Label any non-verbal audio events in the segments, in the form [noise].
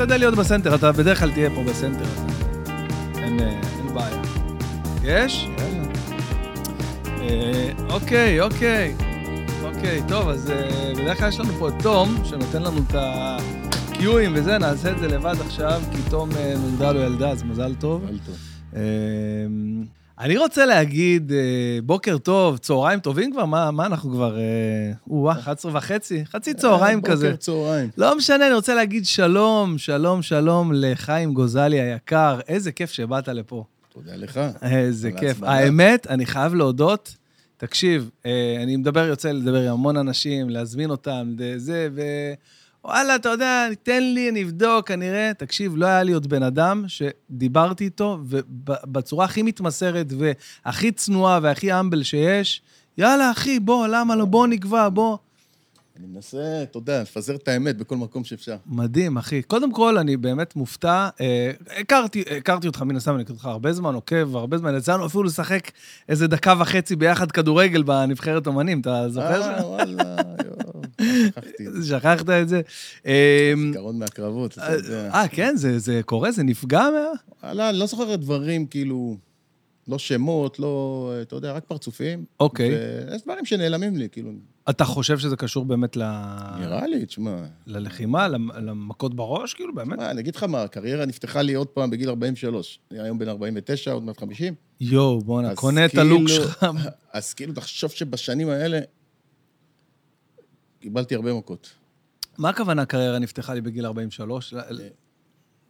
תשת- תשתדל להיות בסנטר, אתה בדרך כלל תהיה פה בסנטר. אין, אה, אין בעיה. יש? אה, אוקיי, אוקיי. אוקיי, טוב, אז אה, בדרך כלל יש לנו פה את תום, שנותן לנו את הקיואים וזה, נעשה את זה לבד עכשיו, כי תום נולדה לו ילדה, אז מזל טוב. מזל טוב. אני רוצה להגיד, אה, בוקר טוב, צהריים טובים כבר, מה, מה אנחנו כבר, אה, או-אה, 11 וחצי, חצי צהריים אה, כזה. בוקר צהריים. לא משנה, אני רוצה להגיד שלום, שלום, שלום לחיים גוזלי היקר, איזה כיף שבאת לפה. תודה לך. איזה כיף. ההזמנה. האמת, אני חייב להודות, תקשיב, אני מדבר, יוצא לדבר עם המון אנשים, להזמין אותם, זה, ו... וואלה, אתה יודע, תן לי, אני אבדוק, אני אראה. תקשיב, לא היה לי עוד בן אדם שדיברתי איתו, ובצורה הכי מתמסרת והכי צנועה והכי אמבל שיש, יאללה, אחי, בוא, למה לא? בוא נקבע, בוא. אני מנסה, אתה יודע, לפזר את האמת בכל מקום שאפשר. מדהים, אחי. קודם כל, אני באמת מופתע. אה, הכרתי, הכרתי אותך, מן הסתם, אני הכרתי אותך הרבה זמן, עוקב הרבה זמן. יצאנו אפילו לשחק איזה דקה וחצי ביחד כדורגל בנבחרת אומנים, אתה זוכר? אה, וואלה, יואו, שכחתי. את. שכחת את זה. אה, זיכרון מהקרבות, אתה יודע. אה, כן, זה, זה קורה? זה נפגע מה... וואלה, אני לא זוכר דברים, כאילו, לא שמות, לא, אתה יודע, רק פרצופים. אוקיי. ויש דברים שנעלמים לי, כאילו, אתה חושב שזה קשור באמת ל... נראה לי, תשמע. ללחימה, למ- למכות בראש, כאילו, באמת? מה, אני אגיד לך מה, הקריירה נפתחה לי עוד פעם בגיל 43. אני היום בן 49, עוד מעט 50. יואו, בואנה, קונה את כאילו- הלוק שלך. [laughs] אז כאילו, תחשוב שבשנים האלה קיבלתי הרבה מכות. מה הכוונה קריירה נפתחה לי בגיל 43? ל- ל-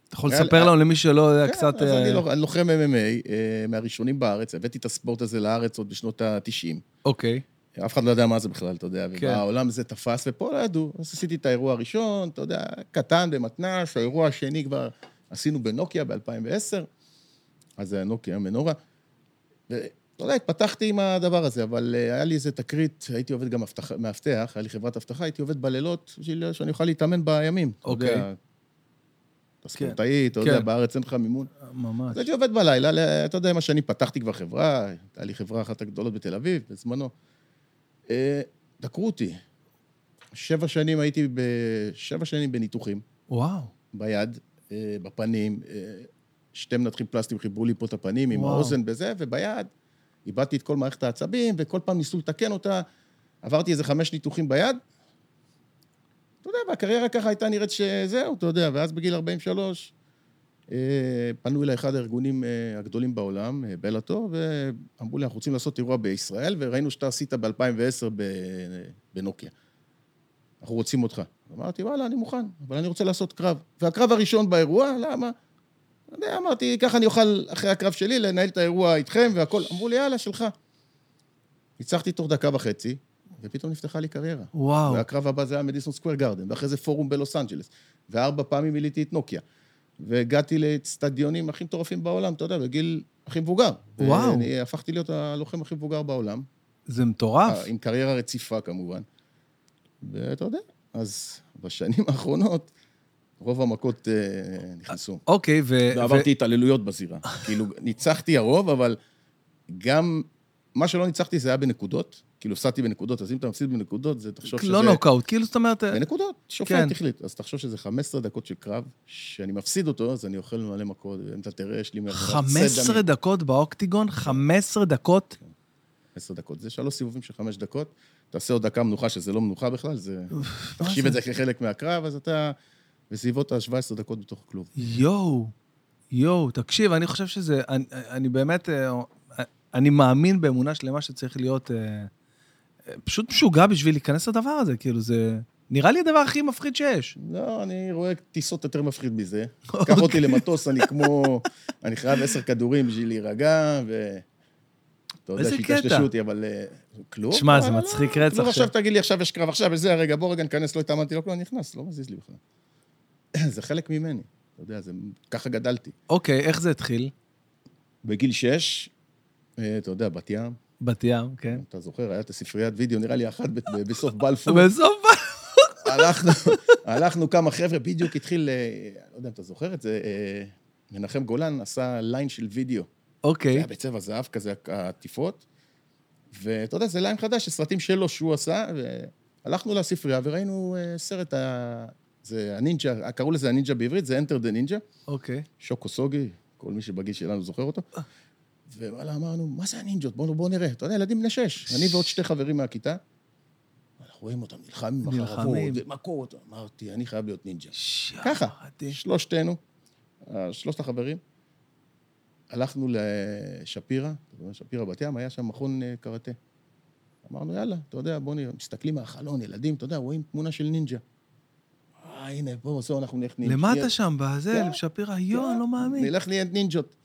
אתה יכול היה- לספר לנו למי שלא יודע כן, קצת... אז אה, אני לוח- אני לוחם MMA, אה, מהראשונים בארץ, הבאתי את הספורט הזה לארץ עוד בשנות ה-90. אוקיי. אף אחד לא יודע מה זה בכלל, אתה יודע, כן. ובעולם זה תפס, ופה לא ידעו. אז עשיתי את האירוע הראשון, אתה יודע, קטן במתנ"ש, האירוע השני כבר עשינו בנוקיה ב-2010, אז זה היה נוקיה מנורה. ואתה יודע, התפתחתי עם הדבר הזה, אבל אה, היה לי איזה תקרית, הייתי עובד גם אבטח- מאבטח, היה לי חברת אבטחה, הייתי עובד בלילות בשביל שאני אוכל להתאמן בימים. אתה אוקיי. יודע, אתה ספורטאי, אתה כן. יודע, בארץ אין לך מימון. ממש. אז הייתי עובד בלילה, אתה יודע, עם השנים פתחתי כבר חברה, הייתה לי חברה אחת הגדולות בתל אביב, בזמנו. אה, דקרו אותי. שבע שנים הייתי ב... שבע שנים בניתוחים, וואו. ביד, אה, בפנים, אה, שתי מנתחים פלסטיים חיברו לי פה את הפנים עם וואו. האוזן בזה, וביד איבדתי את כל מערכת העצבים, וכל פעם ניסו לתקן אותה. עברתי איזה חמש ניתוחים ביד. אתה יודע, והקריירה ככה הייתה נראית שזהו, אתה יודע, ואז בגיל 43 אה, פנו אליי אחד הארגונים אה, הגדולים בעולם, אה, בלאטור, ואמרו לי, אנחנו רוצים לעשות אירוע בישראל, וראינו שאתה עשית ב-2010 בנוקיה. אנחנו רוצים אותך. אמרתי, וואלה, אני מוכן, אבל אני רוצה לעשות קרב. והקרב הראשון באירוע, למה? לא יודע, אמרתי, ככה אני אוכל, אחרי הקרב שלי, לנהל את האירוע איתכם והכול. אמרו לי, יאללה, שלך. ניצחתי תוך דקה וחצי, ופתאום נפתחה לי קריירה. וואו. והקרב הבא זה היה מדיסון סקוויר גרדן, ואחרי זה פורום בלוס אנג'לס. וארבע פעמים מילאתי את נוקיה. והגעתי לאצטדיונים הכי מטורפים בעולם, אתה יודע, בגיל הכי מבוגר. וואו. ואני הפכתי להיות הלוחם הכי מבוגר בעולם. זה מטורף. עם קריירה רציפה כמובן. ואתה יודע, אז בשנים האחרונות, רוב המכות אה, נכנסו. אוקיי, ו... ועברתי התעללויות בזירה. [laughs] כאילו, ניצחתי הרוב, אבל גם... מה שלא ניצחתי זה היה בנקודות. כאילו, הפסדתי בנקודות, אז אם אתה מפסיד בנקודות, זה תחשוב ו... שזה... לא נוקאוט, כאילו, זאת אומרת... בנקודות, שופט כן. החליט. אז תחשוב שזה 15 דקות של קרב, שאני מפסיד אותו, אז אני אוכל מלא מכות, ואם אתה תראה, יש לי... מרצה 15 דמים. דקות באוקטיגון? 15 דקות? 15 דקות. זה שלוש סיבובים של חמש דקות. תעשה עוד דקה מנוחה, שזה לא מנוחה בכלל, זה... [laughs] תחשיב? את זה כחלק מהקרב, אז אתה בסביבות ה-17 דקות בתוך הכלוב. יואו, יואו, תקשיב, אני חושב שזה... אני, אני באמת... אה, אני מאמין באמונה שלמה שצריך להיות אה, אה, פשוט משוגע בשביל להיכנס לדבר הזה, כאילו, זה... נראה לי הדבר הכי מפחיד שיש. לא, אני רואה טיסות יותר מפחיד מזה. [laughs] קח אותי למטוס, אני כמו... אני חייב עשר כדורים בשביל להירגע, ו... אתה יודע קטע. אותי, אבל אה, כלום. שמע, זה אבל מצחיק לא, רצח כלום עכשיו תגיד לי, עכשיו יש קרב, עכשיו וזה הרגע, בוא רגע ניכנס, לא התאמנתי, לא כלום, אני נכנס, לא מזיז לי בכלל. [clears throat] זה חלק ממני, אתה יודע, זה... ככה גדלתי. אוקיי, איך זה התחיל? בגיל שש, אה, אתה יודע, בת ים, בת ים, כן. אתה זוכר, היה את הספריית וידאו, נראה לי אחת בסוף בלפור. [laughs] בסוף... הלכנו, הלכנו כמה חבר'ה, בדיוק התחיל, אה, לא יודע אם אתה זוכר את זה, אה, מנחם גולן עשה ליין של וידאו. זה אוקיי. היה בצבע זהב כזה, העטיפות. ואתה יודע, זה ליין חדש, סרטים שלו שהוא עשה, והלכנו לספרייה וראינו אה, סרט, זה הנינג'ה, קראו לזה הנינג'ה בעברית, זה Enter the Ninja. אוקיי. שו קוסוגי, כל מי שבגיל שלנו זוכר אותו. ווואלה, אמרנו, מה זה הנינג'ות? בואו בוא נראה. אתה יודע, ילדים בני שש. אני ועוד שתי חברים מהכיתה. אנחנו רואים אותם נלחמים נלחמים. בחרבות, ומכות. אמרתי, אני חייב להיות נינג'ה. ככה. שלושתנו, שלושת החברים, הלכנו לשפירא, שפירא בת ים, היה שם מכון אה, קראטה. אמרנו, יאללה, אתה יודע, בואו נראה, מסתכלים מהחלון, ילדים, אתה יודע, רואים תמונה של נינג'ה. אה, הנה, בואו, זהו, אנחנו נלך נינג'ה. למטה שם, בזה, כן. שפירא, יואו, אני לא מאמין. נלך נהיה נינג'ות.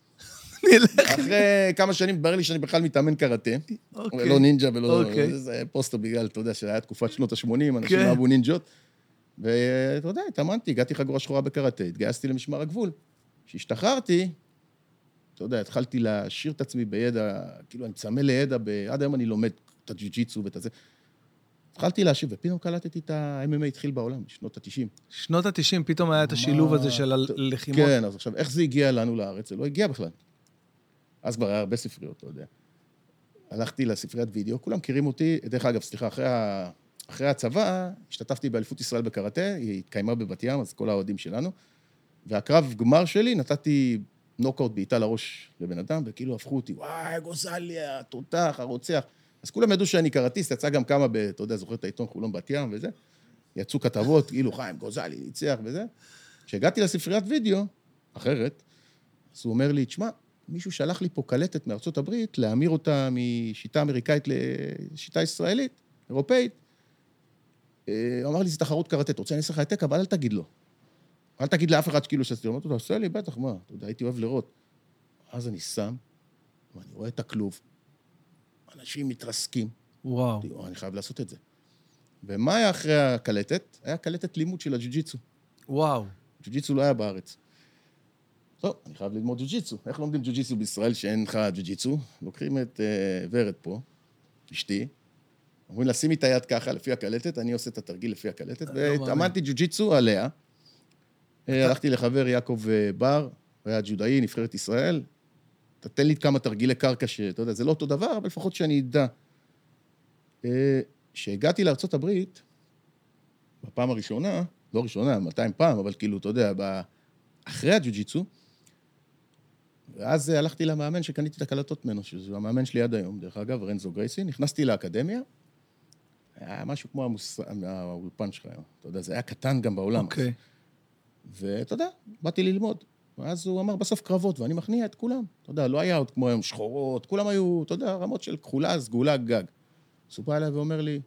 נלך. אחרי כמה שנים התברר לי שאני בכלל מתאמן קראטה. אוקיי. לא נינג'ה ולא... אוקיי. זה פוסטר בגלל, אתה יודע, שהיה תקופת שנות ה-80, אנשים כן. לא אהבו נינג'ות. ואתה יודע, התאמנתי, הגעתי חגורה שחורה בקראטה, התגייסתי למשמר הגבול. כשהשתחררתי, אתה יודע, התחלתי להעשיר את עצמי בידע, כאילו, אני צמא לידע, ב... עד היום אני לומד את הג'ו-ג'יצו ואת הזה. התחלתי להעשיר, ופתאום קלטתי את ה-MMA התחיל בעולם, בשנות ה-90. שנות ה-90 פתאום היה את השילוב הזה של הלחימות. כן, אז עכשיו, איך זה הגיע לנו לארץ? זה לא הגיע בכלל. אז כבר היה הרבה ספריות, אתה יודע. הלכתי לספריית וידאו, כולם מכירים אותי, דרך אגב, סליחה, אחרי, ה... אחרי הצבא, השתתפתי באליפות ישראל בקראטה, היא התקיימה בבת ים, אז כל האוהדים שלנו, והקרב גמר שלי, נתתי נוקאוט בעיטה לראש לבן אדם, וכאילו הפכו אותי, וואי, גוזליה, התותח, הרוצח. אז כולם ידעו שאני קראטיסט, יצא גם כמה, ב, אתה יודע, זוכר את העיתון חולון בת ים וזה, יצאו כתבות, כאילו, חיים, גוזלי, ניצח וזה. כשהגעתי לספריית וידאו, אחרת, אז הוא אומר לי, תשמע, מישהו שלח לי פה קלטת מארצות הברית, להמיר אותה משיטה אמריקאית לשיטה ישראלית, אירופאית. אה, הוא אמר לי, זו תחרות קראטה, אתה רוצה אני אעשה לך העתק, אבל אל תגיד לו. אל תגיד לאף אחד כאילו שעשיתי. אמרתי לו, עושה לי, בטח, מה, אתה יודע, הייתי אוהב לראות. אז אני שם, ואני רואה את הכלוב, אנשים מתרסקים. וואו. אמרתי, "וואו, אני חייב לעשות את זה. ומה היה אחרי הקלטת? היה קלטת לימוד של הג'ו-ג'יצו. וואו. ג'ו-ג'יצו לא היה בארץ. טוב, אני חייב ללמוד ג'ו-ג'יצו. איך לומדים ג'ו-ג'יצו בישראל שאין לך ג'ו-ג'יצו? לוקחים את uh, ורד פה, אשתי, אומרים לה, שימי את היד ככה, לפי הקלטת, אני עושה את התרגיל לפי הקלטת, לא מאמין. והתאמנתי ג'ו-ג'יצו עליה. אה, הלכתי לחבר יעקב אה, בר, הוא היה ג'ודאי, נבחרת ישראל. אתה תן לי כמה תרגילי קרקע שאתה יודע, זה לא אותו דבר, אבל לפחות שאני אדע. אה, כשהגעתי לארצות הברית, בפעם הראשונה, לא ראשונה, 200 פעם, אבל כאילו, אתה יודע, אחרי הג'ו-ג'יצו, ואז אה, הלכתי למאמן שקניתי את הקלטות ממנו, שזה המאמן שלי עד היום, דרך אגב, רנזו גרייסי, נכנסתי לאקדמיה, היה משהו כמו המוס... האולפן שלך היום, אתה יודע, זה היה קטן גם בעולם. אוקיי. ואתה יודע, באתי ללמוד. ואז הוא אמר, בסוף קרבות, ואני מכניע את כולם. אתה יודע, לא היה עוד כמו היום שחורות, כולם היו, אתה יודע, רמות של כחולה, סגולה, גג. אז הוא בא אליי ואומר לי,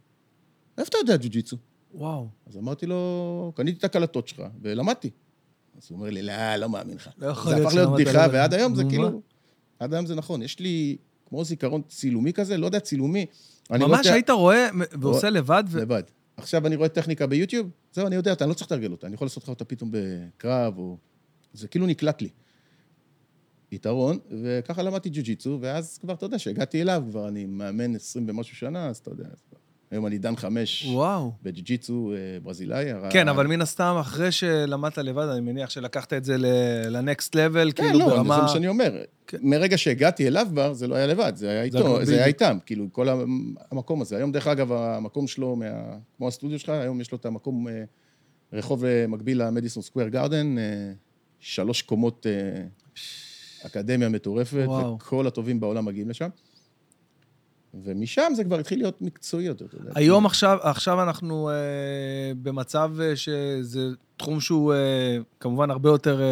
איפה אתה יודע ג'ו-ג'יצו? וואו. אז אמרתי לו, קניתי את הקלטות שלך, ולמדתי. אז הוא אומר לי, לא, לא מאמין לך. לא יכול זה להיות הפך להיות בדיחה. ועד היום זה כאילו... עד היום זה נכון. יש לי כמו זיכרון צילומי כזה, לא יודע, צילומי. רואה ממש היית רואה ועושה לבד, לבד. עכשיו אני רואה טכניקה ביוטיוב, זהו, אני יודע אותה, אני לא צריך לתרגל אותה, אני יכול לעשות לך אותה פתאום בקרב, או... זה כאילו נקלט לי. יתרון, וככה למדתי ג'ו-ג'יצו, ואז כבר, אתה יודע, כשהגעתי אליו, כבר אני מאמן 20 ומשהו שנה, אז אתה יודע, אז כבר... היום אני דן חמש וואו. בג'ו-ג'יצו אה, ברזילאי. כן, אבל מן הסתם, אחרי שלמדת לבד, אני מניח שלקחת את זה לנקסט לבל, כן, כאילו לא, ברמה... זה מה שאני אומר. כן. מרגע שהגעתי אליו בר, זה לא היה לבד, זה היה איתו, זה היה. איתם, כאילו, כל המ- המקום הזה. היום, דרך אגב, המקום שלו, כמו הסטודיו שלך, היום יש לו את המקום, אה, רחוב אה, מקביל למדיסון סקוויר גארדן, שלוש קומות אקדמיה מטורפת. וכל הטובים בעולם מגיעים לשם. ומשם זה כבר התחיל להיות מקצועי יותר. היום עכשיו, עכשיו אנחנו אה, במצב אה, שזה תחום שהוא אה, כמובן הרבה יותר אה,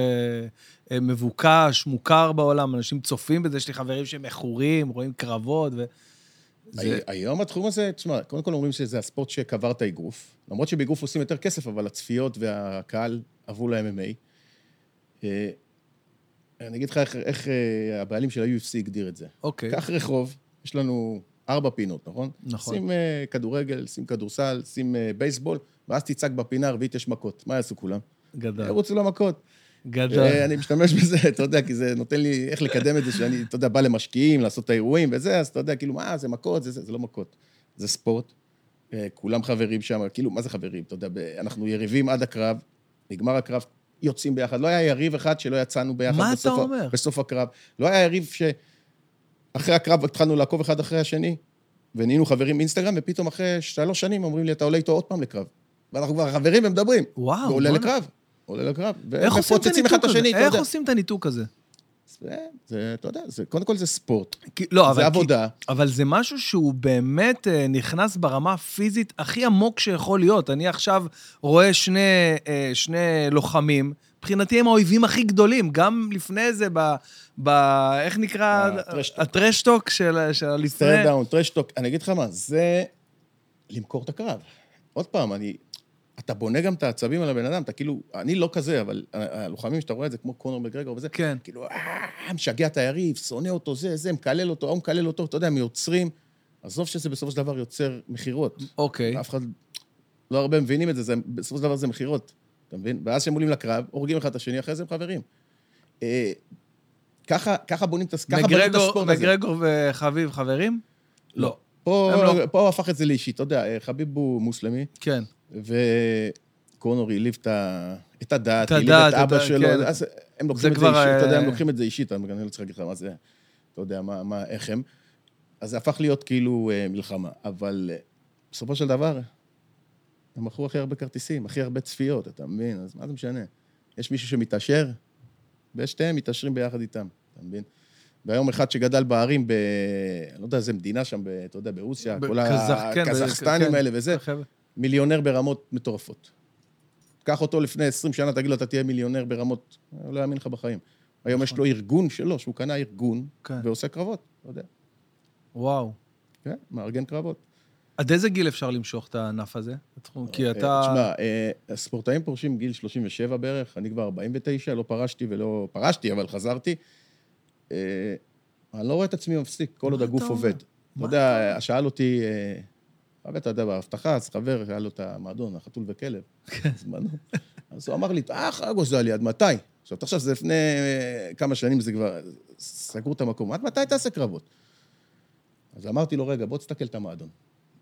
אה, מבוקש, מוכר בעולם, אנשים צופים בזה, יש לי חברים שמכורים, רואים קרבות, ו... זה... הי- היום התחום הזה, תשמע, קודם כל אומרים שזה הספורט שקבר את האגרוף. למרות שבאגרוף עושים יותר כסף, אבל הצפיות והקהל עברו ל-MMA. אה, אני אגיד לך איך, איך אה, הבעלים של ה-UFC הגדיר את זה. אוקיי, קח רחוב, יש לנו ארבע פינות, נכון? נכון. שים אה, כדורגל, שים כדורסל, שים אה, בייסבול, ואז תצעק בפינה הרביעית יש מכות. מה יעשו כולם? גדול. ירוצו למכות. גדול. אה, אני משתמש בזה, [laughs] אתה יודע, כי זה נותן לי איך לקדם את זה, שאני, אתה יודע, בא למשקיעים, לעשות את האירועים וזה, אז אתה יודע, כאילו, מה, זה מכות, זה זה, זה לא מכות. זה ספורט. כולם חברים שם, כאילו, מה זה חברים? אתה יודע, אנחנו יריבים עד הקרב, נגמר הקרב, יוצאים ביחד. לא היה יריב אחד שלא יצאנו ביחד מה בסוף, אתה אומר? בסוף הקרב. לא היה יריב שאחרי הקרב התחלנו לעקוב אחד אחרי השני, ונהיינו חברים באינסטגרם, ופתאום אחרי שלוש שנים אומרים לי, אתה עולה איתו עוד פעם לקרב. ואנחנו כבר חברים ומדברים. וואו, ועולה בואנה. לקרב, עולה לקרב. איך עושים את אחד הניתוק את הזה? השני, אתה איך. עושים את הניתוק הזה? זה, זה, אתה יודע, זה, קודם כל זה ספורט. כי- לא, אבל... זה כי- עבודה. אבל זה משהו שהוא באמת אה, נכנס ברמה הפיזית הכי עמוק שיכול להיות. אני עכשיו רואה שני, אה, שני לוחמים, מבחינתי הם האויבים הכי גדולים. גם לפני זה, ב... ב איך נקרא? ה trash talk. של של הלפני. down, trash talk, אני אגיד לך מה, זה למכור את הקרב. עוד פעם, אני... אתה בונה גם את העצבים על הבן אדם, אתה כאילו, אני לא כזה, אבל הלוחמים שאתה רואה את זה, כמו קונור מגרגור וזה, כן. כאילו, אה, משגע את היריב, שונא אותו, זה, זה, מקלל אותו, ההוא מקלל אותו, אתה יודע, הם יוצרים. עזוב שזה בסופו של דבר יוצר מכירות. אוקיי. אף אחד לא הרבה מבינים את זה, זה בסופו של דבר זה מכירות, אתה מבין? ואז כשהם עולים לקרב, הורגים אחד את השני, אחרי זה הם חברים. אה, ככה, ככה בונים את הספורט הזה. מגרגור וחביב חברים? לא. פה, לא. פה הוא הפך את זה לאישי, אתה יודע, אה, חביב הוא מוסלמי, כן. וקונור העליב את הדת, העליב את אבא שלו, כן. אז הם לוקחים את זה אישית, אתה יודע, אה, הם לוקחים את זה אישית, אני לא צריך להגיד לך מה זה, אתה יודע, מה, מה, איך הם. אז זה הפך להיות כאילו אה, מלחמה, אבל אה, בסופו של דבר, הם מכרו הכי הרבה כרטיסים, הכי הרבה צפיות, אתה מבין? אז מה זה משנה? יש מישהו שמתעשר, ושתיהם מתעשרים ביחד איתם, אתה מבין? והיום אחד שגדל בערים ב... אני לא יודע איזה מדינה שם, ב- אתה יודע, ברוסיה, כל בקזח- כן, הקזחסטנים כן. האלה וזה, חבר'ה. מיליונר ברמות מטורפות. קח אותו לפני 20 שנה, תגיד לו, אתה תהיה מיליונר ברמות, הוא לא יאמין לך בחיים. היום יש לו ארגון שלו, שהוא קנה ארגון, כן. ועושה קרבות, אתה יודע. וואו. כן, מארגן קרבות. עד איזה גיל אפשר למשוך את הענף הזה? התחום- כי אה, אתה... תשמע, אה, הספורטאים פורשים גיל 37 בערך, אני כבר 49, לא פרשתי ולא... פרשתי, אבל חזרתי. אה, אני לא רואה את עצמי מפסיק, כל עוד הגוף עובד. אתה יודע, שאל אותי, אתה יודע, באבטחה, אז חבר, היה לו את המועדון, החתול וכלב, כן. בזמנו. אז הוא אמר לי, אה, חגוש זה עד מתי? עכשיו, תחשוב, זה לפני כמה שנים, זה כבר... סגרו את המקום. עד מתי תעשה קרבות? אז אמרתי לו, רגע, בוא תסתכל את המועדון.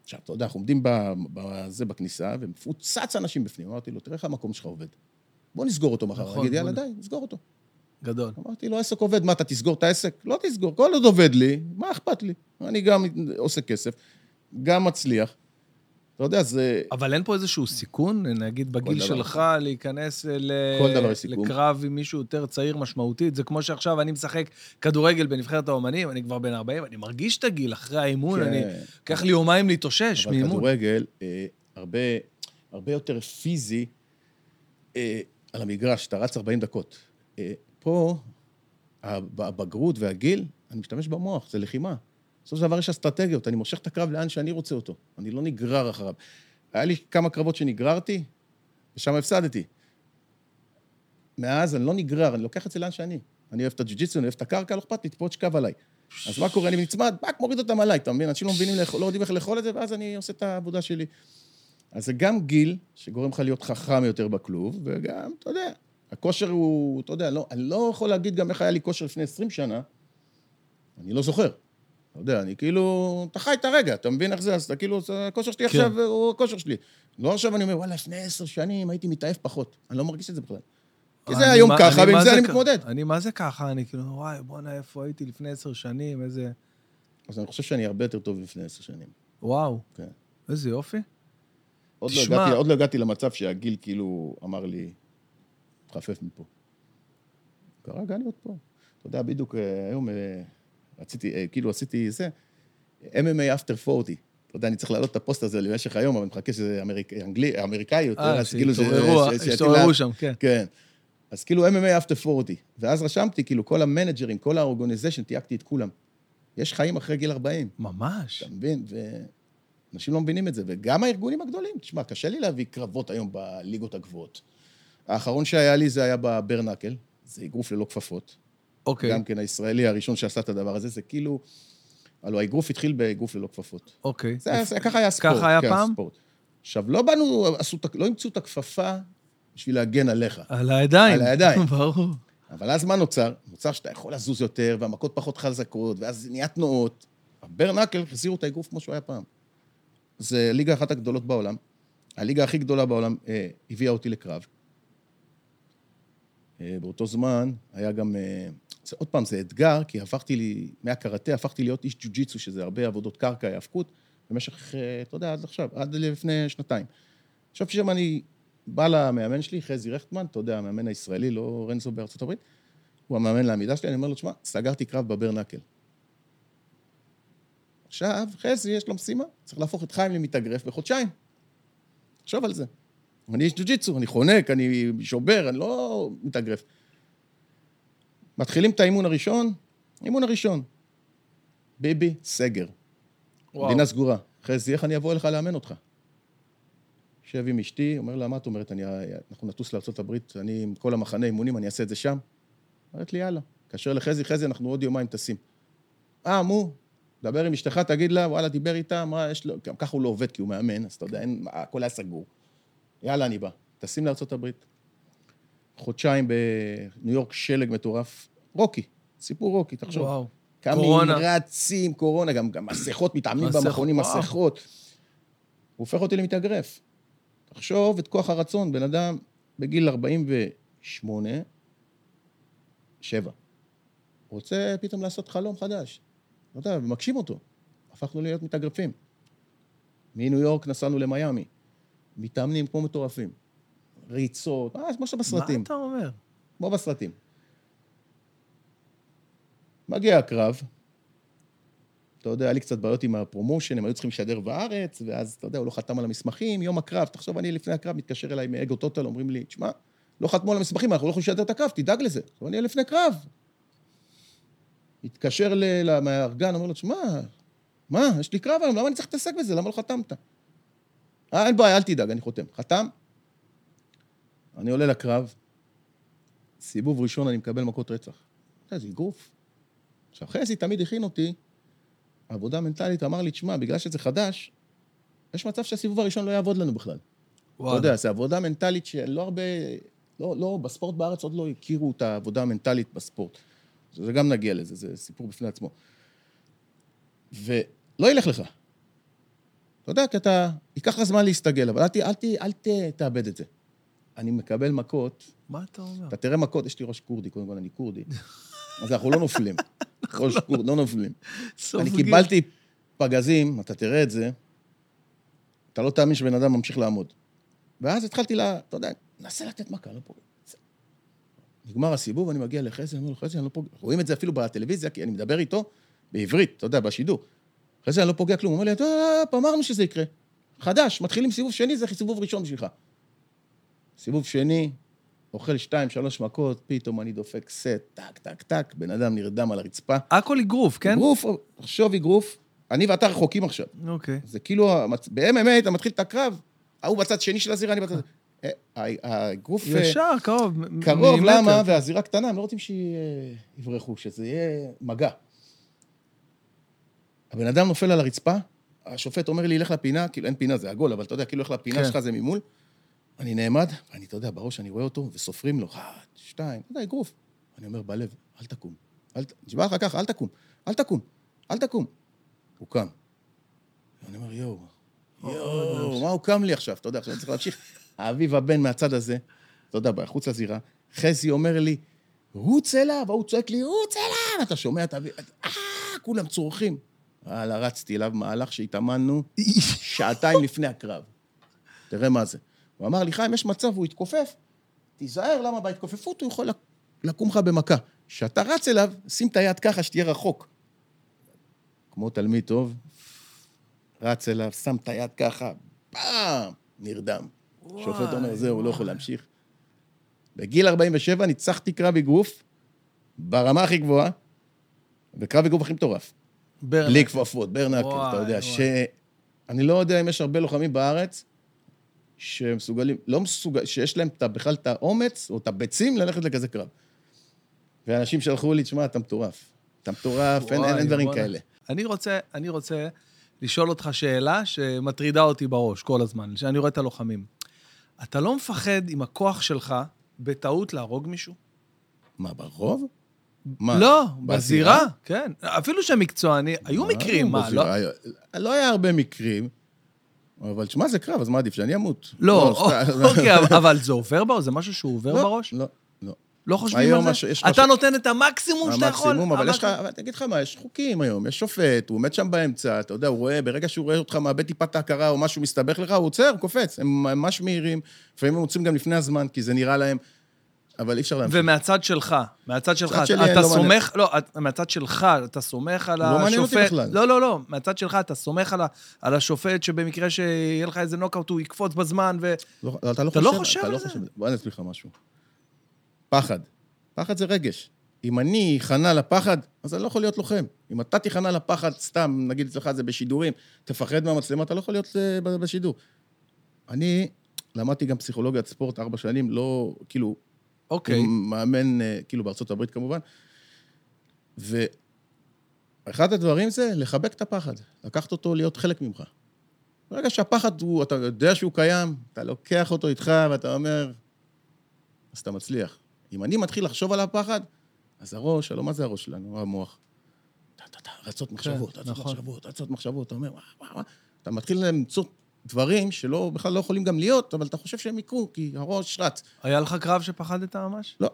עכשיו, אתה יודע, אנחנו עומדים בזה בכניסה, ומפוצץ אנשים בפנים. אמרתי לו, תראה איך המקום שלך עובד. בוא נסגור אותו מחר. נכון, יגיד, יאללה, די, נסגור אותו. גדול. אמרתי לו, העסק עובד, מה, אתה תסגור את העסק? לא תסגור, כל עוד עובד לי, מה אכפת לי? אני גם עושה כסף, גם מצליח. אתה יודע, זה... אבל אין פה איזשהו סיכון, נגיד בגיל דבר שלך, להיכנס ל... דבר יש סיכון. לקרב עם מישהו יותר צעיר משמעותית. זה כמו שעכשיו אני משחק כדורגל בנבחרת האומנים, אני כבר בן 40, אני מרגיש את הגיל אחרי האימון, כן. אני... לקח לי יומיים להתאושש אבל מאימון. כדורגל, אה, הרבה, הרבה יותר פיזי אה, על המגרש, אתה רץ 40 דקות. אה, פה, הב- הבגרות והגיל, אני משתמש במוח, זה לחימה. בסופו של דבר יש אסטרטגיות, אני מושך את הקרב לאן שאני רוצה אותו. אני לא נגרר אחריו. היה לי כמה קרבות שנגררתי, ושם הפסדתי. מאז אני לא נגרר, אני לוקח את זה לאן שאני. אני אוהב את הג'ו-ג'יצו, אני אוהב את הקרקע, לא אכפת לי, תפרוץ קו עליי. אז מה קורה? אני נצמד, באק, מוריד אותם עליי, אתה מבין? אנשים לא מבינים, לא יודעים איך לאכול את זה, ואז אני עושה את העבודה שלי. אז זה גם גיל שגורם לך להיות חכם יותר בכלוב, וגם, אתה יודע, הכושר הוא, אתה יודע, לא, אני לא יכול להגיד גם איך היה לי כושר לפני 20 שנה, אני לא זוכר. אתה יודע, אני כאילו, אתה חי את הרגע, אתה מבין איך זה? אז אתה כאילו, הכושר שלי כן. עכשיו הוא הכושר שלי. לא עכשיו אני אומר, וואלה, לפני עשר שנים הייתי מתעייף פחות. אני לא מרגיש את זה בכלל. כי זה היום מה- ככה, ועם זה אני כ- מתמודד. אני מה זה ככה? אני כאילו, וואי, בואנה, איפה הייתי לפני עשר שנים, איזה... אז אני חושב שאני הרבה יותר טוב לפני עשר שנים. וואו, כן. איזה יופי. עוד לא, תשמע- הגעתי, עוד לא הגעתי למצב שהגיל כאילו אמר לי, תחפף מפה. כרגע אני עוד פה. אתה יודע, בדיוק אה, היום אה, רציתי, אה, כאילו עשיתי זה, MMA after 40. אתה יודע, אני צריך להעלות את הפוסט הזה למשך היום, אבל אני מחכה שזה אמריק, אנגלי, אמריקאי יותר, אה, אז כאילו שהתעוררו ש- שיתאים שהתעוררו שם, כן. כן. אז כאילו MMA after 40. ואז רשמתי, כאילו, כל המנג'רים, כל האורגניזיישן, תייגתי את כולם. יש חיים אחרי גיל 40. ממש. אתה מבין? ואנשים לא מבינים את זה. וגם הארגונים הגדולים, תשמע, קשה לי להביא קרבות היום בליגות הגבוהות. האחרון שהיה לי זה היה בברנקל, זה אגרוף ללא כפפות. אוקיי, גם כן הישראלי הראשון שעשה את הדבר הזה, זה כאילו... הלוא האגרוף התחיל באגרוף ללא כפפות. אוקיי. זה, היה- זה, ככה היה הספורט. ככה היה כן, פעם? הספורט. עכשיו, לא באנו, עשו, לא אימצו את הכפפה בשביל להגן עליך. על הידיים. על הידיים. [laughs] ברור. אבל אז מה נוצר? נוצר שאתה יכול לזוז יותר, והמכות פחות חזקות, ואז נהיה תנועות. הברנקל החזירו את האגרוף כמו שהוא היה פעם. זה ליגה אחת הגדולות בעולם. הליגה הכי גדולה בעולם אה, הביאה אותי לקרב. אה, באותו זמן היה גם... אה, זה, עוד פעם, זה אתגר, כי הפכתי לי, מהקראטה הפכתי להיות איש ג'ו-ג'יצו, שזה הרבה עבודות קרקע, היאבקות, במשך, אה, אתה יודע, עד עכשיו, עד לפני שנתיים. עכשיו פתאום אני בא למאמן שלי, חזי רכטמן, אתה יודע, המאמן הישראלי, לא רנזו בארצות הברית, הוא המאמן לעמידה שלי, אני אומר לו, תשמע, סגרתי קרב בברנקל. עכשיו, חזי, יש לו משימה, צריך להפוך את חיים למתאגרף בחודשיים. תחשוב על זה. אני איש ג'ו-ג'יצו, אני חונק, אני שובר, אני לא מתאגרף. מתחילים את האימון הראשון, אימון הראשון. ביבי, סגר. וואו. מדינה סגורה. חזי, איך אני אבוא אליך לאמן אותך? יושב עם אשתי, אומר לה, מה את אומרת? אני, אנחנו נטוס לארה"ב, אני עם כל המחנה אימונים, אני אעשה את זה שם? אומרת לי, יאללה. כאשר לחזי, חזי, אנחנו עוד יומיים טסים. אה, מו, דבר עם אשתך, תגיד לה, וואלה, דיבר איתה, מה יש לו, גם ככה הוא לא עובד כי הוא מאמן, אז אתה יודע, אין, הכל היה סגור. יאללה, אני בא. טסים לארה"ב. חודשיים בניו יורק, שלג מטורף. רוקי, סיפור רוקי, תחשוב. וואו. קמים, קורונה. רצים, קורונה, גם, גם מסכות, מתאמנים במכונים. מסכות. הוא הופך אותי למתאגרף. תחשוב את כוח הרצון, בן אדם בגיל 48, 7. רוצה פתאום לעשות חלום חדש. לא יודע, ומגשים אותו. הפכנו להיות מתאגרפים. מניו יורק נסענו למיאמי. מתאמנים כמו מטורפים. ריצות, אה, כמו שבסרטים. מה אתה אומר? כמו בסרטים. מגיע הקרב, אתה יודע, היה לי קצת בעיות עם הפרומושן, הם היו צריכים לשדר בארץ, ואז, אתה יודע, הוא לא חתם על המסמכים, יום הקרב, תחשוב, אני לפני הקרב מתקשר אליי מאגו טוטל, אומרים לי, תשמע, לא חתמו על המסמכים, אנחנו לא יכולים לשדר את הקרב, תדאג לזה. עכשיו, אני לפני קרב. מתקשר ל- למארגן, אומר לו, תשמע, מה, יש לי קרב היום, למה אני צריך להתעסק בזה? למה לא חתמת? אה, אין בעיה, אל תדאג, אני חותם. חתם, אני עולה לקרב, סיבוב ראשון אני מקבל מכות רצח. אתה יודע, זה אגרוף. עכשיו, חזי תמיד הכין אותי, עבודה מנטלית, אמר לי, תשמע, בגלל שזה חדש, יש מצב שהסיבוב הראשון לא יעבוד לנו בכלל. אתה יודע, זו עבודה מנטלית שלא הרבה... לא, לא, בספורט בארץ עוד לא הכירו את העבודה המנטלית בספורט. זה גם נגיע לזה, זה סיפור בפני עצמו. ולא ילך לך. אתה יודע, כי אתה... ייקח לך זמן להסתגל, אבל אל, אל, אל ת, תאבד את זה. אני מקבל מכות, מה אתה אומר? אתה תראה מכות, יש לי ראש כורדי, קודם כל אני כורדי, אז אנחנו לא נופלים. ראש כורדי, לא נופלים. אני. קיבלתי פגזים, אתה תראה את זה, אתה לא תאמין שבן אדם ממשיך לעמוד. ואז התחלתי, לה, אתה יודע, נסה לתת מכה, לא פוגע. נגמר הסיבוב, אני מגיע לחזי, אני אומר לו, חזי, אני לא פוגע. רואים את זה אפילו בטלוויזיה, כי אני מדבר איתו בעברית, אתה יודע, בשידור. חזי, אני לא פוגע כלום. הוא אומר לי, אמרנו שזה יקרה. חדש, מתחילים סיבוב שני, זה סיבוב ראשון בשבילך. סיבוב שני, אוכל שתיים, שלוש מכות, פתאום אני דופק סט, טק, טק, טק, בן אדם נרדם על הרצפה. הכל אגרוף, כן? אגרוף, תחשוב אגרוף, אני ואתה רחוקים עכשיו. אוקיי. זה כאילו, ב-MMA אתה מתחיל את הקרב, ההוא בצד שני של הזירה, אני בצד... אה, ה- האגרוף אה, ישר, קרוב. קרוב. למה? והזירה קטנה, הם לא רוצים שיברחו, שזה יהיה מגע. הבן אדם נופל על הרצפה, השופט אומר לי, לך לפינה, כאילו אין פינה, זה עגול, אבל אתה יודע, כאילו לך לפינה כן. שלך זה ממול. אני נעמד, ואני, אתה יודע, בראש אני רואה אותו, וסופרים לו, אחת, שתיים, אתה יודע, אגרוף. אני אומר בלב, אל תקום. אל ת... נשבע לך ככה, אל תקום, אל תקום, אל תקום. הוא קם. ואני אומר, יואו, יואו, מה הוא קם לי עכשיו? אתה יודע, עכשיו אני צריך להמשיך. [laughs] האביב הבן מהצד הזה, אתה יודע, בחוץ לזירה, חזי אומר לי, רוץ אליו, ההוא צועק לי, רוץ אליו! אתה שומע את האביב, אה, כולם צורכים. וואלה, רצתי אליו מהלך שהתאמנו [laughs] שעתיים לפני הקרב. תראה מה זה. הוא אמר לי, חיים, יש מצב, הוא יתכופף, תיזהר, למה בהתכופפות הוא יכול לק- לקום לך במכה. כשאתה רץ אליו, שים את היד ככה, שתהיה רחוק. כמו תלמיד טוב, רץ אליו, שם את היד ככה, פעם, נרדם. השופט אומר, זהו, לא יכול להמשיך. בגיל 47 ניצחתי קרב אגרוף ברמה הכי גבוהה, וקרב אגרוף הכי מטורף. ברנקל. בלי כפפות, ברנקל, וואי, אתה יודע. ש... אני לא יודע אם יש הרבה לוחמים בארץ שמסוגלים, לא מסוגל, שיש להם בכלל את האומץ או את הביצים ללכת לכזה קרב. ואנשים שלחו לי, תשמע, אתה מטורף. אתה מטורף, אין, אין, אין דברים וואלה. כאלה. אני רוצה, אני רוצה לשאול אותך שאלה שמטרידה אותי בראש כל הזמן, כשאני רואה את הלוחמים. אתה לא מפחד עם הכוח שלך בטעות להרוג מישהו? מה, ברוב? מה? לא, בזירה? בזירה, כן. אפילו שהם מקצועני, היו מקרים, מה, לא? לא היה הרבה מקרים, אבל תשמע, זה קרב, אז מה עדיף, שאני אמות? לא, [laughs] סתם. אוקיי, אבל- זה עובר בראש? זה משהו שהוא עובר לא, בראש? לא, לא. לא חושבים על זה? אתה רש- נותן את המקסימום שאתה יכול. המקסימום, אבל יש לך, אני אגיד לך מה, יש חוקים היום, יש שופט, הוא עומד שם באמצע, אתה יודע, הוא רואה, ברגע שהוא רואה אותך מאבד טיפה את ההכרה או משהו מסתבך לך, הוא עוצר, קופץ. הם ממש מהירים, לפעמים הם עוצרים גם לפני הזמן, כי זה נראה להם, אבל אי אפשר להמשיך. ומהצד שלך, מהצד שלך, שלי אתה לא. סומך, לא, מהצד שלך, אתה סומך על לא השופט. מעניין אותי בכלל. לא, לא, לא, מהצד שלך, אתה סומך על על השופט שבמקרה שיהיה לך איזה נוקאוט, הוא יקפוץ בזמן, ו... לא, אתה לא אתה לא חושב, חושב אתה על לא זה? חושב. בוא אני אסביר לך משהו. פחד. פחד זה רגש. אם אני אכנע לפחד, אז אני לא יכול להיות לוחם. אם אתה תיכנע לפחד, סתם, נגיד אצלך זה בשידורים, תפחד מהמצלמה, אתה לא יכול להיות אה, בשידור. אני למדתי גם פסיכולוגיית ספורט ארבע שנים, לא, כאילו, אוקיי. עם מאמן, אה, כאילו, בארצות הברית כמובן. ואחד הדברים זה לחבק את הפחד, לקחת אותו להיות חלק ממך. ברגע שהפחד הוא, אתה יודע שהוא קיים, אתה לוקח אותו איתך ואתה אומר, אז אתה מצליח. אם אני מתחיל לחשוב על הפחד, אז הראש, הלוא מה זה הראש שלנו? המוח. רצות מחשבות, רצות נכון. מחשבות, רצות מחשבות, אתה אומר. אתה מתחיל למצוא דברים שלא, בכלל לא יכולים גם להיות, אבל אתה חושב שהם יקרו, כי הראש רץ. היה לך קרב שפחדת ממש? לא.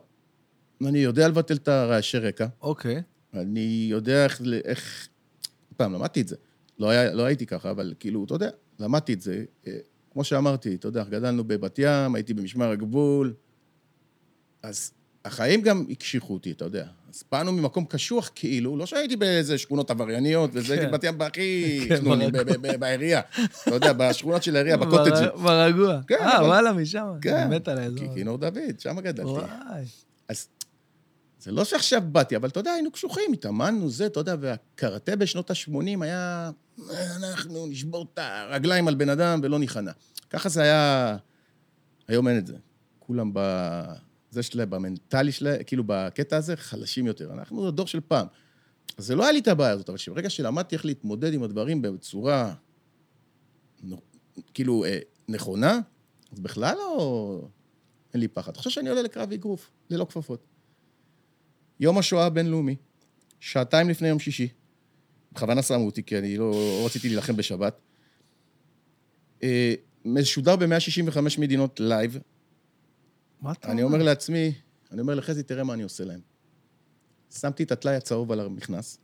אני יודע לבטל את הרעשי רקע, אוקיי. אני יודע איך... איך... פעם, למדתי את זה. לא, היה, לא הייתי ככה, אבל כאילו, אתה יודע, למדתי את זה. אה, כמו שאמרתי, אתה יודע, גדלנו בבת ים, הייתי במשמר הגבול, אז החיים גם הקשיחו אותי, אתה יודע. אז באנו ממקום קשוח כאילו, לא שהייתי באיזה שכונות עברייניות, וזה, הייתי כן. בבת ים בהכי כן, חנוני, ב- ב- בעירייה. אתה יודע, בשכונות של העירייה, בקוטג'ים. בר- ברגוע. כן, אה, אבל- וואלה, משם. כן. מת על האזור. כינור דוד, שם גדלתי. וואי. אז זה לא שעכשיו באתי, אבל אתה יודע, היינו קשוחים, התאמנו, זה, אתה יודע, והקראטה בשנות ה-80 היה, אנחנו נשבור את הרגליים על בן אדם ולא ניכנע. ככה זה היה, היום אין את זה. כולם ב... זה שלהם, במנטלי שלהם, כאילו בקטע הזה, חלשים יותר. אנחנו הדור של פעם. אז זה לא היה לי את הבעיה הזאת, אבל שברגע שלמדתי איך להתמודד עם הדברים בצורה, כאילו, אה, נכונה, אז בכלל לא... אין לי פחד. חושב שאני עולה לקרב אגרוף, ללא כפפות. יום השואה הבינלאומי, שעתיים לפני יום שישי, בכוונה שמו אותי, כי אני לא, לא רציתי להילחם בשבת. אה, משודר ב-165 מדינות לייב. מה אתה אני אומר לעצמי, אני אומר לחזי, תראה מה אני עושה להם. שמתי את הטלאי הצהוב על המכנס,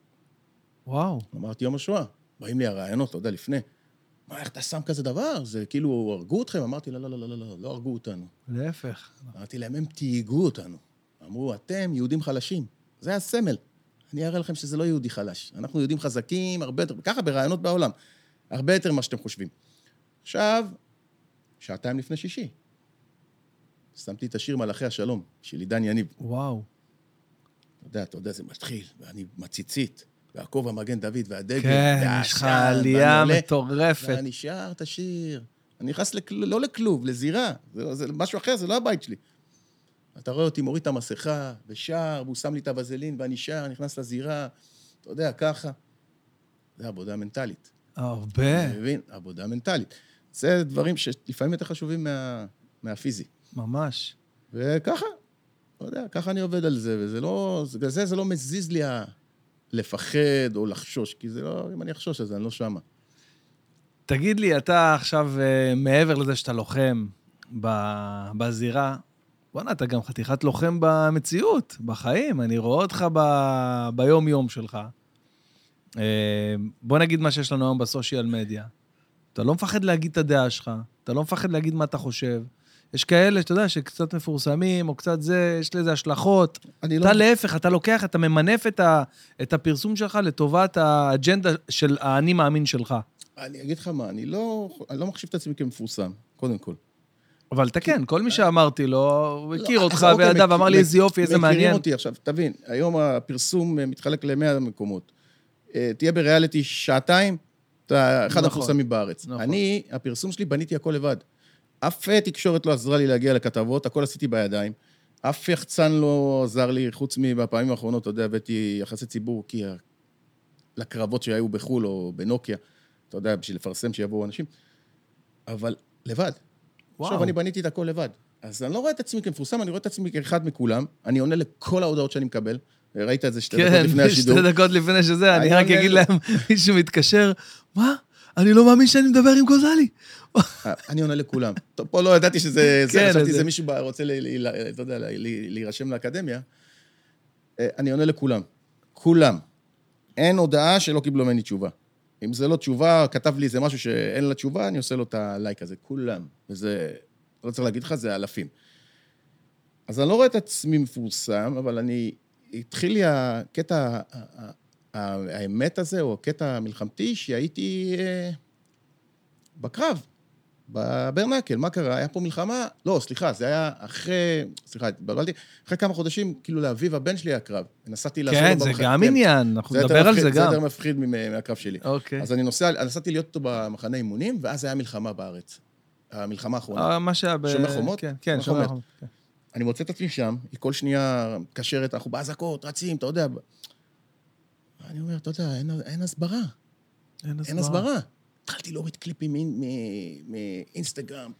וואו. אמרתי, יום השואה. באים לי הרעיונות, אתה יודע, לפני. מה, איך אתה שם כזה דבר? זה כאילו, הרגו אתכם? אמרתי, לא, לא, לא, לא, לא, לא, לא הרגו אותנו. להפך. אמרתי להם, הם תהיגו אותנו. אמרו, אתם יהודים חלשים. זה הסמל. אני אראה לכם שזה לא יהודי חלש. אנחנו יהודים חזקים, הרבה יותר, ככה ברעיונות בעולם. הרבה יותר ממה שאתם חושבים. עכשיו, שעתיים לפני שישי, שמתי את השיר מלאכי השלום, של עידן יניב. וואו. אתה יודע, אתה יודע, זה מתחיל, ואני מציצית, והכובע מגן דוד, והדגל, כן, יש לך עלייה מטורפת. ואני שר את השיר. אני נכנס, לכל... לא לכלוב, לזירה. זה, זה משהו אחר, זה לא הבית שלי. אתה רואה אותי מוריד את המסכה, ושר, והוא שם לי את הווזלין, ואני שר, נכנס לזירה, אתה יודע, ככה. זה עבודה מנטלית. הרבה. אתה מבין? עבודה מנטלית. זה דברים שלפעמים יותר חשובים מה... מהפיזי. ממש. וככה, לא יודע, ככה אני עובד על זה, וזה לא, בגלל זה זה לא מזיז לי ה... לפחד או לחשוש, כי זה לא, אם אני אחשוש אז אני לא שמה. תגיד לי, אתה עכשיו, אה, מעבר לזה שאתה לוחם בזירה, בואנה, אתה גם חתיכת לוחם במציאות, בחיים. אני רואה אותך ב- ביום-יום שלך. אה, בוא נגיד מה שיש לנו היום בסושיאל מדיה. אתה לא מפחד להגיד את הדעה שלך, אתה לא מפחד להגיד מה אתה חושב. יש כאלה, שאתה יודע, שקצת מפורסמים, או קצת זה, יש לזה השלכות. אני אתה להפך, אתה לוקח, אתה ממנף את, ה, את הפרסום שלך לטובת האג'נדה של האני מאמין שלך. אני אגיד לך מה, אני לא, אני לא מחשיב את עצמי כמפורסם, קודם כל. אבל אתה כן, כל מי שאמרתי לו, הוא הכיר לא, אותך אז אוקיי, וידע ואמר לי איזה יופי, איזה מכירים מעניין. אותי עכשיו, תבין, היום הפרסום מתחלק ל-100 מקומות. אה, תהיה בריאליטי שעתיים, אתה אחד נכון, המפורסמים בארץ. נכון. אני, הפרסום שלי, בניתי הכל לבד. אף תקשורת לא עזרה לי להגיע לכתבות, הכל עשיתי בידיים. אף יחצן לא עזר לי, חוץ מבפעמים האחרונות, אתה יודע, הבאתי יחסי ציבור, כי לקרבות שהיו בחו"ל או בנוקיה, אתה יודע, בשביל לפרסם שיבואו אנשים. אבל לבד. וואו. עכשיו אני בניתי את הכל לבד. אז אני לא רואה את עצמי כמפורסם, אני רואה את עצמי כאחד מכולם. אני עונה לכל ההודעות שאני מקבל. ראית את זה שתי דקות כן, לפני [laughs] השידור. שתי דקות לפני שזה, אני רק אגיד להם, [laughs] מישהו מתקשר, מה? אני לא מאמין שאני מדבר עם גוזלי. אה, אני עונה לכולם. טוב, פה לא ידעתי שזה... זה, כן, חשבתי זה- שזה מישהו רוצה, אתה יודע, להירשם לאקדמיה. אה, אני עונה לכולם. כולם. אין הודעה שלא קיבלו ממני תשובה. אם זה לא תשובה, כתב לי איזה משהו שאין לה תשובה, אני עושה לו את הלייק הזה. כולם. וזה, לא צריך להגיד לך, זה אלפים. אז אני לא רואה את עצמי מפורסם, אבל אני... התחיל לי הקטע, האמת הזה, או הקטע המלחמתי, שהייתי אה, בקרב, בברנקל. מה קרה? היה פה מלחמה? לא, סליחה, זה היה אחרי... סליחה, התבלבלתי. אחרי כמה חודשים, כאילו לאביב הבן שלי היה קרב. נסעתי לעזור לו כן, זה גם כן. עניין, אנחנו זה נדבר על זה זה גם. יותר מפחיד מהקרב שלי. אוקיי. אז אני נוסע, נסעתי להיות איתו במחנה אימונים, ואז היה מלחמה בארץ. המלחמה האחרונה. אה, מה שהיה ב... שומר חומות? כן, כן, שומר חומות. כן. אני מוצא את עצמי שם, היא כל שנייה מקשרת, אנחנו באזעקות, רצים, אתה יודע. אני אומר, אתה יודע, אין, אין הסברה, אין הסברה. התחלתי להוריד קליפים מאינסטגרם,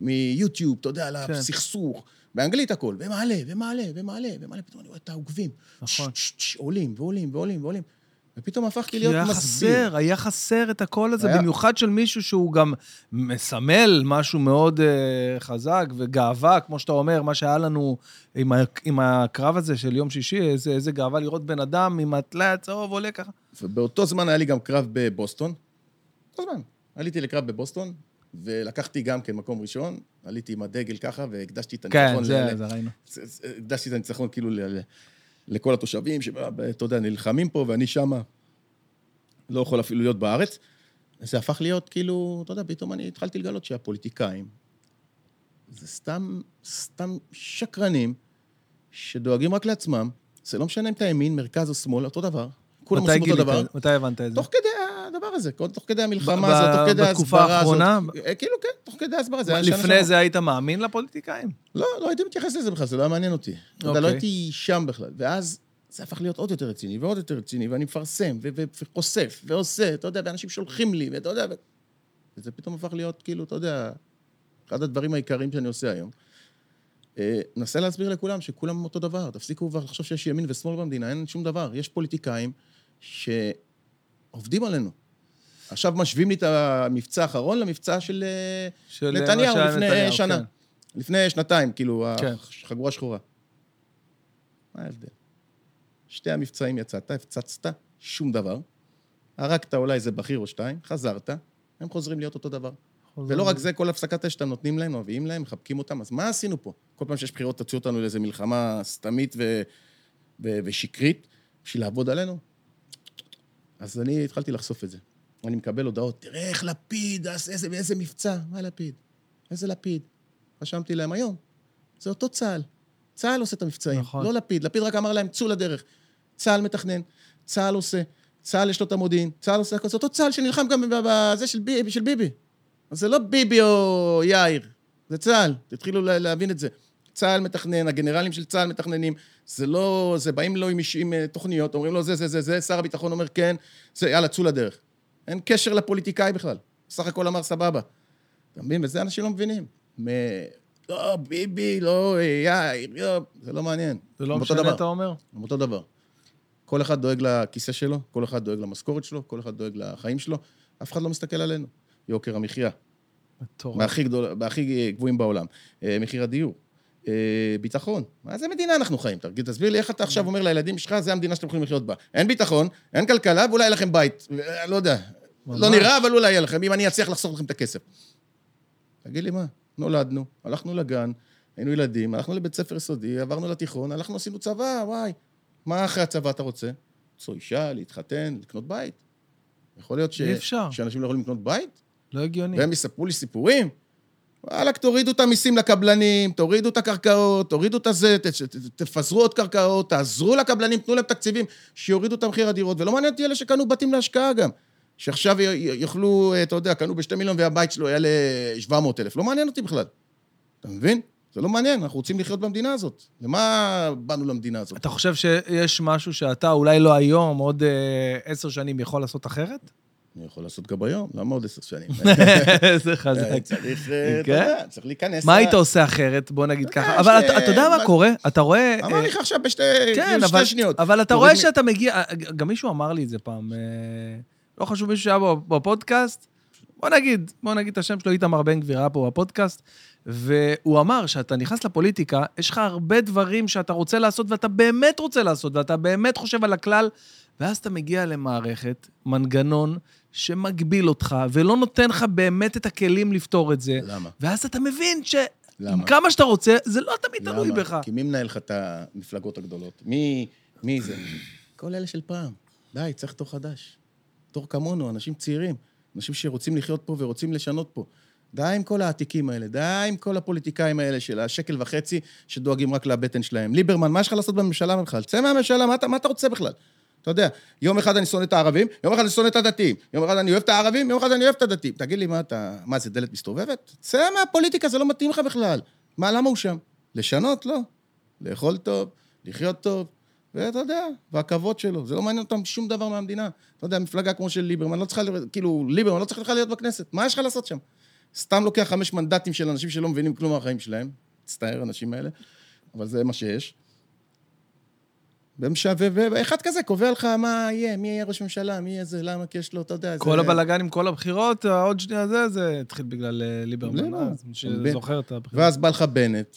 מיוטיוב, אתה יודע, על כן. הסכסוך, באנגלית הכל, ומעלה, ומעלה, ומעלה, ומעלה, פתאום אני רואה את העוקבים. נכון. עולים, ועולים, ועולים, ועולים. ופתאום הפכתי להיות היה מסביר. חסר, היה חסר את הקול הזה, היה- במיוחד של מישהו שהוא גם מסמל משהו מאוד uh, חזק וגאווה, כמו שאתה אומר, מה שהיה לנו עם, ה- עם הקרב הזה של יום שישי, איזה, איזה גאווה לראות בן אדם עם הטלאי הצהוב עולה ככה. ובאותו זמן היה לי גם קרב בבוסטון. באותו זמן. עליתי לקרב בבוסטון, ולקחתי גם כן מקום ראשון, עליתי עם הדגל ככה, והקדשתי את הניצחון. כן, זה, ל- זה ראינו. הקדשתי את הניצחון כאילו ל- לכל התושבים, שאתה יודע, נלחמים פה, ואני שמה לא יכול אפילו להיות בארץ. זה הפך להיות כאילו, אתה יודע, פתאום אני התחלתי לגלות שהפוליטיקאים זה סתם, סתם שקרנים שדואגים רק לעצמם. זה לא משנה אם אתה ימין, מרכז או שמאל, אותו דבר. כולם עושים אותו? דבר. מתי הבנת את זה? תוך כדי הדבר הזה, תוך כדי המלחמה הזאת, תוך כדי בתקופה ההסברה הזאת. האחרונה? אה, כאילו, כן, תוך כדי ההסברה. היה לפני זה היית מאמין לפוליטיקאים? לא, לא הייתי מתייחס לזה בכלל, זה לא היה מעניין אותי. אתה לא אוקיי. הייתי שם בכלל. ואז זה הפך להיות עוד יותר רציני ועוד יותר רציני, ואני מפרסם, וחושף, ועושה, אתה יודע, ואנשים שולחים לי, ואתה יודע. וזה פתאום הפך להיות, כאילו, אתה יודע, אחד הדברים העיקריים שאני עושה היום. אה, נסה להסביר לכולם שכולם אותו דבר, תפסיקו כבר לחשוב שיש ימין ושמאל במדינה, אין שום דבר. יש פוליטיקאים שעובדים עלינו. עכשיו משווים לי את המבצע האחרון למבצע של אה, של נתניהו מה שהיה לפני נתניהו, שנה. כן. לפני שנתיים, כאילו, כן. החגורה שחורה. מה ההבדל? שתי המבצעים יצאת, הפצצת, שום דבר. הרגת אולי איזה בכיר או שתיים, חזרת, הם חוזרים להיות אותו דבר. ולא רק זה, כל הפסקת אש שאתם נותנים להם, מביאים להם, מחבקים אותם, אז מה עשינו פה? כל פעם שיש בחירות, תוציאו אותנו לאיזו מלחמה סתמית ו... ו... ושקרית, בשביל לעבוד עלינו? אז אני התחלתי לחשוף את זה. אני מקבל הודעות, תראה איך לפיד, איזה, איזה מבצע. מה לפיד? איזה לפיד? רשמתי להם היום. זה אותו צה"ל. צה"ל עושה את המבצעים, נכון. לא לפיד. לפיד רק אמר להם, צאו לדרך. צה"ל מתכנן, צה"ל עושה, צה"ל יש לו את המודיעין, צה"ל עושה הכל. זה אותו צה"ל שנלחם גם בזה של ביבי. של ביבי. אז זה לא ביבי או יאיר, זה צה"ל. תתחילו לה- להבין את זה. צה"ל מתכנן, הגנרלים של צה"ל מתכננים. זה לא, זה באים לו עם, איש- עם אה, תוכניות, אומרים לו זה, זה, זה, זה, שר הביטחון אומר כן, זה, יאללה, צאו לדרך. אין קשר לפוליטיקאי בכלל. סך הכל אמר סבבה. אתה מבין? וזה אנשים לא מבינים. מ... לא, ביבי, לא, יאיר, לא, זה לא מעניין. זה לא משנה, דבר. אתה אומר? הם אותו דבר. כל אחד דואג לכיסא שלו, כל אחד דואג למשכורת שלו, כל אחד דואג לחיים שלו, אף אחד לא מסתכל עלינו. יוקר המחיה, מטורף. מהכי, גדול, מהכי גבוהים בעולם. אה, מחיר הדיור, ביטחון. מה איזה מדינה אנחנו חיים? תסביר לי איך אתה עכשיו אומר לילדים שלך, זה המדינה שאתם יכולים לחיות בה. אין ביטחון, אין כלכלה, ואולי יהיה לכם בית. אה, לא יודע. ממש. לא נראה, אבל אולי יהיה לכם, אם אני אצליח לחסוך לכם את הכסף. תגיד לי מה, נולדנו, הלכנו לגן, היינו ילדים, הלכנו לבית ספר יסודי, עברנו לתיכון, הלכנו, עשינו צבא, וואי. מה אחרי הצבא אתה רוצה? למצוא אישה, להתחתן, לקנות בית. יכול להיות ש... שאנשים לא יכולים לקנות בית? לא הגיוני. והם יספרו לי סיפורים? וואלכ, תורידו את המיסים לקבלנים, תורידו את הקרקעות, תורידו את הזה, ת- ת- תפזרו עוד קרקעות, תעזרו לקבלנים, תנו להם תקציבים, שיורידו את המחיר הדירות, ולא מעניין אותי אלה שקנו בתים להשקעה גם. שעכשיו יוכלו, אה, אתה יודע, קנו בשתי מיליון והבית שלו יעלה 700 אלף. לא מעניין אותי בכלל. אתה מבין? זה לא מעניין, אנחנו רוצים לחיות במדינה הזאת. למה באנו למדינה הזאת? אתה חושב שיש משהו שאתה, אולי לא היום, עוד אה, עשר שנים, יכול לעשות אחרת? אני יכול לעשות גם היום, למה עוד עשר שנים? [laughs] זה חזק. צריך, אה, אתה כן? יודע, צריך להיכנס... מה היית עושה אחרת? בוא נגיד ככה. אבל אתה אתה יודע מה קורה? אתה רואה... אמר אה, לך עכשיו בשתי כן, שניות. אבל אתה רואה שאתה מגיע, גם מישהו אמר לי את זה פעם, אה, לא חשוב מישהו שהיה בפודקאסט, בוא נגיד, בוא נגיד את השם שלו, איתמר בן גביר היה פה בפודקאסט, והוא אמר שאתה נכנס לפוליטיקה, יש לך הרבה דברים שאתה רוצה לעשות, ואתה באמת רוצה לעשות, ואתה באמת חושב על הכלל, ואז אתה מגיע למערכת, מנגנון, שמגביל אותך, ולא נותן לך באמת את הכלים לפתור את זה. למה? ואז אתה מבין שעם למה? כמה שאתה רוצה, זה לא תמיד תלוי למה? בך. כי מי מנהל לך את המפלגות הגדולות? מי, מי זה? כל אלה של פעם. די, צריך תור חדש. תור כמונו, אנשים צעירים, אנשים שרוצים לחיות פה ורוצים לשנות פה. די עם כל העתיקים האלה, די עם כל הפוליטיקאים האלה של השקל וחצי שדואגים רק לבטן שלהם. ליברמן, מה יש לך לעשות בממשלה בכלל? צא מהממשלה, מה אתה, מה אתה רוצה בכלל? אתה יודע, יום אחד אני שונא את הערבים, יום אחד אני שונא את הדתיים, יום אחד אני אוהב את הערבים, יום אחד אני אוהב את הדתיים. תגיד לי, מה אתה... מה, זה דלת מסתובבת? צא מהפוליטיקה, זה לא מתאים לך בכלל. מה, למה הוא שם? לשנות? לא. לאכול טוב, לחיות טוב, ואתה יודע, והכבוד שלו. זה לא מעניין אותם שום דבר מהמדינה. אתה יודע, מפלגה כמו של ליברמן, לא צריכה, ל- כאילו, ליברמן לא צריך בכלל להיות בכנסת. מה יש לך לעשות שם? סתם לוקח חמש מנדטים של אנשים שלא מבינים כלום מהחיים שלהם. מצטער, האנשים האלה, אבל זה מה שיש. ואחד כזה קובע לך מה יהיה, מי יהיה ראש ממשלה, מי יהיה זה, למה, כי יש לו, אתה יודע, כל זה... הבלאגן עם כל הבחירות, העוד שנייה זה, זה התחיל בגלל אה, ליברמן, ליברמן. אז מי שזוכר את הבחירות. ואז בא לך בנט,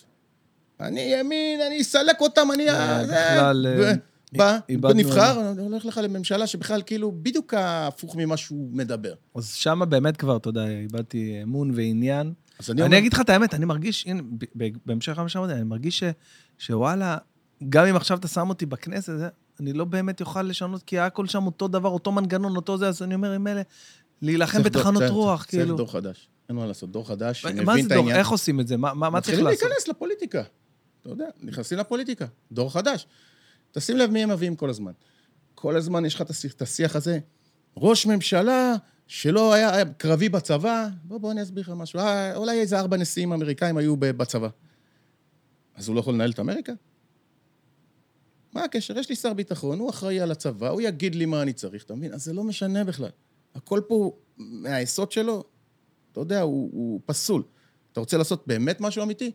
אני ימין, אני אסלק אותם, אני... אה, זה- בכלל, אה, בא, נבחר, הולך לך לממשלה שבכלל כאילו בדיוק הפוך ממה שהוא מדבר. אז שמה באמת כבר, אתה יודע, איבדתי אמון ועניין. אז אני אני אומר, אגיד לך את האמת, אני מרגיש, הנה, בהמשך למה שאמרתי, אני מרגיש שוואלה, גם אם עכשיו אתה שם אותי בכנסת, זה- אני לא באמת אוכל לשנות, כי הכל שם אותו דבר, אותו מנגנון, אותו זה, אז אני אומר, עם אלה, להילחם צריך דור- בתחנות צריך- רוח, צריך כאילו. דור חדש. אין מה לעשות, דור חדש מה שמבין זה את דור? העניין. איך עושים את זה? מה- מה מה צריך מתחילים לעשות? להיכנס לפוליטיקה. אתה יודע, נכנסים לפוליטיקה. דור חדש. תשים לב מי הם מביאים כל הזמן. כל הזמן יש לך את השיח- הזה. ראש ממשלה שלא היה, היה קרבי בצבא, בוא, בוא אני אסביר לך משהו. אה, אולי איזה ארבע נשיאים אמריקאים היו בצבא. אז הוא לא יכול לנהל את אמריקה? מה הקשר? יש לי שר ביטחון, הוא אחראי על הצבא, הוא יגיד לי מה אני צריך, אתה מבין? אז זה לא משנה בכלל. הכל פה, מהיסוד שלו, אתה יודע, הוא, הוא פסול. אתה רוצה לעשות באמת משהו אמיתי?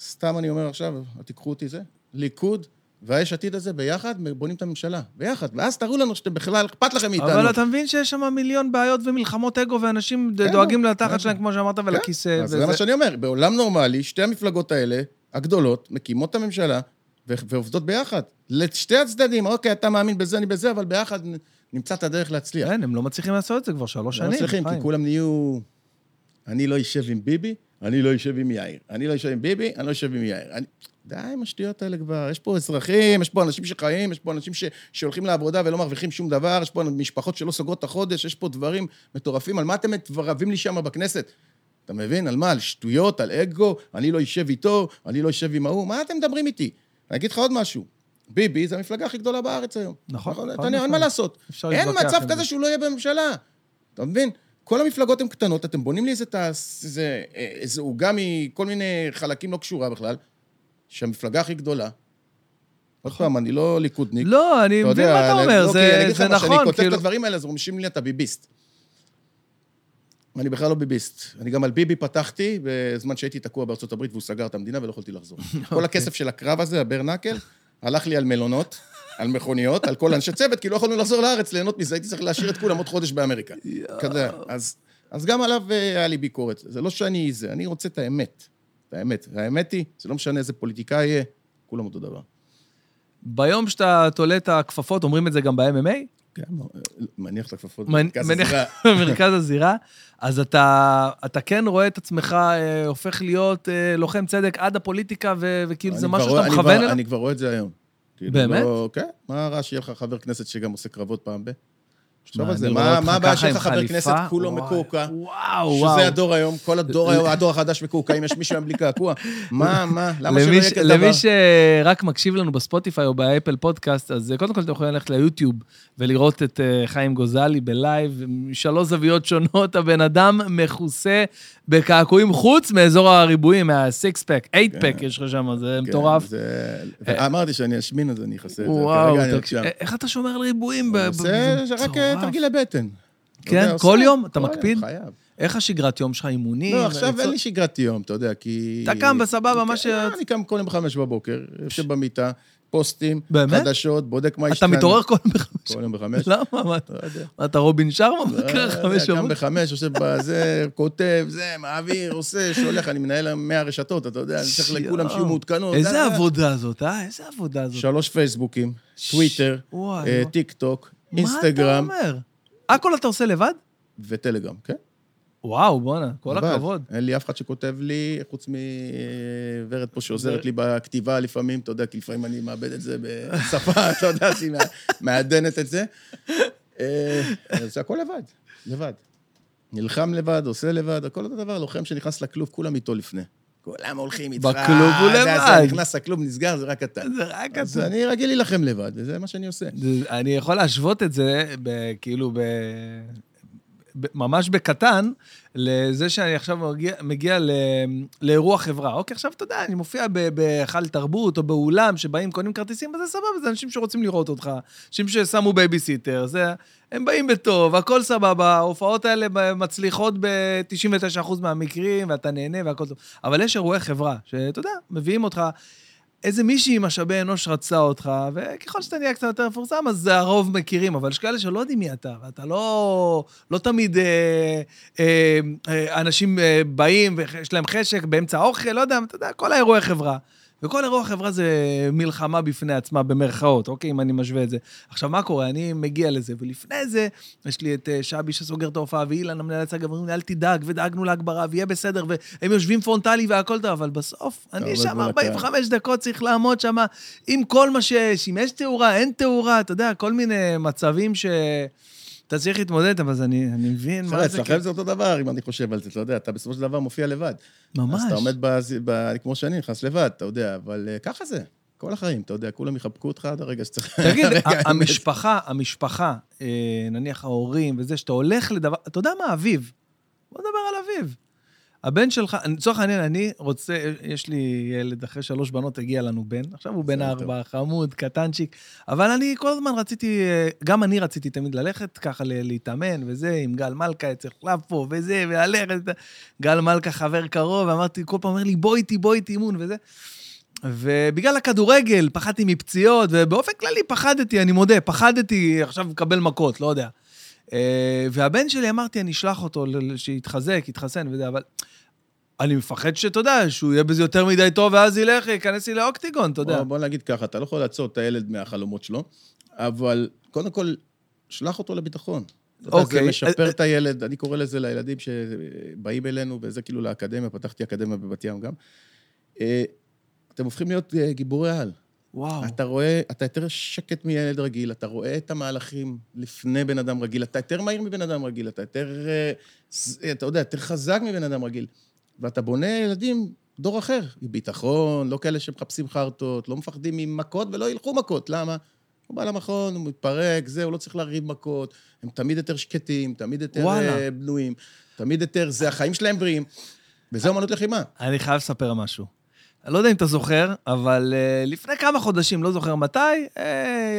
סתם אני אומר עכשיו, תיקחו אותי זה, ליכוד והיש עתיד הזה ביחד, בונים את הממשלה. ביחד. ואז תראו לנו שאתם בכלל, אכפת לכם מאיתנו. אבל אתה מבין שיש שם מיליון בעיות ומלחמות אגו, ואנשים כן, דואגים לתחת כן. שלהם, כמו שאמרת, ולכיסא. אז זה מה שאני אומר, בעולם נורמלי, שתי המפלגות האלה, הגדולות, מקימות את הממשלה ועובדות ביחד. לשתי הצדדים, אוקיי, אתה מאמין בזה, אני בזה, אבל ביחד נמצא את הדרך להצליח. כן, הם לא מצליחים לעשות את זה כבר שלוש לא שנים. מצליחים, כי. כולם נהיו... אני לא אשב עם ביבי, אני לא אשב עם יאיר. אני לא אשב עם ביבי, אני לא אשב עם יאיר. אני... די עם השטויות האלה כבר. יש פה אזרחים, יש פה אנשים שחיים, יש פה אנשים ש... שהולכים לעבודה ולא מרוויחים שום דבר, יש פה משפחות שלא סוגרות את החודש, יש פה דברים מטורפים. על מה אתם רבים לי שם בכנסת? אתה מבין? על מה? על שטויות, על אגו, אני לא אשב איתו, אני לא אשב עם ההוא, מה אתם מדברים איתי? אני אגיד לך עוד משהו. ביבי זה המפלגה הכי גדולה בארץ היום. נכון, חד יודע, אין משמעית. מה לעשות. אין מצב כזה זה. שהוא לא יהיה בממשלה. אתה מבין? כל המפלגות הן קטנות, אתם בונים לי איזה. איזה, איזה עוגה מכל מיני חלקים לא קשורה בכלל, שהמפלגה הכי גדולה, עוד פעם, אני לא ליכודניק. לא, אני מבין מה אתה אומר, לא, זה אני אגיד לך כשאני נכון, כותב את כאילו... הדברים האלה, אז רומשים לי אתה ביביסט. אני בכלל לא ביביסט. אני גם על ביבי פתחתי בזמן שהייתי תקוע בארצות הברית והוא סגר את המדינה ולא יכולתי לחזור. [laughs] כל הכסף של הקרב הזה, הברנקל, הלך לי על מלונות, על מכוניות, על כל אנשי צוות, כי לא יכולנו לחזור לארץ ליהנות מזה, הייתי צריך להשאיר את כולם עוד חודש באמריקה. כזה. אז, אז גם עליו אה, היה לי ביקורת. זה לא שאני זה, אני רוצה את האמת. את האמת. והאמת היא, זה לא משנה איזה פוליטיקאי יהיה, כולם אותו דבר. ביום שאתה תולה את הכפפות, אומרים את זה גם ב-MMA? כן, מניח את הכפפות במרכז הזירה. [laughs] במרכז הזירה, אז אתה, אתה כן רואה את עצמך אה, הופך להיות אה, לוחם צדק עד הפוליטיקה, ו- וכאילו זה משהו שאתה מכוון אליו? אני כבר רואה את זה היום. כאילו, באמת? לא- כן, מה רע שיהיה לך חבר כנסת שגם עושה קרבות פעם ב... תחשוב על זה, מה הבעיה ככה שיהיה עם לך חבר? כנסת כולו וואי, מקועקע? וואו, וואו. שזה הדור היום, כל הדור היום, הדור החדש מקועקעים, יש מישהו היום בלי קעקוע. [laughs] מה, מה, למה שלא יהיה כזה דבר? למי שרק מקשיב לנו בספוטיפיי או באפל פודקאסט, אז אה, קודם כל אתם יכולים ללכת ליוטיוב ולראות את אה, חיים גוזלי בלייב, משלוש זוויות שונות, [laughs] הבן אדם מכוסה בקעקועים חוץ מאזור הריבועים, מה six pack, eight pack יש לך שם, זה כן, מטורף. זה- אמרתי שאני אשמין אז אני אכסה את זה. וואו. איך אתה שומר על ריבועים? זה רק מטורף. תרגילי בטן. אתה כן? יודע, כל יום? אתה כל יום, מקפיד? חייב. איך השגרת יום שלך, אימונים? לא, עכשיו אין לי שגרת יום, אתה יודע, כי... אתה קם בסבבה, מה ש... כן, אני קם כל יום בחמש בבוקר, יושב במיטה, פוסטים, באמת? חדשות, בודק מה אתה השתנה. מתעורר כל יום בחמש? כל יום בחמש. למה? מה, לא. מה, אתה רובין שרמה? מה לא קרה יודע, חמש קם שעות? בחמש, יושב בזה, כותב, זה, מעביר, עושה, שולח, אני מנהל 100 רשתות, אתה יודע, אני צריך לכולם שיהיו מעודכנות. איזה אה, עבודה זאת, אה? איזה עבודה זאת. שלוש פייסבוקים, טוויטר, אה. טיק טוק, מה אינסטגרם אתה אומר? הכל אתה עושה לבד? וטלגרם, כן? וואו, בואנה, כל לבד. הכבוד. אין לי אף אחד שכותב לי, חוץ מוורד פה שעוזרת לי בכתיבה לפעמים, אתה יודע, כי לפעמים אני מאבד את זה בשפה, [laughs] אתה יודע, שהיא מע- מעדנת את זה. אה, זה הכל לבד, לבד. נלחם לבד, עושה לבד, הכל אותו דבר, לוחם שנכנס לכלוב, כולם איתו לפני. כולם הולכים איתך. בכלוב הוא לבד. זה נכנס לכלוב, נסגר, זה רק אתה. זה רק אז אתה. אני רגיל להילחם לבד, וזה מה שאני עושה. אני יכול להשוות את זה, כאילו, ב... ממש בקטן, לזה שאני עכשיו מגיע, מגיע ל, לאירוע חברה. אוקיי, עכשיו אתה יודע, אני מופיע בהיכל תרבות או באולם שבאים, קונים כרטיסים, אז זה סבבה, זה אנשים שרוצים לראות אותך, אנשים ששמו בייביסיטר, זה, הם באים בטוב, הכל סבבה, ההופעות האלה מצליחות ב-99% מהמקרים, ואתה נהנה והכל טוב. אבל יש אירועי חברה, שאתה יודע, מביאים אותך, איזה מישהי עם משאבי אנוש רצה אותך, וככל שאתה נהיה קצת יותר מפורסם, אז הרוב מכירים, אבל יש כאלה שלא יודעים מי אתה, ואתה לא, לא תמיד אה, אה, אה, אנשים אה, באים ויש להם חשק באמצע האוכל, לא יודע, אתה יודע, כל האירועי חברה. וכל אירוע חברה זה מלחמה בפני עצמה, במרכאות, אוקיי, אם אני משווה את זה. עכשיו, מה קורה? אני מגיע לזה, ולפני זה, יש לי את אה, שבי שסוגר את ההופעה, ואילן, המנהל הצגה, ואומרים לי, אל תדאג, ודאגנו להגברה, ויהיה בסדר, והם יושבים פרונטלי והכל טוב, אבל בסוף, אני שם מול הקהל. 45 דקות צריך לעמוד שם עם כל מה שיש, אם יש תאורה, אין תאורה, אתה יודע, כל מיני מצבים ש... אתה צריך להתמודד, אבל אני, אני מבין מה זה... אצלכם זה אותו דבר, אם אני חושב על זה, אתה יודע, אתה בסופו של דבר מופיע לבד. ממש. אז אתה עומד בז- ב... כמו שאני, נכנס לבד, אתה יודע, אבל אה, ככה זה, כל החיים, אתה יודע, כולם יחבקו אותך עד הרגע שצריך... תגיד. המשפחה, המשפחה, אה, נניח ההורים וזה, שאתה הולך לדבר, אתה יודע מה, אביב. בוא נדבר על אביב. הבן שלך, לצורך העניין, אני רוצה, יש לי ילד, אחרי שלוש בנות הגיע לנו בן, עכשיו הוא בן ארבע, חמוד, קטנצ'יק, אבל אני כל הזמן רציתי, אה, גם אני רציתי תמיד ללכת ככה להתאמן וזה, עם גל מלכה אצל חלפו וזה, וללכת. גל מלכה חבר קרוב, ואמרתי, כל פעם אומר לי, בוא איתי, בוא איתי אימון וזה. ובגלל הכדורגל, פחדתי מפציעות, ובאופן כללי פחדתי, אני מודה, פחדתי עכשיו לקבל מכות, לא יודע. אה, והבן שלי, אמרתי, אני אשלח אותו שיתחזק, יתחסן וזה, אבל אני מפחד שאתה יודע, שהוא יהיה בזה יותר מדי טוב, ואז ילך, ייכנס לי לאוקטיגון, אתה יודע. בוא, בוא נגיד ככה, אתה לא יכול לעצור את הילד מהחלומות שלו, אבל קודם כל, שלח אותו לביטחון. אוקיי. זה משפר אה, את הילד, אני קורא לזה לילדים שבאים אלינו, וזה כאילו לאקדמיה, פתחתי אקדמיה בבת ים גם. אה, אתם הופכים להיות גיבורי על. וואו. אתה רואה, אתה יותר שקט מילד רגיל, אתה רואה את המהלכים לפני בן אדם רגיל, אתה יותר מהיר מבן אדם רגיל, אתה יותר, אה, ס- אתה יודע, יותר חזק מבן אדם רגיל. ואתה בונה ילדים, דור אחר, עם ביטחון, לא כאלה שמחפשים חרטות, לא מפחדים ממכות ולא ילכו מכות, למה? הוא בא למכון, הוא מתפרק, זה, הוא לא צריך לריב מכות, הם תמיד יותר שקטים, תמיד יותר וואלה. אה, בנויים, תמיד יותר, זה, החיים שלהם בריאים, וזה אמנות לחימה. אני חייב לספר משהו. אני לא יודע אם אתה זוכר, אבל uh, לפני כמה חודשים, לא זוכר מתי, uh,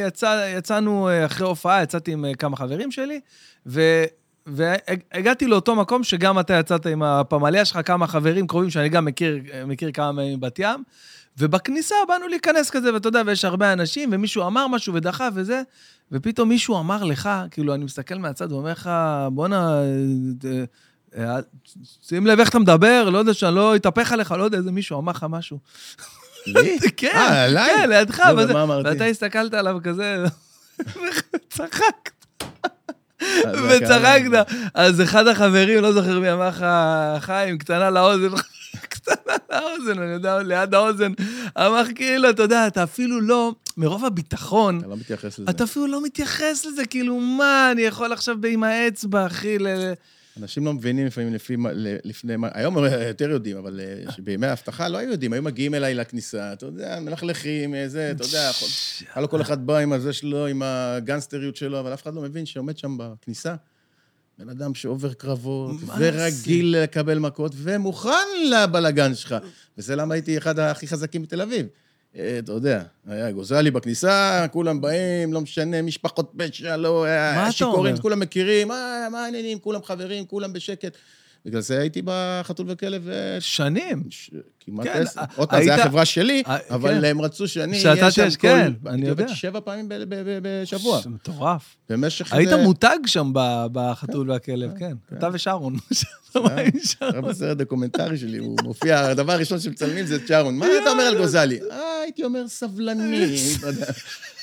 יצא, יצאנו uh, אחרי הופעה, יצאתי עם כמה חברים שלי, ו... והגעתי לאותו מקום שגם אתה יצאת עם הפמליה שלך, כמה חברים קרובים שאני גם מכיר, מכיר כמה מהם מבת ים, ובכניסה באנו להיכנס כזה, ואתה יודע, ויש הרבה אנשים, ומישהו אמר משהו ודחף וזה, ופתאום מישהו אמר לך, כאילו, אני מסתכל מהצד ואומר לך, בואנה, אה, אה, שים לב איך אתה מדבר, לא יודע שאני לא אתהפך עליך, לא יודע, איזה מישהו אמר לך משהו. לי? [laughs] כן, אה? כן, לידך, אמרתי? ואתה הסתכלת עליו כזה, [laughs] וצחקת, אז זה וצחקת. אז אחד החברים, לא זוכר מי אמר לך, חיים, קטנה לאוזן, [laughs] קטנה לאוזן, אני יודע, ליד האוזן, אמר כאילו, אתה יודע, אתה אפילו לא, מרוב הביטחון, אתה לא מתייחס לזה. אתה אפילו לא מתייחס לזה, כאילו, מה, אני יכול עכשיו עם האצבע, אחי, ל... אנשים לא מבינים לפעמים לפי מה, לפני מה, היום יותר יודעים, אבל אה, שבימי האבטחה לא היו יודעים, היו מגיעים אליי לכניסה, אתה יודע, מלכלכים, אה, זה, אתה יודע, היה לו כל אחד בא עם הזה שלו, עם הגנסטריות שלו, אבל אף אחד לא מבין שעומד שם בכניסה. בן אדם שעובר קרבות, ורגיל לקבל מכות, ומוכן לבלגן שלך. וזה למה הייתי אחד הכי חזקים בתל אביב. אה, אתה יודע, היה גוזל לי בכניסה, כולם באים, לא משנה, משפחות פשע, לא, שיכורים? כולם מכירים, מה, מה העניינים, כולם חברים, כולם בשקט. בגלל זה הייתי בחתול וכלב אה, שנים. ש- כמעט כן, עשר. עוד פעם, זו היית- הייתה חברה שלי, אה, אבל כן. הם רצו שאני אהיה שם תש- כל... כן, אני יודע. שבע פעמים בשבוע. זה מטורף. במשך היית מותג שם בחתול והכלב, כן. כן. אתה ושרון. [laughs] היה בסרט דוקומנטרי שלי, הוא מופיע, הדבר הראשון שמצלמים זה את שרון. מה אתה אומר על גוזלי? אה, הייתי אומר סבלני. [laughs]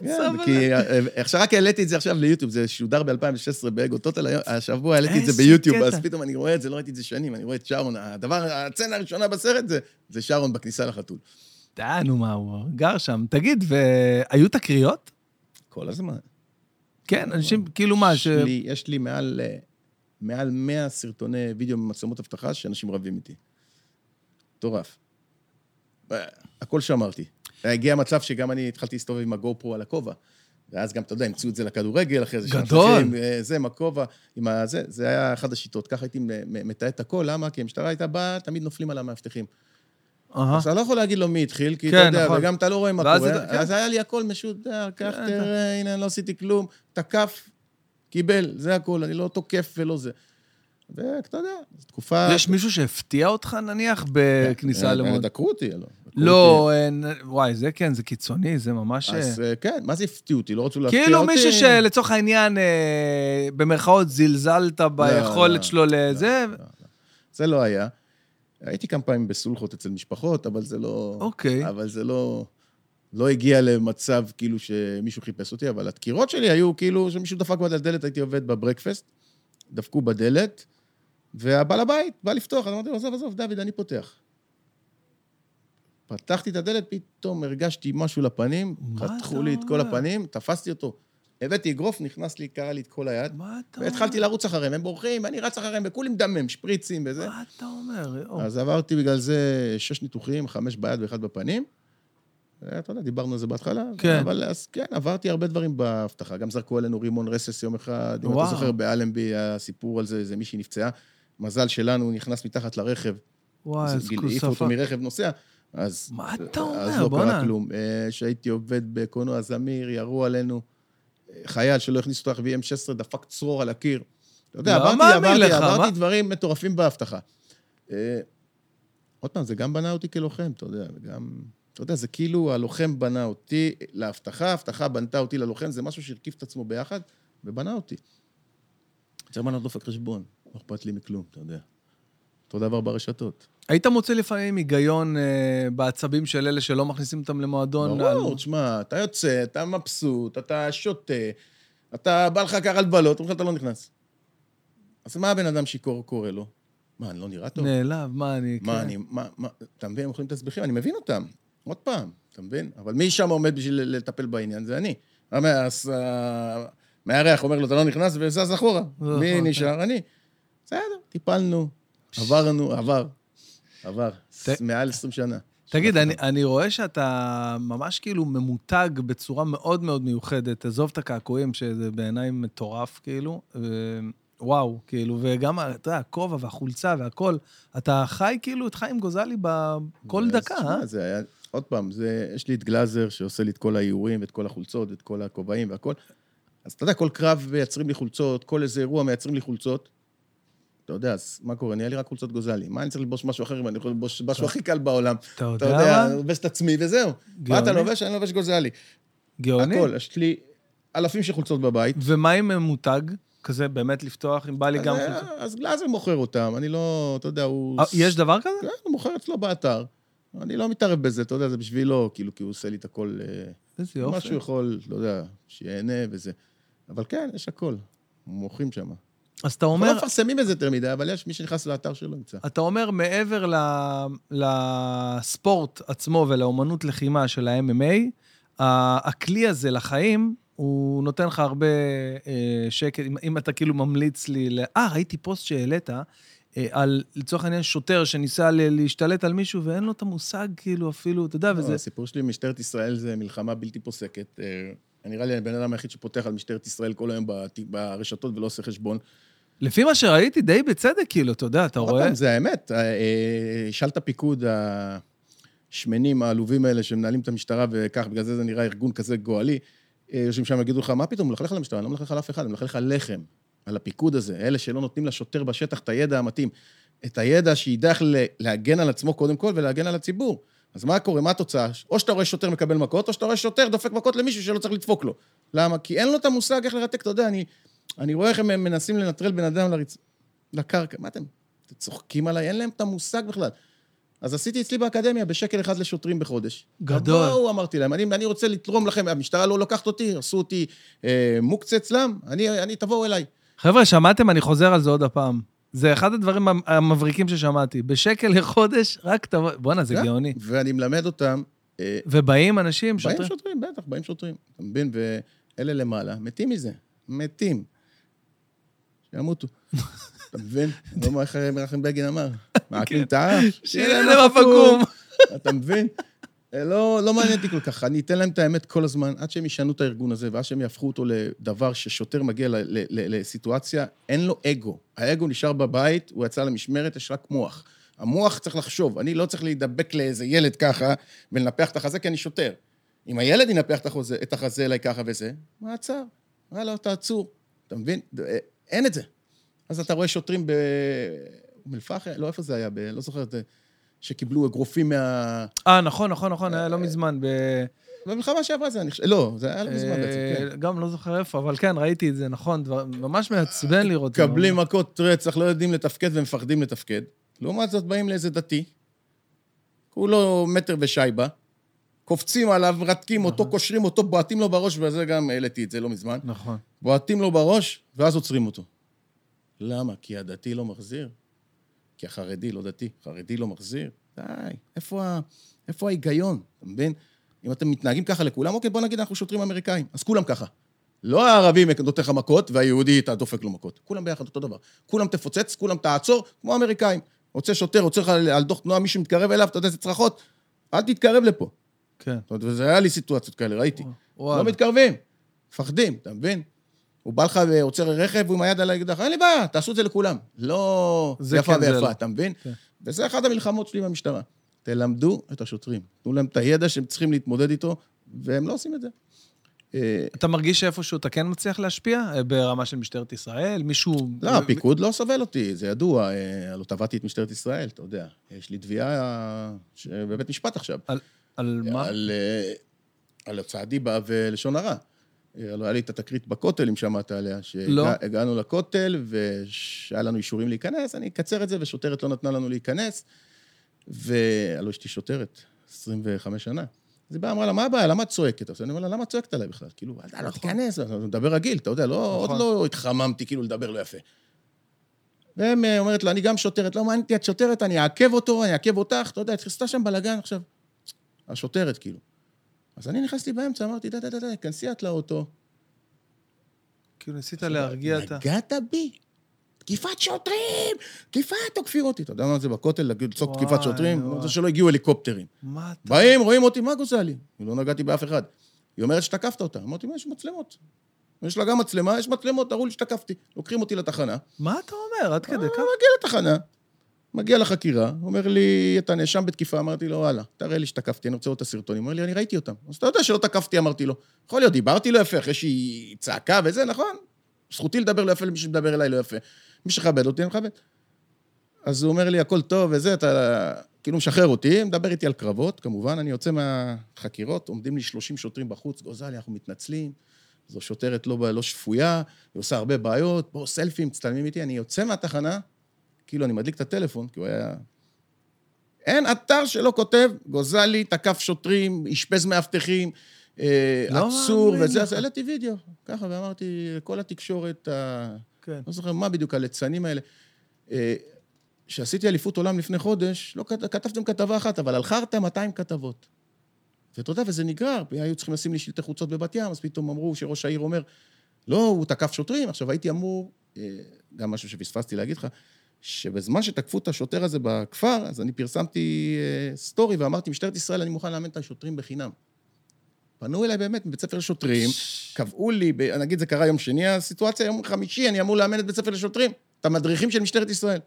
כן. כי אה, עכשיו רק העליתי את זה עכשיו ליוטיוב, זה שודר ב-2016 באגו טוטל, השבוע העליתי את זה ביוטיוב. אז פתאום אני רואה את זה, לא ראיתי את זה שנים, אני רואה את שרון, הדבר, הסצנה הראשונה בסרט זה- זה שרון בכניסה לחתול. די, נו מה, הוא גר שם. תגיד, והיו תקריות? כל הזמן. כן, אנשים, כאילו מה, ש... יש לי- מעל, אה, מעל 100 סרטוני וידאו ממצלמות אבטחה שאנשים רבים איתי. מטורף. אה, הכל שמרתי. הגיע מצב שגם אני התחלתי להסתובב עם הגו-פרו על הכובע. ואז גם, אתה יודע, המציאו את זה לכדורגל, אחרי זה גדול. אחרים, אה, זה, עם הכובע, עם הזה, זה היה אחת השיטות. ככה הייתי מתעד את הכל, למה? כי המשטרה הייתה באה, תמיד נופלים על המאבטחים. אז אתה לא יכול להגיד לו מי התחיל, כי כן, אתה יודע, נכון. וגם אתה לא רואה מה קורה. כן. אז היה לי הכל משודר, קח, כן, תראה, הנה, לא עשיתי כלום, תקף, קיבל, זה הכל, אני לא תוקף ולא זה. ואתה יודע, זו תקופה... יש מישהו שהפתיע אותך, נניח, בכניסה אה, למוד? דקרו אותי, לא. לא, אין- וואי, זה כן, זה קיצוני, זה ממש... אז אה, כן, מה זה הפתיעו אותי? לא רצו להפתיע אותי? כאילו מישהו שלצורך העניין, אה, במרכאות, זלזלת ביכולת לא, שלו לזה. לא, לא. זה לא היה. הייתי כמה פעמים בסולחות אצל משפחות, אבל זה לא... אוקיי. אבל זה לא... לא הגיע למצב כאילו שמישהו חיפש אותי, אבל הדקירות שלי היו כאילו שמישהו דפק בדלת, הייתי עובד בברקפסט, דפקו בדלת, והבעל הבית בא לפתוח, אז אמרתי לו, עזוב, עזוב, דוד, אני פותח. פתחתי את הדלת, פתאום הרגשתי משהו לפנים, חתכו לי את כל אומר? הפנים, תפסתי אותו. הבאתי אגרוף, נכנס לי, קרע לי את כל היד, מה אתה והתחלתי לרוץ אחריהם, הם בורחים, ואני רץ אחריהם, וכולי מדמם, שפריצים וזה. מה אתה אומר? אז עברתי בגלל זה שש ניתוחים, חמש ביד ואחד בפנים. אתה יודע, דיברנו על זה בהתחלה. כן. אבל אז כן, עברתי הרבה דברים באבטחה. גם זרקו עלינו רימון רסס יום אחד. אם וואו. אתה זוכר, באלנבי היה סיפור על זה, איזה מישהי נפצעה. מזל שלנו, נכנס מתחת לרכב. וואי, אז איזה גיל- העיפו כוספה. אותו מרכב נוסע. אז... מה אתה אז אומר? לא בואנה. קרה כלום. אה, כשהייתי עובד בקולנוע זמיר, ירו עלינו. אה, חייל שלא הכניס אותו ל-VM16, דפק צרור על הקיר. אתה יודע, לא עברתי, עברתי, לך, עברתי מה? דברים מטורפים באבטחה. אה, עוד פעם, זה גם בנה אותי כלוחם, אתה יודע, וגם... אתה יודע, זה כאילו הלוחם בנה אותי לאבטחה, האבטחה בנתה אותי ללוחם, זה משהו שהרכיב את עצמו ביחד ובנה אותי. צריך לא דופק חשבון, לא אכפת לי מכלום, אתה יודע. אותו דבר ברשתות. היית מוצא לפעמים היגיון אה, בעצבים של אלה שלא מכניסים אותם למועדון? ברור, על- תשמע, אתה יוצא, אתה מבסוט, אתה שותה, אתה בא לך ככה לבלות, אומרים לך, אתה לא נכנס. אז מה הבן אדם שיכור קורא לו? מה, אני לא נראה טוב? נעלב, מה אני... מה, כן. אני, מה, מה, אתה מבין, הם אוכלים תסביכים, אני מבין אותם. עוד פעם, אתה מבין? אבל מי שם עומד בשביל לטפל בעניין? זה אני. המאס, ה- מארח אומר לו, אתה לא נכנס, וזז אחורה. נכון, מי כן. נשאר? אני. בסדר, טיפלנו, עברנו, עבר. עבר. ת- מעל 20 שנה. תגיד, אני, אני רואה שאתה ממש כאילו ממותג בצורה מאוד מאוד מיוחדת. עזוב את הקעקועים, שזה בעיניי מטורף, כאילו. ו... וואו, כאילו, וגם, אתה יודע, הכובע והחולצה והכל. אתה חי כאילו את חיים גוזלי בכל דקה, תשמע, אה? זה היה, עוד פעם, זה, יש לי את גלאזר שעושה לי את כל האיורים ואת כל החולצות ואת כל הכובעים והכל. אז אתה יודע, כל קרב מייצרים לי חולצות, כל איזה אירוע מייצרים לי חולצות. אתה יודע, אז מה קורה? נהיה לי רק חולצות גוזלי. מה אני צריך ללבוש משהו אחר אם אני יכול ללבוש משהו הכי קל בעולם? אתה יודע מה? אני לובש את עצמי וזהו. מה אתה. לובש? אני לובש גוזלי. גאוני. הכל, יש לי אלפים של חולצות בבית. ומה עם ממותג? כזה באמת לפתוח, אם בא לי גם. אה, אז גלאזר מוכר אותם, אני לא, אתה יודע, הוא... אה, יש דבר כזה? כן, הוא מוכר אצלו באתר. אני לא מתערב בזה, אתה יודע, זה בשבילו, כאילו, כי הוא עושה לי את הכל... אה, איזה מה יופי. שהוא יכול, לא יודע, שיהנה וזה. אבל כן, יש הכל. מוכרים שם. אז אתה אומר... אומר, לא מפרסמים את זה יותר מדי, אבל יש מי שנכנס לאתר שלו ימצא. אתה אומר, מעבר ל, לספורט עצמו ולאומנות לחימה של ה-MMA, הכלי הזה לחיים, הוא נותן לך הרבה אה, שקט. אם, אם אתה כאילו ממליץ לי, ל- אה, ראיתי פוסט שהעלית, אה, על, לצורך העניין, שוטר שניסה להשתלט על מישהו ואין לו את המושג, כאילו, אפילו, אתה יודע, לא, וזה... הסיפור שלי עם משטרת ישראל זה מלחמה בלתי פוסקת. אה, נראה לי הבן אדם היחיד שפותח על משטרת ישראל כל היום ברשתות ולא עושה חשבון. לפי מה שראיתי, די בצדק, כאילו, אתה יודע, אתה רואה? פעם, זה האמת. אה, אה, שאל את הפיקוד השמנים, העלובים האלה, שמנהלים את המשטרה, וכך, בגלל זה זה נראה ארגון כזה גואלי. אה, יושבים שם, יגידו לך, מה פתאום, הוא מלכלך על המשטרה, אני לא מלכלך על אף אחד, אני מלכלך על לחם. על הפיקוד הזה, אלה שלא נותנים לשוטר בשטח את הידע המתאים, את הידע שידע איך להגן על עצמו קודם כל ולהגן על הציבור. אז מה קורה, מה התוצאה? או שאתה רואה שוטר מקבל מכות, או שאתה רואה שוטר דופק מכות למישהו שלא צריך לדפוק לו. למה? כי אין לו את המושג איך לרתק, אתה יודע, אני, אני רואה איך הם מנסים לנטרל בן אדם לרצ... לקרקע. מה אתם, אתם צוחקים עליי? אין להם את המושג בכלל. אז עשיתי אצלי באקדמיה בשקל אחד לשוטרים בחודש. גדול. בואו, אמרתי להם, אני, אני רוצה לתרום לכם, המשטרה לא לוקחת אותי, עשו אותי אה, מוקצה אצלם, אני, אני, תבואו אליי. חבר'ה, שמעתם? אני חוזר על זה עוד הפעם. זה אחד הדברים המ- המבריקים ששמעתי. בשקל לחודש, רק תבוא... בואנה, זה כן. גאוני. ואני מלמד אותם, אה, ובאים אנשים, באים שוטרים. שוטרים, בטח, באים שוטרים, אתה מבין? ואלה למעלה, מתים מזה, מתים. שימותו. [laughs] אתה מבין? לא מה איך מנחם בגין אמר. [laughs] מעקלים את האף, שיהיה להם הפקום. [laughs] אתה מבין? אה, לא, לא מעניין אותי כל כך, אני אתן להם את האמת כל הזמן, עד שהם ישנו את הארגון הזה, ועד שהם יהפכו אותו לדבר ששוטר מגיע ל, ל, ל, לסיטואציה, אין לו אגו. האגו נשאר בבית, הוא יצא למשמרת, יש רק מוח. המוח צריך לחשוב, אני לא צריך להידבק לאיזה ילד ככה ולנפח את החזה, כי אני שוטר. אם הילד ינפח את החוזה, את החזה אליי ככה וזה, מעצר. וואלה, תעצור. אתה מבין? אה, אין את זה. אז אתה רואה שוטרים באום אל-פחם, לא, איפה זה היה? ב... לא זוכר, את זה, שקיבלו אגרופים מה... אה, נכון, נכון, נכון, היה לא מזמן. ב... במלחמה שעברה זה, אני חושב... לא, זה היה לא מזמן בעצם, כן. אה, גם לא זוכר איפה, אבל כן, ראיתי את זה, נכון, דבר- ממש מעצבן לראות את זה. מקבלים מכות רצח, לא יודעים לתפקד ומפחדים לתפקד. לעומת זאת, באים לאיזה דתי, כולו מטר ושייבה, קופצים עליו, מרתקים אותו, קושרים אותו, בועטים לו בראש, וזה גם העליתי את זה לא מזמן. נכון. בועטים לו בראש, ואז עוצרים אותו. למה? כי הדתי לא מחזיר? כי החרדי לא דתי, חרדי לא מחזיר? די, איפה, ה... איפה ההיגיון, אתה מבין? אם אתם מתנהגים ככה לכולם, אוקיי, בוא נגיד אנחנו שוטרים אמריקאים, אז כולם ככה. לא הערבי נותן לך מכות, והיהודי אתה דופק לו מכות. כולם ביחד אותו דבר. כולם תפוצץ, כולם תעצור, כמו האמריקאים. רוצה שוטר, רוצה לך על דוח תנועה, מישהו מתקרב אליו, אתה יודע איזה צרחות? אל תתקרב לפה. כן. זאת אומרת, וזה היה לי סיטואציות כאלה, ראיתי. וואלה. לא מתקרבים, מפחדים, אתה מבין? הוא בא לך ועוצר רכב, עם היד על האקדח, אין לי בעיה, תעשו את זה לכולם. לא זה יפה כן, זה לא. ויפה, אתה מבין? כן. וזה אחת המלחמות שלי עם המשטרה. תלמדו את השוטרים, תנו להם את הידע שהם צריכים להתמודד איתו, והם לא עושים את זה. אה, אתה מרגיש שאיפשהו אתה כן מצליח להשפיע? אה, ברמה של משטרת ישראל? מישהו... לא, הפיקוד לא סובל אותי, זה ידוע. אה, הלוא תבעתי את משטרת ישראל, אתה יודע. יש לי תביעה אה, ש- בבית משפט עכשיו. על מה? על, אה, על הוצאת דיבה ולשון הרע. אה, הלוא היה לי את התקרית בכותל, אם שמעת עליה. לא. שהגענו לכותל, ושהיה לנו אישורים להיכנס, אני אקצר את זה, ושוטרת לא נתנה לנו להיכנס. והלוא אשתי שוטרת, 25 שנה. אז היא באה, אמרה לה, מה הבעיה? למה את צועקת? אז אני אומר לה, למה את צועקת עליי בכלל? כאילו, "אל- לא נכון. תיכנס, אני מדבר רגיל, אתה יודע, לא, עוד נכון. לא התחממתי כאילו לדבר לא יפה. והם אה, אומרת לה, אני גם שוטרת, לא מעניין אותי, את שוטרת, אני אעכב אותו, אני אעכב אותך, אתה יודע, התחילה שם בלאגן עכשיו. השוטרת, כאילו. אז אני נכנסתי באמצע, אמרתי, די, די, די, כנסי את לאוטו. כאילו ניסית להרגיע את ה... נגעת בי. תקיפת שוטרים! תקיפה, תוקפים אותי. אתה יודע מה זה בכותל, לצעוק תקיפת שוטרים? אני רוצה שלא הגיעו הליקופטרים. מה אתה... באים, רואים אותי, מה גוזל לי? אני לא נגעתי באף אחד. היא אומרת שתקפת אותה. אמרתי, מה, יש מצלמות. יש לה גם מצלמה, יש מצלמות, תראו לי שתקפתי. לוקחים אותי לתחנה. מה אתה אומר? עד כדי אה, כך? מגיע לתחנה, מגיע לחקירה, אומר לי, אתה נאשם בתקיפה, אמרתי לו, וואלה, תראה לי שתקפתי, אני רוצה לראות את הסרטונים. הוא אומר לי, אני ראיתי אותם. אז אתה יודע שלא תקפתי, אמרתי לו. יכול להיות, דיברתי לא יפה, אחרי שהיא צעקה וזה, נכון? זכותי לדבר לא יפה למי שמדבר אליי לא יפה. מי שכבד אותי, אני מכבד. אז הוא אומר לי, הכל טוב וזה, אתה כאילו משחרר אותי, מדבר איתי על קרבות, כמובן, אני יוצא מהחקירות, עומדים לי 30 שוטרים בחוץ, גוזלי, אנחנו מתנצלים, זו שוטרת לא, לא שפויה, היא עושה הרבה בעיות, בואו סלפי, מצטלמים איתי, אני יוצא מהתחנה, כאילו, אני מדליק את הטלפון, כי הוא היה... אין אתר שלא כותב, גוזלי, תקף שוטרים, אשפז מאבטחים, אה, לא עצור וזה. אז העליתי וידאו, ככה, ואמרתי, כל התקשורת. כן. לא זוכר מה בדיוק, הליצנים האלה. אה, כשעשיתי אליפות עולם לפני חודש, לא כת- כתבתם כתבה אחת, אבל על חרטא 200 כתבות. ואתה יודע, וזה נגרר, היו צריכים לשים לי שלטי חוצות בבת ים, אז פתאום אמרו שראש העיר אומר, לא, הוא תקף שוטרים. עכשיו, הייתי אמור, אה, גם משהו שפספסתי להגיד לך, שבזמן שתקפו את השוטר הזה בכפר, אז אני פרסמתי אה, סטורי ואמרתי, משטרת ישראל, אני מוכן לאמן את השוטרים בחינם. פנו אליי באמת מבית ספר לשוטרים, קבעו לי, ב- נגיד זה קרה יום שני, הסיטואציה יום חמישי, אני אמור לאמן את בית ספר לשוטרים, את המדריכים של משטרת ישראל.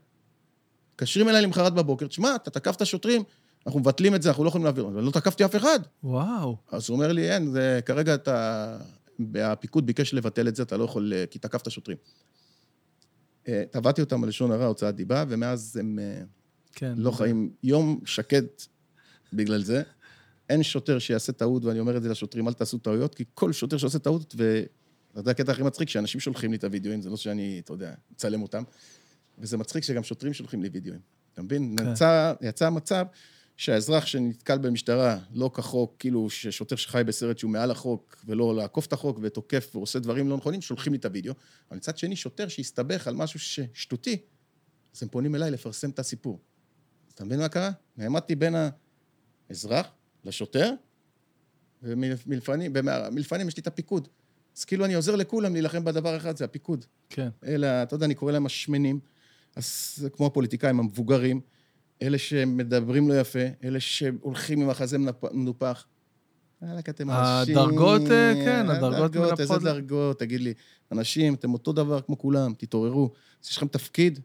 מתקשרים אליי למחרת בבוקר, תשמע, אתה תקפת שוטרים, אנחנו מבטלים את זה, אנחנו לא יכולים להעביר. אבל לא תקפתי אף אחד. וואו. אז הוא אומר לי, אין, זה כרגע אתה... הפיקוד ביקש לבטל את זה, אתה לא יכול... כי תקפת שוטרים. אה, תבעתי אותם על לשון הרע, הוצאת דיבה, ומאז הם אה, כן. לא חיים יום שקט בגלל זה. אין שוטר שיעשה טעות, ואני אומר את זה לשוטרים, אל תעשו טעויות, כי כל שוטר שעושה טעות, יודע, הקטע הכי מצחיק, שאנשים שולחים לי את הוידאוים, זה לא שאני, אתה יודע, מצלם אותם, וזה מצחיק שגם שוטרים שולחים לי וידאוים. אתה מבין? כן. יצא, יצא מצב שהאזרח שנתקל במשטרה, לא כחוק, כאילו ששוטר שחי בסרט שהוא מעל החוק, ולא לעקוף את החוק ותוקף ועושה דברים לא נכונים, שולחים לי את הוידאו. אבל מצד שני, שוטר שהסתבך על משהו ששטותי, אז הם פונים אליי לפרסם את הסיפור. אתה מבין מה קרה? נעמדתי בין האזרח לשוטר, ומלפנים, יש לי את הפיקוד. אז כאילו אני עוזר לכולם להילחם בדבר אחד, זה הפיקוד. כן. אלה, אתה יודע, אני קורא להם השמנים, אז זה כמו הפוליטיקאים המבוגרים, אלה שמדברים לא יפה, אלה שהולכים עם החזה מנופח. וואלכ, אתם אנשים... הדרגות, אה, כן, הדרגות הדרגות, איזה מנפחות. דרגות, תגיד לי. אנשים, אתם אותו דבר כמו כולם, תתעוררו. אז יש לכם תפקיד,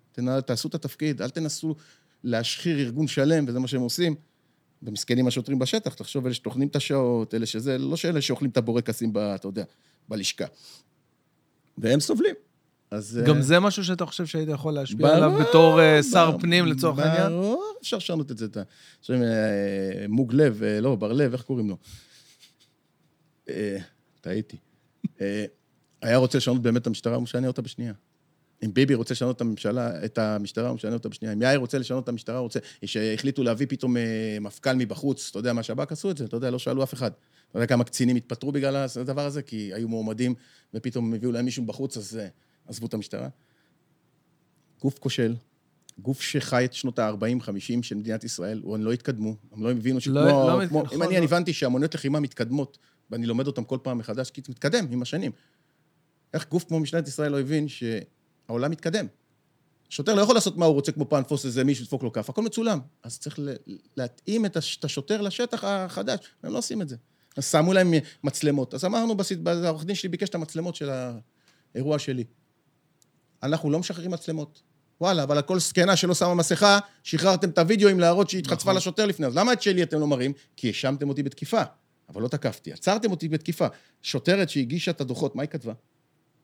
תעשו את התפקיד, אל תנסו להשחיר ארגון שלם, וזה מה שהם עושים. ומסכנים השוטרים בשטח, תחשוב, אלה שטוחנים את השעות, אלה שזה, לא שאלה שאוכלים את הבורקסים, ב- אתה יודע, בלשכה. והם סובלים. אז... גם אה, זה משהו שאתה חושב שהיית יכול להשפיע עליו בתור אה, שר ברור, פנים לצורך העניין? ברור, אפשר לשנות את זה. עכשיו, אה, מוג לב, לא, בר לב, איך קוראים לו? טעיתי. היה רוצה לשנות באמת את המשטרה, הוא משנה אותה בשנייה. אם ביבי רוצה לשנות את הממשלה, את המשטרה, הוא משנה אותה בשנייה. אם יאיר רוצה לשנות את המשטרה, הוא רוצה... שהחליטו להביא פתאום מפכ"ל מבחוץ, אתה יודע, מהשב"כ עשו את זה, אתה יודע, לא שאלו אף אחד. אתה יודע כמה קצינים התפטרו בגלל הדבר הזה? כי היו מועמדים, ופתאום הביאו להם מישהו בחוץ, אז עזבו את המשטרה. גוף כושל, גוף שחי את שנות ה-40-50 של מדינת ישראל, הם לא התקדמו, הם לא הבינו שכמו... לא- לא כמו, נכון, אם אני לא. אני הבנתי שהמוניות לחימה מתקדמות, ואני לומד אותם כל פעם מחדש, כי זה מתקדם עם השנים. איך גוף כמו משטרת ישראל לא הבין שהעולם מתקדם? שוטר לא יכול לעשות מה הוא רוצה, כמו פעם לתפוס איזה מישהו, לדפוק לו כף, הכל מצולם. אז צריך להתאים את הש- את השוטר לשטח החדש, הם לא עושים את זה. אז שמו להם מצלמות. אז אמרנו, העורך דין שלי ביקש את המצלמות של האירוע שלי. אנחנו לא משחררים מצלמות. וואלה, אבל על כל זקנה שלא שמה מסכה, שחררתם את הוידאו עם להראות שהיא התחצפה נכון. לשוטר לפני. אז למה את שלי אתם לא מראים? כי האשמתם אותי בתקיפה. אבל לא תקפתי. עצרתם אותי בתקיפה. שוטרת שהגישה את הדוחות, מה היא כתבה?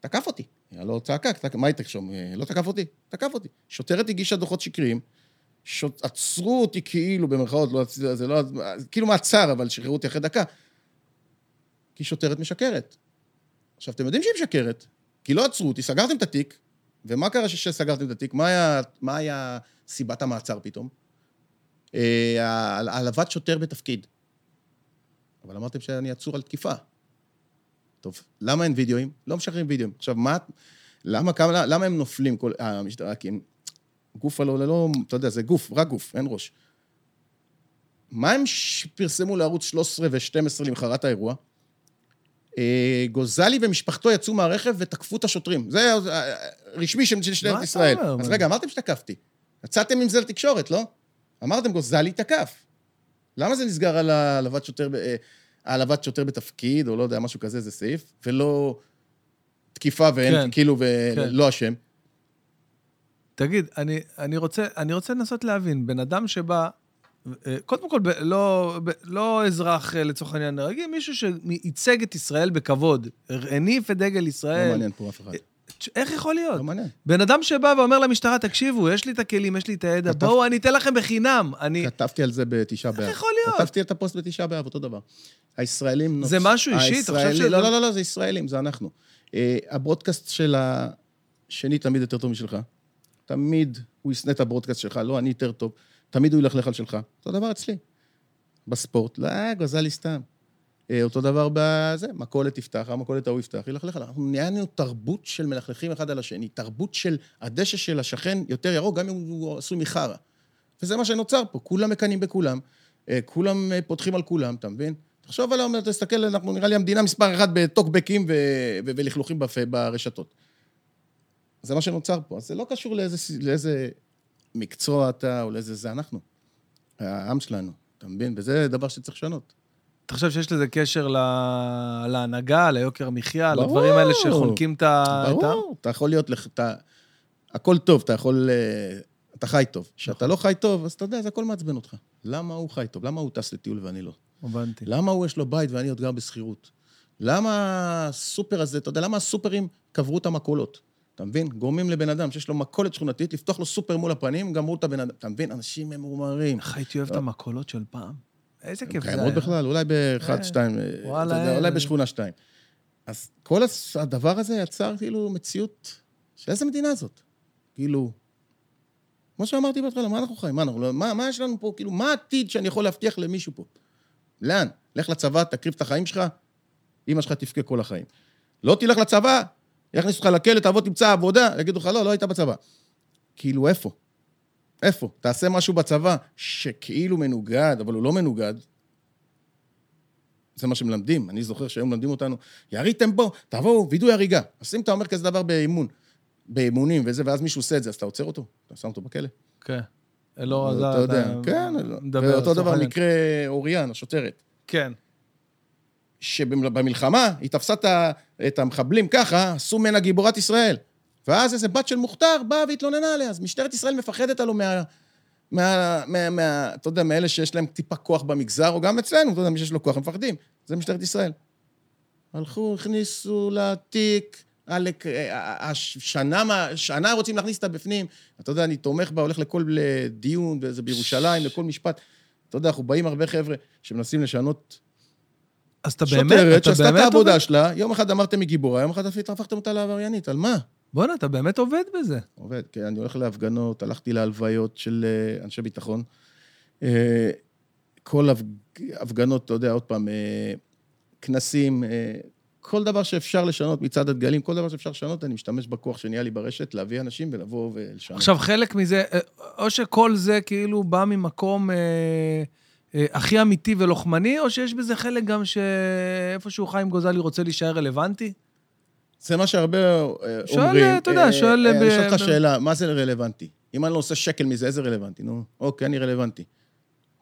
תקף אותי. היא לא צעקה, תק- מה היא תרשום? אה, לא תקף אותי? תקף אותי. שוטרת הגישה דוחות שקריים, שוט... עצרו אותי כאילו, במרכאות, לא, זה לא... כאילו מעצר, אבל שחררו אותי אחרי דקה. כי שוטרת משקרת. עכשיו, אתם יודעים שהיא משקרת, כי לא עצרו אותי, סגרתם את התיק, ומה קרה שסגרתם את התיק? מה היה, סיבת המעצר פתאום? אה, העל- העלבת שוטר בתפקיד. אבל אמרתם שאני עצור על תקיפה. טוב, למה אין וידאוים? לא משחררים וידאוים. עכשיו, מה... למה, כמה, למה הם נופלים, כל... המשטרה? כי הם... גוף הלא, לא, אתה יודע, זה גוף, רק גוף, אין ראש. מה הם פרסמו לערוץ 13 ו-12 למחרת האירוע? אה, גוזלי ומשפחתו יצאו מהרכב ותקפו את השוטרים. זה אה, רשמי של מה משטרת אתה ישראל. אומר? אז רגע, אמרתם שתקפתי. יצאתם עם זה לתקשורת, לא? אמרתם, גוזלי תקף. למה זה נסגר על העלבת שוטר, אה, העלבת שוטר בתפקיד, או לא יודע, משהו כזה, זה סעיף, ולא תקיפה ואין, כן, כאילו, כן. ולא אשם. תגיד, אני, אני, רוצה, אני רוצה לנסות להבין, בן אדם שבא, קודם כל, ב, לא, ב, לא אזרח אה, לצורך העניין רגיל, מישהו שייצג את ישראל בכבוד, הניף את דגל לא ישראל. מעניין פה אף אחד. תש- איך יכול להיות? לא מעניין. בן אדם שבא ואומר למשטרה, תקשיבו, יש לי את הכלים, יש לי את הידע, כתב- בואו, אני אתן לכם בחינם. אני... כתבתי על זה בתשעה באב. יכול להיות? כתבתי את הפוסט בתשעה באב, אותו דבר. הישראלים... זה משהו אישי? אתה חושב שזה- לא, לא, לא, לא, זה ישראלים, זה אנחנו. אה, הברודקאסט של השני תמיד יותר טוב משלך. תמיד הוא ישנא את הברודקאסט שלך, לא, אני יותר טוב. תמיד הוא ילכלך על שלך. אותו דבר אצלי. בספורט, לא, גזלי סתם. אה, אותו דבר בזה, מכולת תפתח, המכולת ההוא יפתח, ילכלך עליו. אנחנו נהיינו תרבות של מלכלכים אחד על השני, תרבות של הדשא של השכן יותר ירוק, גם אם הוא עשוי מחרא. וזה מה שנוצר פה, כולם מקנאים בכולם, אה, כולם אה, פותחים על כולם, אתה מבין? תחשוב עליו, תסתכל, אנחנו נראה לי המדינה מספר אחת בטוקבקים ו- ו- ולכלוכים ברשתות. זה מה שנוצר פה. אז זה לא קשור לאיזה, לאיזה מקצוע אתה או לאיזה... זה אנחנו. העם שלנו, אתה מבין? וזה דבר שצריך לשנות. אתה חושב שיש לזה קשר ל- להנהגה, ליוקר המחיה, ברור. לדברים האלה שחונקים את ה... ברור, אתה יכול להיות, לך- אתה... הכל טוב, אתה יכול... אה, אתה חי טוב. כשאתה לא חי טוב, אז אתה יודע, זה הכל מעצבן אותך. למה הוא חי טוב? למה הוא טס לטיול ואני לא? הבנתי. למה הוא יש לו בית ואני עוד גר בשכירות? למה הסופר הזה, אתה יודע, למה הסופרים קברו את המכולות? אתה מבין? גורמים לבן אדם שיש לו מכולת שכונתית, לפתוח לו סופר מול הפנים, גמרו את הבן אדם. אתה מבין? אנשים ממורמרים. איך הייתי אוהב את המכולות של פעם. איזה כיף זה היה. קיימות בכלל, אולי באחד, אה, שתיים, אה. אולי בשכונה שתיים. אז כל הדבר הזה יצר כאילו מציאות, שאיזה מדינה זאת? כאילו, כמו שאמרתי בהתחלה, מה אנחנו חיים? מה, אנחנו, לא- מה, מה יש לנו פה? כאילו, מה העתיד שאני יכול להבטיח למישהו פה? לאן? לך לצבא, תקריב את החיים שלך, אמא שלך תבכה כל החיים. לא תלך לצבא, יכניסו אותך לכלא, תבוא תמצא עבודה, יגידו לך, לא, לא היית בצבא. כאילו, איפה? איפה? תעשה משהו בצבא שכאילו מנוגד, אבל הוא לא מנוגד. זה מה שמלמדים. אני זוכר שהיום מלמדים אותנו, יריתם בו, תבואו, וידוי הריגה. אז אם אתה אומר כזה דבר באימון, באימונים וזה, ואז מישהו עושה את זה, אז אתה עוצר אותו? אתה שם אותו בכלא? כן. לא, אתה זה- יודע, אתה כן, ואותו דבר. מקרה אוריאן, השוטרת. כן. שבמלחמה היא תפסה את המחבלים ככה, עשו ממנה גיבורת ישראל. ואז איזה בת של מוכתר באה והתלוננה עליה, אז משטרת ישראל מפחדת עלו מה... מה, מה, מה, אתה יודע, מאלה שיש להם טיפה כוח במגזר, או גם אצלנו, אתה יודע, מי שיש לו כוח, הם מפחדים. זה משטרת ישראל. הלכו, הכניסו לתיק, עלק, אה, שנה, מה- שנה רוצים להכניס אותה בפנים. אתה יודע, אני תומך בה, הולך לכל אה, דיון, וזה בירושלים, לכל משפט. אתה יודע, אנחנו באים הרבה חבר'ה שמנסים לשנות אז אתה באמת, שוטרת אתה שעשתה את באמת העבודה? שלה, יום אחד אמרתם היא גיבורה, יום אחד אפילו הפכתם אותה לעבריינית, על מה? בואנה, אתה באמת עובד בזה. עובד, כן, אני הולך להפגנות, הלכתי להלוויות של אה, אנשי ביטחון. אה, כל הפג- הפגנות, אתה יודע, עוד פעם, אה, כנסים, כל דבר שאפשר לשנות מצד הדגלים, כל דבר שאפשר לשנות, אני משתמש בכוח שנהיה לי ברשת, להביא אנשים ולבוא ולשנות. עכשיו, חלק מזה, או שכל זה כאילו בא ממקום אה, הכי אמיתי ולוחמני, או שיש בזה חלק גם שאיפשהו חיים גוזלי רוצה להישאר רלוונטי? זה מה שהרבה אה, שואל, אומרים. אתה יודע, שואל אה, אני אשאל אותך שאלה, מה זה רלוונטי? אם אני לא עושה שקל מזה, איזה רלוונטי? נו, אוקיי, אני רלוונטי.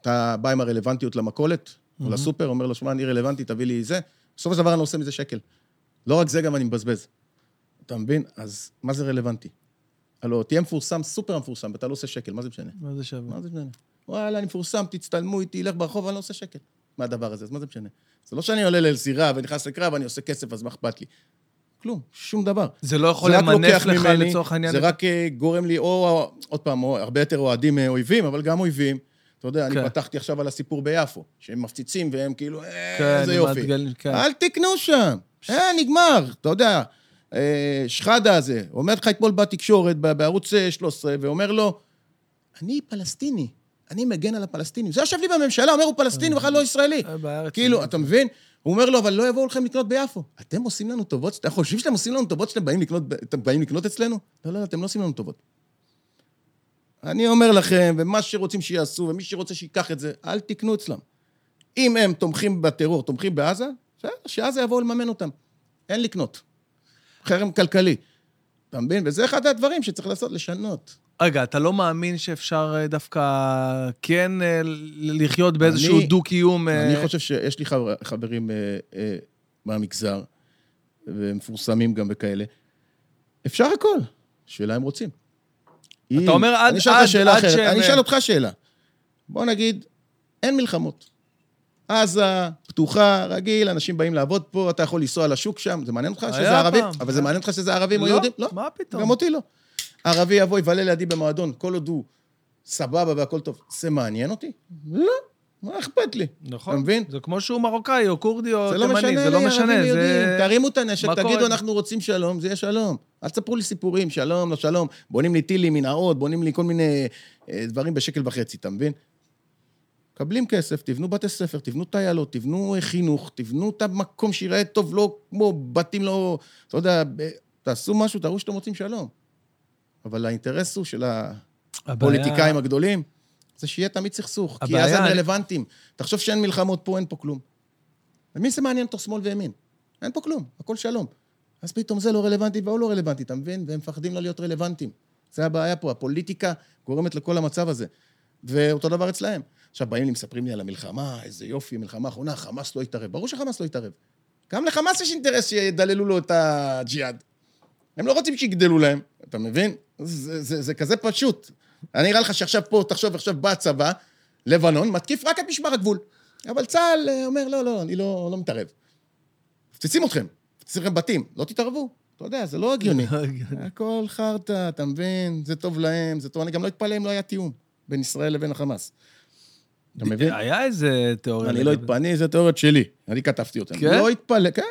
אתה בא עם הרלוונטיות למכולת, או לסופר, אומר לו, שמע, אני רלוונטי, תביא לי זה. בסופו של דבר אני לא עושה מזה שקל. לא רק זה, גם אני מבזבז. אתה מבין? אז מה זה רלוונטי? הלוא, תהיה מפורסם, סופר מפורסם, ואתה לא עושה שקל, מה זה משנה? מה זה שווה? מה זה משנה? וואלה, אני מפורסם, תצטלמו איתי, לך ברחוב, אני לא עושה שקל. מה הדבר הזה? אז מה זה משנה? זה לא שאני עולה לזירה ונכנס לקרב, אני עושה כסף, אז מה אכפת לי? כלום, שום דבר. זה לא יכול למנף לך ממני, לצורך העניין. זה רק אה, גורם לי, או, עוד פעם, או, הרבה יותר אוהדים אה, אויבים, אבל גם אויבים. אתה יודע, כן. אני פתחתי עכשיו על הסיפור ביפו, שהם מפציצים והם כאילו, אה, כן, איזה יופי. הדגלים, כן. אל תקנו שם, אה, נגמר, אתה יודע. אה, שחאדה הזה, אומר לך אתמול בתקשורת, בערוץ אה, 13, ואומר לו, אני פלסטיני, אני מגן על הפלסטינים. זה יושב לי בממשלה, אומר הוא פלסטיני, בכלל לא ישראלי. אה, כאילו. אתה מבין? הוא אומר לו, אבל לא יבואו לכם לקנות ביפו. אתם עושים לנו טובות? אתם חושבים שאתם עושים לנו טובות שאתם באים לקנות, אתם באים לקנות אצלנו? לא, לא, אתם לא עושים לנו טובות. אני אומר לכם, ומה שרוצים שיעשו, ומי שרוצה שייקח את זה, אל תקנו אצלם. אם הם תומכים בטרור, תומכים בעזה, בסדר, שעזה יבואו לממן אותם. אין לקנות. חרם כלכלי. אתה מבין? וזה אחד הדברים שצריך לעשות, לשנות. רגע, אתה לא מאמין שאפשר אה, דווקא כן אה, לחיות באיזשהו אני- דו-קיום? אה, אני חושב שיש לי חבר- חברים מהמגזר, ומפורסמים גם וכאלה. אפשר הכל, שאלה הם רוצים. אם- אומר עד- אני אשאל אותך עד- שאלה עד שהם- אני אשאל אותך שאלה. בוא נגיד, אין מלחמות. עזה, פתוחה, רגיל, אנשים באים לעבוד פה, אתה יכול לנסוע לשוק שם, זה מעניין אותך שזה ערבים? פעם. אבל זה מעניין אותך שזה ערבים או לא, יהודים? לא. מה פתאום? גם אותי לא. ערבי יבוא, יבלה לידי במועדון, כל עוד הוא סבבה והכל טוב. זה מעניין אותי? לא, מה אכפת לי? נכון. אתה מבין? זה כמו שהוא מרוקאי, או כורדי, או זה לא תימני, משנה זה לא לי, משנה. ערבים זה... תרימו את הנשק, תגידו? אנחנו רוצים שלום, זה יהיה שלום. אל תספרו לי סיפורים, שלום, לא שלום. בונים לי טילים, מנהרות, בונים לי כל מיני אה, דברים בשקל וחצי, אתה מבין? מקבלים כסף, תבנו בתי ספר, תבנו טיילות, תבנו אה, חינוך, תבנו את המקום שיראה טוב, לא כמו בתים לא... אתה יודע, תעשו משהו, תראו שאתם רוצים שלום. אבל האינטרס הוא של הפוליטיקאים הגדולים, זה שיהיה תמיד סכסוך. כי הבעיה- אז הם רלוונטיים. תחשוב שאין מלחמות פה, אין פה כלום. למי זה מעניין אותו שמאל וימין? אין פה כלום, הכל שלום. אז פתאום זה לא רלוונטי והוא לא רלוונטי, אתה מבין? והם מפחדים לא להיות רלוונטיים. זה הבעיה פה, הפוליטיקה גורמת לכל המצב הזה. ואותו דבר אצלהם. עכשיו באים לי, מספרים לי על המלחמה, איזה יופי, מלחמה האחרונה, חמאס לא יתערב. ברור שחמאס לא יתערב. גם לחמאס יש אינטרס שידללו לו את הג'יהאד. הם לא רוצים שיגדלו להם, אתה מבין? זה, זה, זה כזה פשוט. אני אראה לך שעכשיו פה, תחשוב, עכשיו בא הצבא, לבנון, מתקיף רק את משמר הגבול. אבל צה"ל אה, אומר, לא, לא, אני לא, לא מתערב. מפציצים אתכם, מפציצים לכם בתים, לא תתערבו. אתה יודע, זה לא הגיוני. [laughs] לא הגיוני. הכל חרטא, אתה מבין? זה טוב להם, זה טוב. אני גם לא אתפלא אם לא היה תיאום בין ישראל לבין החמאס. אתה מבין? היה איזה תיאוריה. אני לא אתפלא, זה תיאוריות שלי, אני כתבתי אותן. כן? לא אתפלא, כן.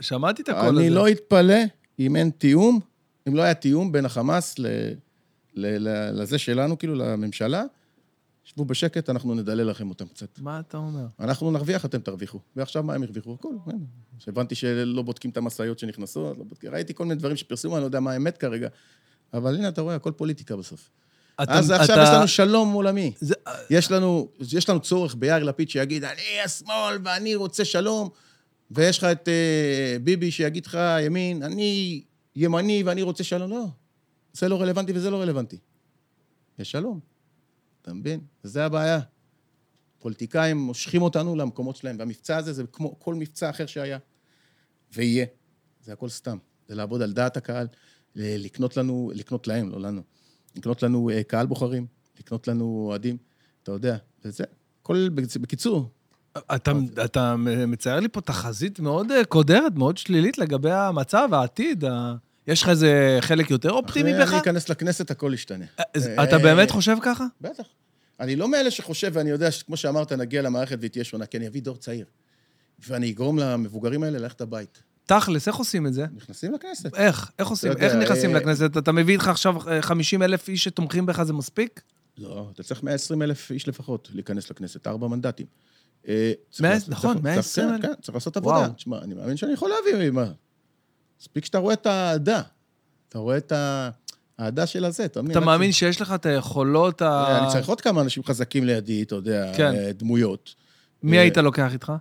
שמעתי את הקול הזה. אני לא אתפלא אם אין תיאום, אם לא היה תיאום בין החמאס ל- ל- ל- לזה שלנו, כאילו, לממשלה. שבו בשקט, אנחנו נדלל לכם אותם קצת. מה אתה אומר? אנחנו נרוויח, אתם תרוויחו. ועכשיו מה הם הרוויחו? הכל, אין. הבנתי שלא בודקים את המשאיות שנכנסות, לא בודקים. ראיתי כל מיני דברים שפרסמו, אני לא יודע מה האמת כרגע. אבל הנה, אתה רואה, הכל פוליטיקה בסוף. אתה- אז עכשיו אתה- יש לנו שלום עולמי. זה- יש לנו, יש לנו צורך ביאיר לפיד שיגיד, אני השמאל ואני רוצה שלום, ויש לך את אה, ביבי שיגיד לך, ימין, אני ימני ואני רוצה שלום. לא, זה לא רלוונטי וזה לא רלוונטי. יש שלום, אתה מבין? וזה הבעיה. פוליטיקאים מושכים אותנו למקומות שלהם, והמבצע הזה זה כמו כל מבצע אחר שהיה. ויהיה. זה הכל סתם. זה לעבוד על דעת הקהל, לקנות לנו, לקנות להם, לא לנו. לקנות לנו אה, קהל בוחרים, לקנות לנו אוהדים, אתה יודע, וזה. כל, בקיצור, אתה, אתה מצייר לי פה תחזית מאוד אה, קודרת, מאוד שלילית לגבי המצב, העתיד. ה... יש לך איזה חלק יותר אופטימי אחרי בך? אני אכנס לכנסת, הכל ישתנה. אה, אתה באמת חושב ככה? בטח. אני לא מאלה שחושב, ואני יודע שכמו שאמרת, נגיע למערכת והיא תהיה שונה, כי אני אביא דור צעיר. ואני אגרום למבוגרים האלה ללכת הביתה. תכלס, איך עושים את זה? נכנסים לכנסת. איך? איך עושים? איך נכנסים אה, לכנסת? אתה מביא איתך עכשיו 50 אלף איש שתומכים בך, זה מספיק? לא, אתה צריך 120 אלף איש לפחות להיכנס לכנסת, ארבע מנדטים. אה, נכון, צריך- 120 כן, אלף. כן, צריך לעשות עבודה. תשמע, אני מאמין שאני יכול להביא, מה? מספיק שאתה רואה את האהדה. אתה רואה את האהדה של הזה, אתה מבין? אתה מאמין שיש לך את היכולות ה... אני צריך עוד כמה אנשים חזקים לידי, אתה יודע, כן. אה, דמויות. מי אה, היית לוקח איתך?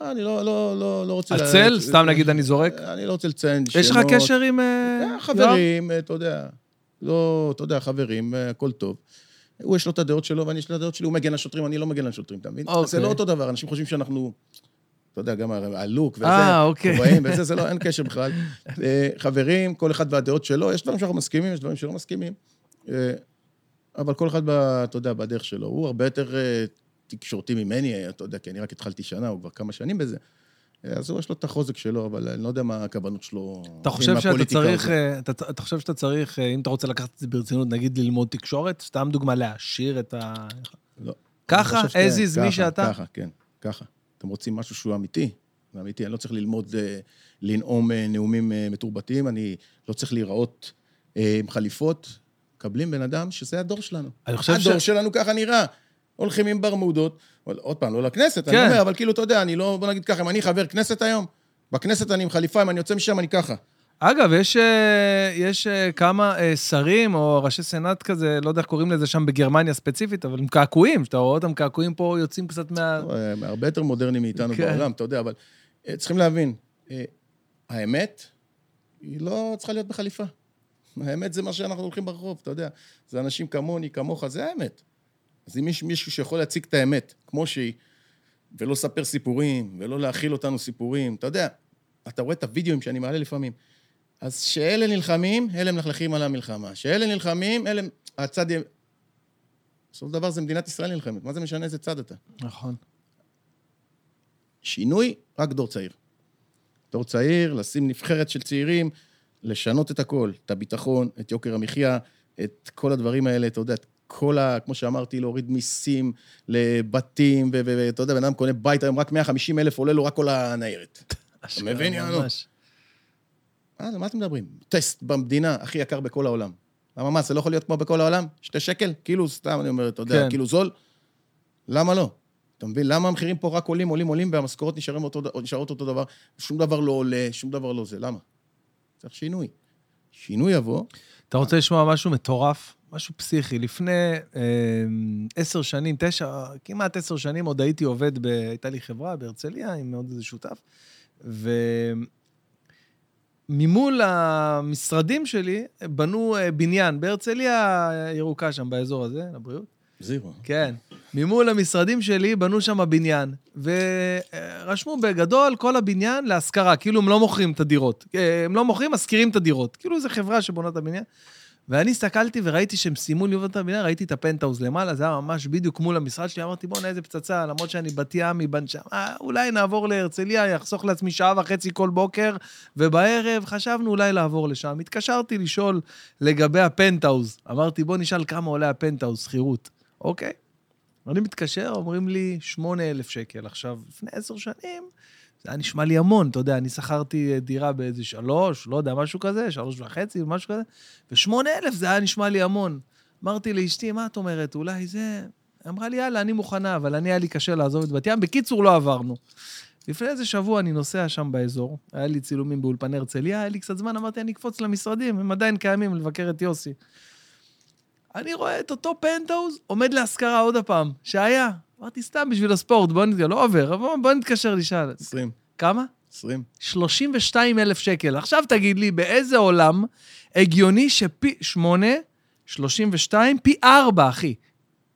אני לא, לא, לא, לא רוצה... הצל? לה- סתם נגיד אני זורק? אני לא רוצה לציין שמות. יש לך קשר עם... אה? חברים, אה, אתה יודע. לא, אתה יודע, חברים, אה, הכל טוב. הוא יש לו את הדעות שלו ואני יש לי את הדעות שלי, הוא מגן על שוטרים, אני לא מגן על שוטרים, אתה מבין? אוקיי. אז זה לא אותו דבר, אנשים חושבים שאנחנו, אתה יודע, גם הלוק וזה, אה, אוקיי. כובעים וזה, זה לא, אין קשר בכלל. אה, חברים, כל אחד והדעות שלו, יש דברים שאנחנו מסכימים, יש דברים שלא מסכימים. אה, אבל כל אחד, ב- אתה יודע, בדרך שלו. הוא הרבה יותר אה, תקשורתי ממני, אתה יודע, כי אני רק התחלתי שנה, הוא כבר כמה שנים בזה. אז הוא, יש לו את החוזק שלו, אבל אני לא יודע מה הכוונות שלו. אתה חושב שאתה צריך, אתה, אתה חושב שאתה צריך, אם אתה רוצה לקחת את זה ברצינות, נגיד ללמוד תקשורת, סתם דוגמה, להעשיר את ה... לא. ככה, as is, מי שאתה? ככה, כן, ככה. אתם רוצים משהו שהוא אמיתי? זה אמיתי, אני לא צריך ללמוד אה, לנאום אה, נאומים אה, מתורבתים, אני לא צריך להיראות עם חליפות. מקבלים בן אדם שזה הדור שלנו. אני חושב ש... הדור שלנו ככה נראה. הולכים עם ברמודות, עוד פעם, לא לכנסת, כן. אני אומר, אבל כאילו, אתה יודע, אני לא, בוא נגיד ככה, אם אני חבר כנסת היום, בכנסת אני עם חליפה, אם אני יוצא משם, אני ככה. אגב, יש, אה, יש אה, כמה אה, שרים או ראשי סנאט כזה, לא יודע איך קוראים לזה שם בגרמניה ספציפית, אבל הם קעקועים, שאתה רואה אותם קעקועים פה יוצאים קצת מה... אה, הרבה יותר מודרני מאיתנו כן. בעולם, אתה יודע, אבל צריכים להבין, האמת, היא לא צריכה להיות בחליפה. האמת זה מה שאנחנו הולכים ברחוב, אתה יודע. זה אנשים כמוני, כמוך, זה האמת. אז אם יש מישהו שיכול להציג את האמת כמו שהיא, ולא לספר סיפורים, ולא להכיל אותנו סיפורים, אתה יודע, אתה רואה את הוידאוים שאני מעלה לפעמים. אז שאלה נלחמים, אלה מלכלכים על המלחמה. שאלה נלחמים, אלה... הצד... בסופו של דבר זה מדינת ישראל נלחמת, מה זה משנה איזה צד אתה? נכון. שינוי, רק דור צעיר. דור צעיר, לשים נבחרת של צעירים, לשנות את הכל, את הביטחון, את יוקר המחיה, את כל הדברים האלה, אתה יודע, את כל ה... כמו שאמרתי, להוריד מיסים לבתים, ואתה יודע, בן אדם קונה בית היום, רק 150 אלף עולה לו רק כל הניירת. [laughs] אתה מבין, יענו? ממש. מה, על מה אתם מדברים? טסט במדינה הכי יקר בכל העולם. למה מה, זה לא יכול להיות כמו בכל העולם? שתי שקל? כאילו, סתם אני אומר, אתה יודע, כן. כאילו זול? למה לא? אתה מבין? למה המחירים פה רק עולים, עולים, עולים, והמשכורות נשארים אותו, נשארות אותו דבר? שום דבר לא עולה, שום דבר לא זה. למה? צריך שינוי. שינוי יבוא, אתה רוצה לשמוע משהו מטורף? משהו פסיכי. לפני אה, עשר שנים, תשע, כמעט עשר שנים, עוד הייתי עובד, ב... הייתה לי חברה בהרצליה עם עוד איזה שותף, וממול המשרדים שלי בנו אה, בניין בהרצליה ירוקה שם, באזור הזה, לבריאות. זירו. כן. ממול המשרדים שלי בנו שם בניין, ורשמו בגדול כל הבניין להשכרה, כאילו הם לא מוכרים את הדירות. אה, הם לא מוכרים, משכירים את הדירות. כאילו זו חברה שבונה את הבניין. ואני הסתכלתי וראיתי שהם סיימו לבנות את הבניין, ראיתי את הפנטהאוז למעלה, זה היה ממש בדיוק מול המשרד שלי, אמרתי, בוא'נה, איזה פצצה, למרות שאני בת ים מבן שם, אה, אולי נעבור להרצליה, יחסוך לעצמי שעה וחצי כל בוקר, ובערב חשבנו אולי לעבור לשם. התקשרתי לשאול לגבי הפנטהאוז. אמרתי, בוא נשאל כמה עולה הפנטהאוז, שכירות. אוקיי. אני מתקשר, אומרים לי, 8,000 שקל. עכשיו, לפני עשר שנים, זה היה נשמע לי המון, אתה יודע, אני שכרתי דירה באיזה שלוש, לא יודע, משהו כזה, שלוש וחצי, משהו כזה, ושמונה אלף זה היה נשמע לי המון. אמרתי לאשתי, מה את אומרת, אולי זה... אמרה לי, יאללה, אני מוכנה, אבל אני, היה לי קשה לעזוב את בת ים. בקיצור, לא עברנו. לפני איזה שבוע אני נוסע שם באזור, היה לי צילומים באולפני הרצליה, היה לי קצת זמן, אמרתי, אני אקפוץ למשרדים, הם עדיין קיימים, לבקר את יוסי. אני רואה את אותו פנטהאוז עומד להשכרה עוד הפעם, שהיה. אמרתי, סתם בשביל הספורט, בוא נתקשר, לא עובר, בוא נתקשר נשאל. 20. כמה? 20. 32 אלף שקל. עכשיו תגיד לי, באיזה עולם הגיוני שפי 8, 32, פי 4, אחי?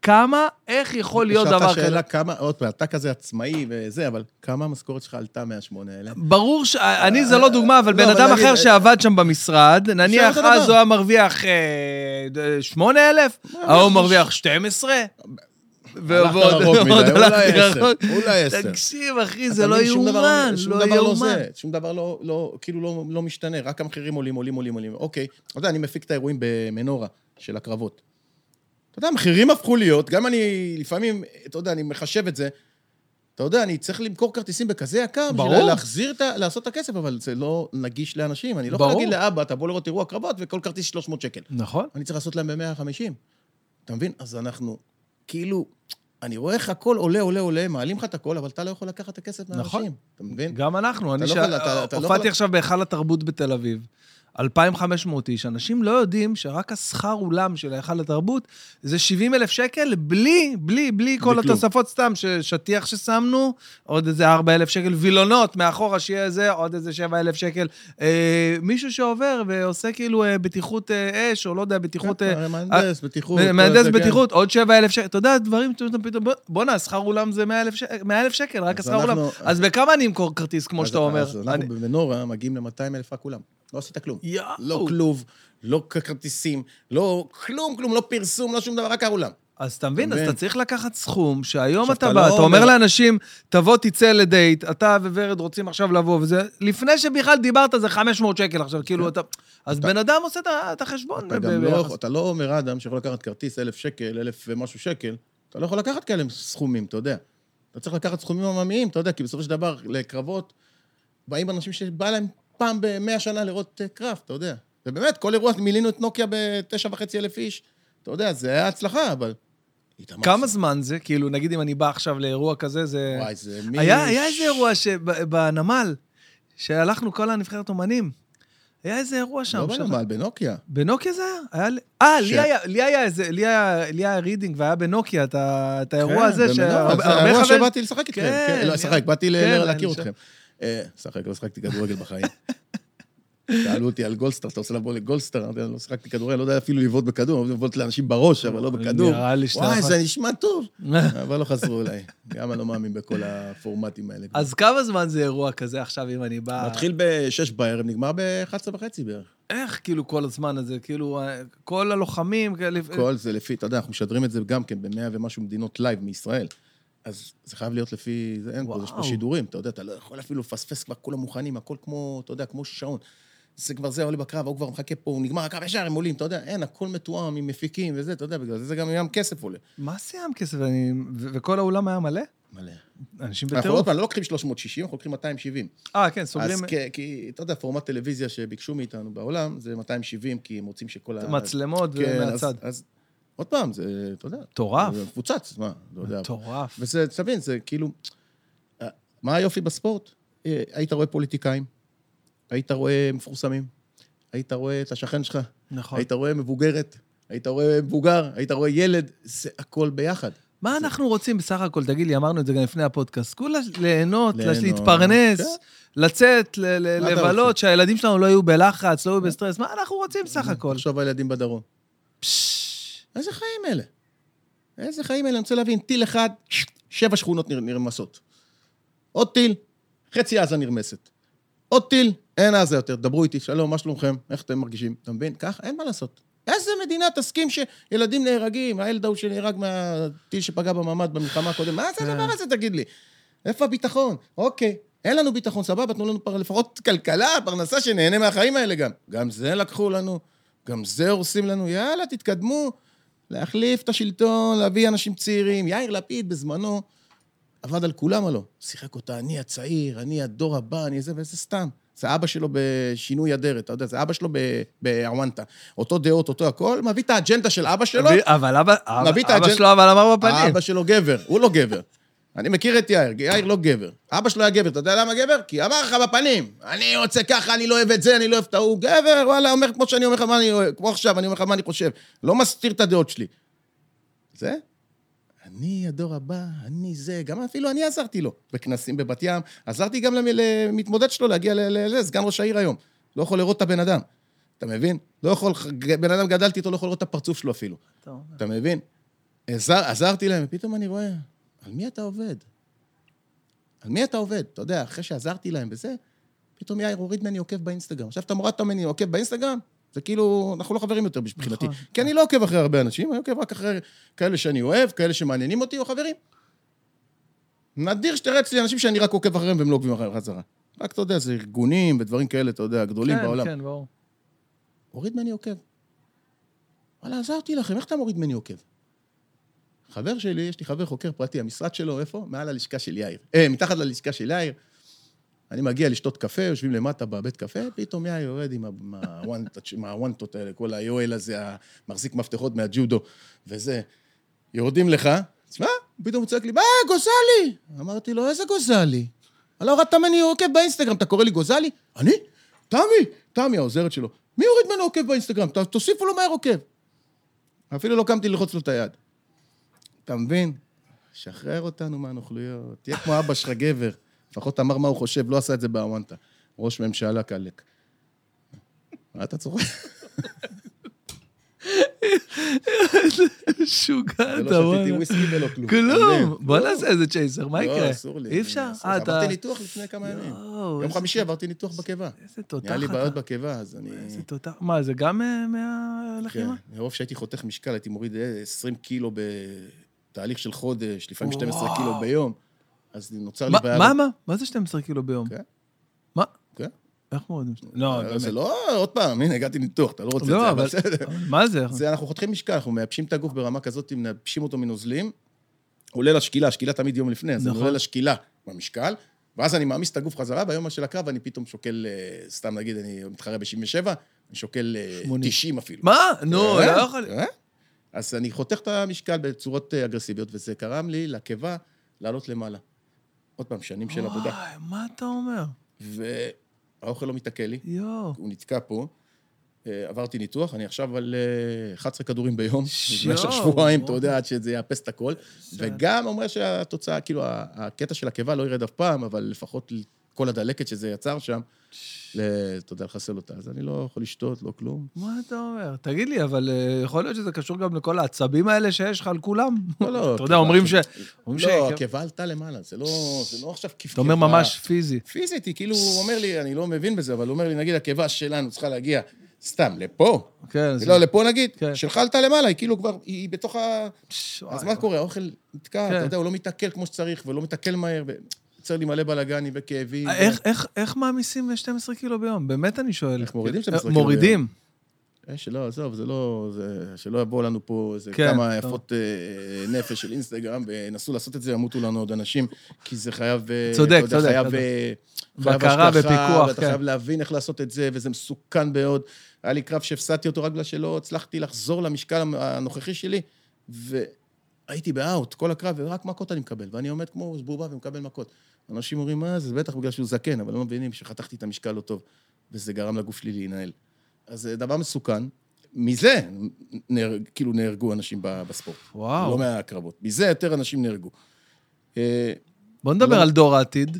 כמה, איך יכול להיות דבר שאלת כזה? שאלה כמה, עוד פעם, אתה כזה עצמאי וזה, אבל כמה המשכורת שלך עלתה מהשמונה האלה? ברור ש... אני זה לא דוגמה, אבל לא, בן אדם אחר שעבד שם במשרד, נניח אז. הוא היה מרוויח 8,000, ההוא מרוויח 12, הלכת ועוד רחוק מדי, ועוד אולי הלכתי עשר, רחוק. אולי עשר. תקשיב, אחי, זה לא שום דבר יאומן, שום לא דבר יאומן. שום דבר לא, לא, כאילו לא, לא משתנה, רק המחירים עולים, עולים, עולים, עולים. אוקיי, אתה יודע, אני מפיק את האירועים במנורה של הקרבות. אתה יודע, המחירים הפכו להיות, גם אני לפעמים, אתה יודע, אני מחשב את זה, אתה יודע, אני צריך למכור כרטיסים בכזה יקר, בשביל ברור. להחזיר את ה... לעשות את הכסף, אבל זה לא נגיש לאנשים. אני לא יכול ברור. להגיד לאבא, תבוא לראות אירוע קרבות, וכל כרטיס 300 שקל. נכון. אני צריך לעשות להם ב-150. אתה מבין? אז אנחנו, כאילו, אני רואה איך הכל עולה, עולה, עולה, מעלים לך את הכל, אבל אתה לא יכול לקחת את הכסף מאנשים. נכון. אתה מבין? גם אנחנו, אני לא ש- לא הופעתי עכשיו בהיכל התרבות בתל אביב. 2,500 איש, אנשים לא יודעים שרק השכר אולם של היכל התרבות זה 70 אלף שקל בלי, בלי, בלי כל כלום. התוספות סתם, שטיח ששמנו, עוד איזה 4 אלף שקל, וילונות מאחורה שיהיה איזה, עוד איזה 7 אלף שקל. אה, מישהו שעובר ועושה כאילו אה, בטיחות אה, אש, או לא יודע, בטיחות... אה, כן, מהנדס, בטיחות. כל מהנדס כן. בטיחות, עוד 7 אלף שקל. אתה יודע, דברים שאתה פתאום, בוא- בואנה, שכר אולם זה 100 אלף שקל, 100 אלף שקל, רק השכר אולם. אז בכמה אני אמכור כרטיס, כמו שאתה אומר? אז אני- אנחנו במנורה מגיעים ל-200 אלף רק כולם. לא עשית כלום. יואו. לא כלוב, לא כרטיסים, לא כלום, כלום, לא פרסום, לא שום דבר, רק האולם. אז אתה מבין, אז? אתה צריך לקחת סכום, שהיום אתה בא, לא אתה אומר לאנשים, תבוא, תצא לדייט, אתה וורד רוצים עכשיו לבוא, וזה, לפני שבכלל דיברת, זה 500 שקל עכשיו, כאילו, אתה... אז בן אדם עושה את החשבון. אתה. לא, אתה לא אומר אדם שיכול לקחת כרטיס אלף שקל, אלף ומשהו שקל, אתה לא יכול לקחת כאלה סכומים, אתה יודע. אתה צריך לקחת סכומים עממיים, אתה יודע, כי בסופו של דבר, לקרבות, באים אנשים שבא להם פעם במאה שנה לראות אה, קרב, אתה יודע. ובאמת, כל אירוע, מילאנו את נוקיה בתשע וחצי אלף איש, אתה יודע, זה היה הצלחה, אבל... כמה זמן זה? כאילו, נגיד אם אני בא עכשיו לאירוע כזה, זה... וואי, זה מי... היה, היה איזה אירוע שבנמל, שהלכנו כל הנבחרת אומנים. היה איזה אירוע שם. לא בנמל, בנוקיה. בנוקיה זה היה? היה. אה, ש- לי היה, לי היה איזה, לי היה, לי היה רידינג והיה בנוקיה את האירוע הזה, כן, במנורה, שהרבה- זה האירוע שבאתי לשחק איתכם. כן, כן, לא, לשחק, באתי ל- כן, להכיר אתכם. אה, לשחק, לא שחקתי כדורגל בחיים. שאלו אותי על גולדסטאר, אתה רוצה לבוא לגולדסטאר? אמרתי, אני לא שחקתי כדורגל, לא יודע אפילו לבעוט בכדור, אני לבעוט לאנשים בראש, אבל לא בכדור. נראה לי שאתה וואי, זה נשמע טוב. [laughs] אבל לא חזרו אליי. גם אני לא מאמין בכל הפורמטים האלה. אז כמה זמן זה אירוע כזה עכשיו, אם אני בא... מתחיל ב-6 בערב, נגמר ב-11 וחצי בערך. איך כאילו כל הזמן הזה? כאילו, אה, כל הלוחמים... כל זה לפי, אתה יודע, אנחנו משדרים את זה גם כן במאה ומשהו מדינות לייב מישראל. אז זה חייב להיות לפי, זה אין פה, יש פה. שידורים, אתה יודע, אתה לא יכול אפילו לפספס, כבר כולם מוכנים, הכל כמו, אתה יודע, כמו שעון. זה כבר זה עולה בקרב, ההוא כבר מחכה פה, הוא נגמר הקרב ישר, הם עולים, אתה יודע, אין, הכל מתואם עם מפיקים וזה, אתה יודע, בגלל זה זה גם ים כסף עולה. מה סיים כסף? אני- ו- וכל האולם היה מלא? מלא. אנשים אנחנו עוד בטירוף. פעם לא לוקחים 360, אנחנו לוקחים 270. אה, כן, סוגרים... אז כ- כי, אתה יודע, פורמט טלוויזיה שביקשו מאיתנו בעולם, זה 270, כי הם רוצים שכל ה... מצלמות כן, אז- ומהצד. אז עוד פעם, זה, אתה יודע, מטורף. זה מפוצץ, מה, לא יודע. מטורף. וזה, תבין, זה כאילו... אה, מה היופי בספורט? אה, היית רואה פוליטיקאים, היית רואה מפורסמים, היית רואה את השכן שלך, נכון. היית רואה מבוגרת, היית רואה מבוגר, היית רואה ילד, זה הכל ביחד. מה אנחנו רוצים בסך הכל? תגיד לי, אמרנו את זה גם לפני הפודקאסט. כולה ליהנות, ליהנות, להתפרנס, כן. לצאת, אתה לבלות? שהילדים שלנו לא יהיו בלחץ, לא יהיו בסטרס. מה אנחנו רוצים בסך הכל? תחשוב על הילדים בדרום. פשש. איזה חיים אלה? איזה חיים אלה? אני רוצה להבין, טיל אחד, שבע שכונות נר- נרמסות. עוד טיל, חצי עזה נרמסת. עוד טיל, אין עזה יותר, דברו איתי, שלום, מה שלומכם? איך אתם מרגישים? אתה מבין? ככה, אין מה לעשות. איזה מדינה תסכים שילדים נהרגים? הילד ההוא שנהרג מהטיל שפגע בממ"ד במלחמה הקודמת, מה זה כן. הדבר הזה, תגיד לי? איפה הביטחון? אוקיי, אין לנו ביטחון, סבבה, תנו לנו פר- לפחות כלכלה, פרנסה, שנהנה מהחיים האלה גם. גם זה לקחו לנו, גם זה הורסים לנו, יאללה, תתקדמו. להחליף את השלטון, להביא אנשים צעירים. יאיר לפיד בזמנו עבד על כולם הלא. שיחק אותה, אני הצעיר, אני הדור הבא, אני זה, וזה סתם. זה אבא שלו בשינוי אדרת, אתה יודע, זה אבא שלו בעוונטה. אותו דעות, אותו הכל, מביא את האג'נדה של אבא שלו, אבל אבא, אבא, אבא שלו אבל אמר בפנים. אבא שלו גבר, הוא לא גבר. אני מכיר את יאיר, יאיר לא גבר. אבא שלו היה גבר, אתה יודע למה גבר? כי אמר לך בפנים, אני רוצה ככה, אני לא אוהב את זה, אני לא אוהב את ההוא. גבר, וואלה, אומר כמו שאני אומר לך מה אני אוהב, כמו עכשיו, אני אומר לך מה אני חושב. לא מסתיר את הדעות שלי. זה? אני הדור הבא, אני זה, גם אפילו אני עזרתי לו בכנסים בבת ים, עזרתי גם למ- למתמודד שלו להגיע ל- ל- לזה, סגן ראש העיר היום. לא יכול לראות את הבן אדם. אתה מבין? לא יכול, בן אדם גדלתי איתו, לא יכול לראות את הפרצוף שלו אפילו. אתה מבין? עזר, עזרתי להם, ופתאום אני רואה, על מי אתה עובד? על מי אתה עובד? אתה יודע, אחרי שעזרתי להם וזה, פתאום יאיר הוריד ממני עוקב באינסטגרם. עכשיו אתה מורדת ממני עוקב באינסטגרם? זה כאילו, אנחנו לא חברים יותר מבחינתי. נכון. כי אני לא עוקב אחרי הרבה אנשים, אני עוקב רק אחרי כאלה שאני אוהב, כאלה שמעניינים אותי, או חברים. נדיר שתראה אצלי אנשים שאני רק עוקב אחריהם והם לא עוקבים אחריהם חזרה. רק, אתה יודע, זה ארגונים ודברים כאלה, אתה יודע, גדולים כן, בעולם. כן, ברור. הוריד ממני עוקב. וואלה, עזרתי לכם, איך אתה מוריד ממני עוקב? חבר שלי, יש לי חבר חוקר פרטי, המשרד שלו, איפה? מעל הלשכה של יאיר. אה, מתחת ללשכה של יאיר. אני מגיע לשתות קפה, יושבים למטה בבית קפה, פתאום יאיר יורד עם הוואנטות- האלה, כל היואל הזה, המחזיק מפתחות מהג'ודו, וזה. יורדים לך, תשמע, פתאום הוא צועק לי, מה, גוזלי! אמרתי לו, איזה גוזלי? לא הורדת ממני עוקב באינסטגרם, אתה קורא לי גוזלי? אני? תמי, תמי, העוזרת שלו. מי הוריד ממנו עוקב באינסטגרם? תוסיפו לו מהר עוקב. אפילו לא קמתי ללחוץ לו את היד. אתה מבין? שחרר אותנו מהנוכלויות. תהיה כמו אבא שלך גבר. לפחות אמר מה הוא חושב, לא עשה את זה באוונטה. ראש ממשלה קלק. מה אתה צוחק? משוגע ולא אתה, שתיתי וואלה. וויסקי ולא כלום. כלום. אתה בוא? נעשה איזה צ'ייסר, מה לא, יקרה? אסור לי. אי אפשר? אה, אתה... עברתי ניתוח לפני כמה ימים. יום איזה- חמישי עברתי ניתוח בקיבה. איזה תותח היה לי אתה. בעיות בקיבה, אז אני... איזה תותח. מה, זה גם אה, כן, מהלחימה? מרוב שהייתי חותך משקל, הייתי מוריד אה, 20 קילו בתהליך של חודש, לפעמים 12 וואו. קילו ביום. אז נוצר לי מה, בעיה... מה, מה? מה זה 12 קילו ביום? כן. מה? כן. איך מורידים? לא, אה, זה באמת. לא, עוד פעם, הנה, הגעתי ניתוח, אתה לא רוצה את לא, זה, אבל... בסדר. מה זה? זה, אנחנו חותכים משקל, אנחנו מייבשים את הגוף ברמה כזאת, מייבשים אותו מנוזלים, עולה לשקילה, השקילה תמיד יום לפני, אז אני נכון. עולה לשקילה במשקל, ואז אני מעמיס את הגוף חזרה, ביום של הקרב אני פתאום שוקל, אה, סתם נגיד, אני מתחרה ב-77, אני שוקל אה, 80. 90 אפילו. מה? נו, אה, לא יכול... אה? אז אני חותך את המשקל בצורות אה, אגרסיביות, וזה גרם לי, לקיבה, לעלות למעלה. עוד פעם, שנים של עבודה. וואי, מה אתה אומר? והאוכל לא מתעכל לי, יואו. הוא נתקע פה. אה, עברתי ניתוח, אני עכשיו על אה, 11 כדורים ביום, במשך שבועיים, אתה. יודע, עד שזה יאפס את הכל. וגם אומר שהתוצאה, כאילו, הקטע של הקיבה לא ירד אף פעם, אבל לפחות כל הדלקת שזה יצר שם, אתה יודע, לחסל אותה. אז אני לא יכול לשתות, לא כלום. מה אתה אומר? תגיד לי, אבל אה, יכול להיות שזה קשור גם לכל העצבים האלה שיש לך על כולם? לא, לא. [laughs] אתה יודע, אומרים ש... לא, הקיבה עלתה למעלה, זה לא לא עכשיו כיף אתה אומר ממש פיזי. פיזית, היא כאילו, הוא אומר לי, אני לא מבין בזה, אבל הוא אומר לי, נגיד, הקיבה שלנו צריכה להגיע סתם לפה, כן. לא, לפה נגיד, כן. שלך עלתה למעלה, היא כאילו כבר, היא בתוך ה... אז מה קורה? האוכל נתקע, כן. אתה יודע, הוא לא מתעכל כמו שצריך, ולא מתעכל מהר, ויוצר לי מלא בלאגנים וכאבים. איך, איך, איך מעמיסים ל-12 קילו ביום? באמת אני שואל. איך מורידים 12 אה, קילו מורידים. אה, שלא, עזוב, זה לא... זה, שלא יבואו לנו פה איזה כן, כמה. יפות אה, נפש של אינסטגרם, וינסו לעשות את זה, ימותו לנו עוד אנשים, כי זה חייב... אה, צודק, יודע, צודק, חייב. אה, חייב בקרה ופיקוח, ואתה כן. חייב להבין איך לעשות את זה, וזה מסוכן מאוד. היה לי קרב שהפסדתי אותו רק בגלל שלא הצלחתי לחזור למשקל הנוכחי שלי, והייתי באאוט כל הקרב, ורק מכות אני מקבל, ואני עומד כמו בובה ומקבל מכות. אנשים אומרים, מה זה? בטח בגלל שהוא זקן, אבל לא מבינים שחתכתי את המשקל לא טוב, וזה גרם לגוף שלי להינעל. אז זה דבר מסוכן. מזה, נהרג, כאילו נהרגו אנשים בספורט. וואו. לא מהקרבות. מזה יותר אנשים נהרגו. אה, בוא נדבר לא. על דור העתיד.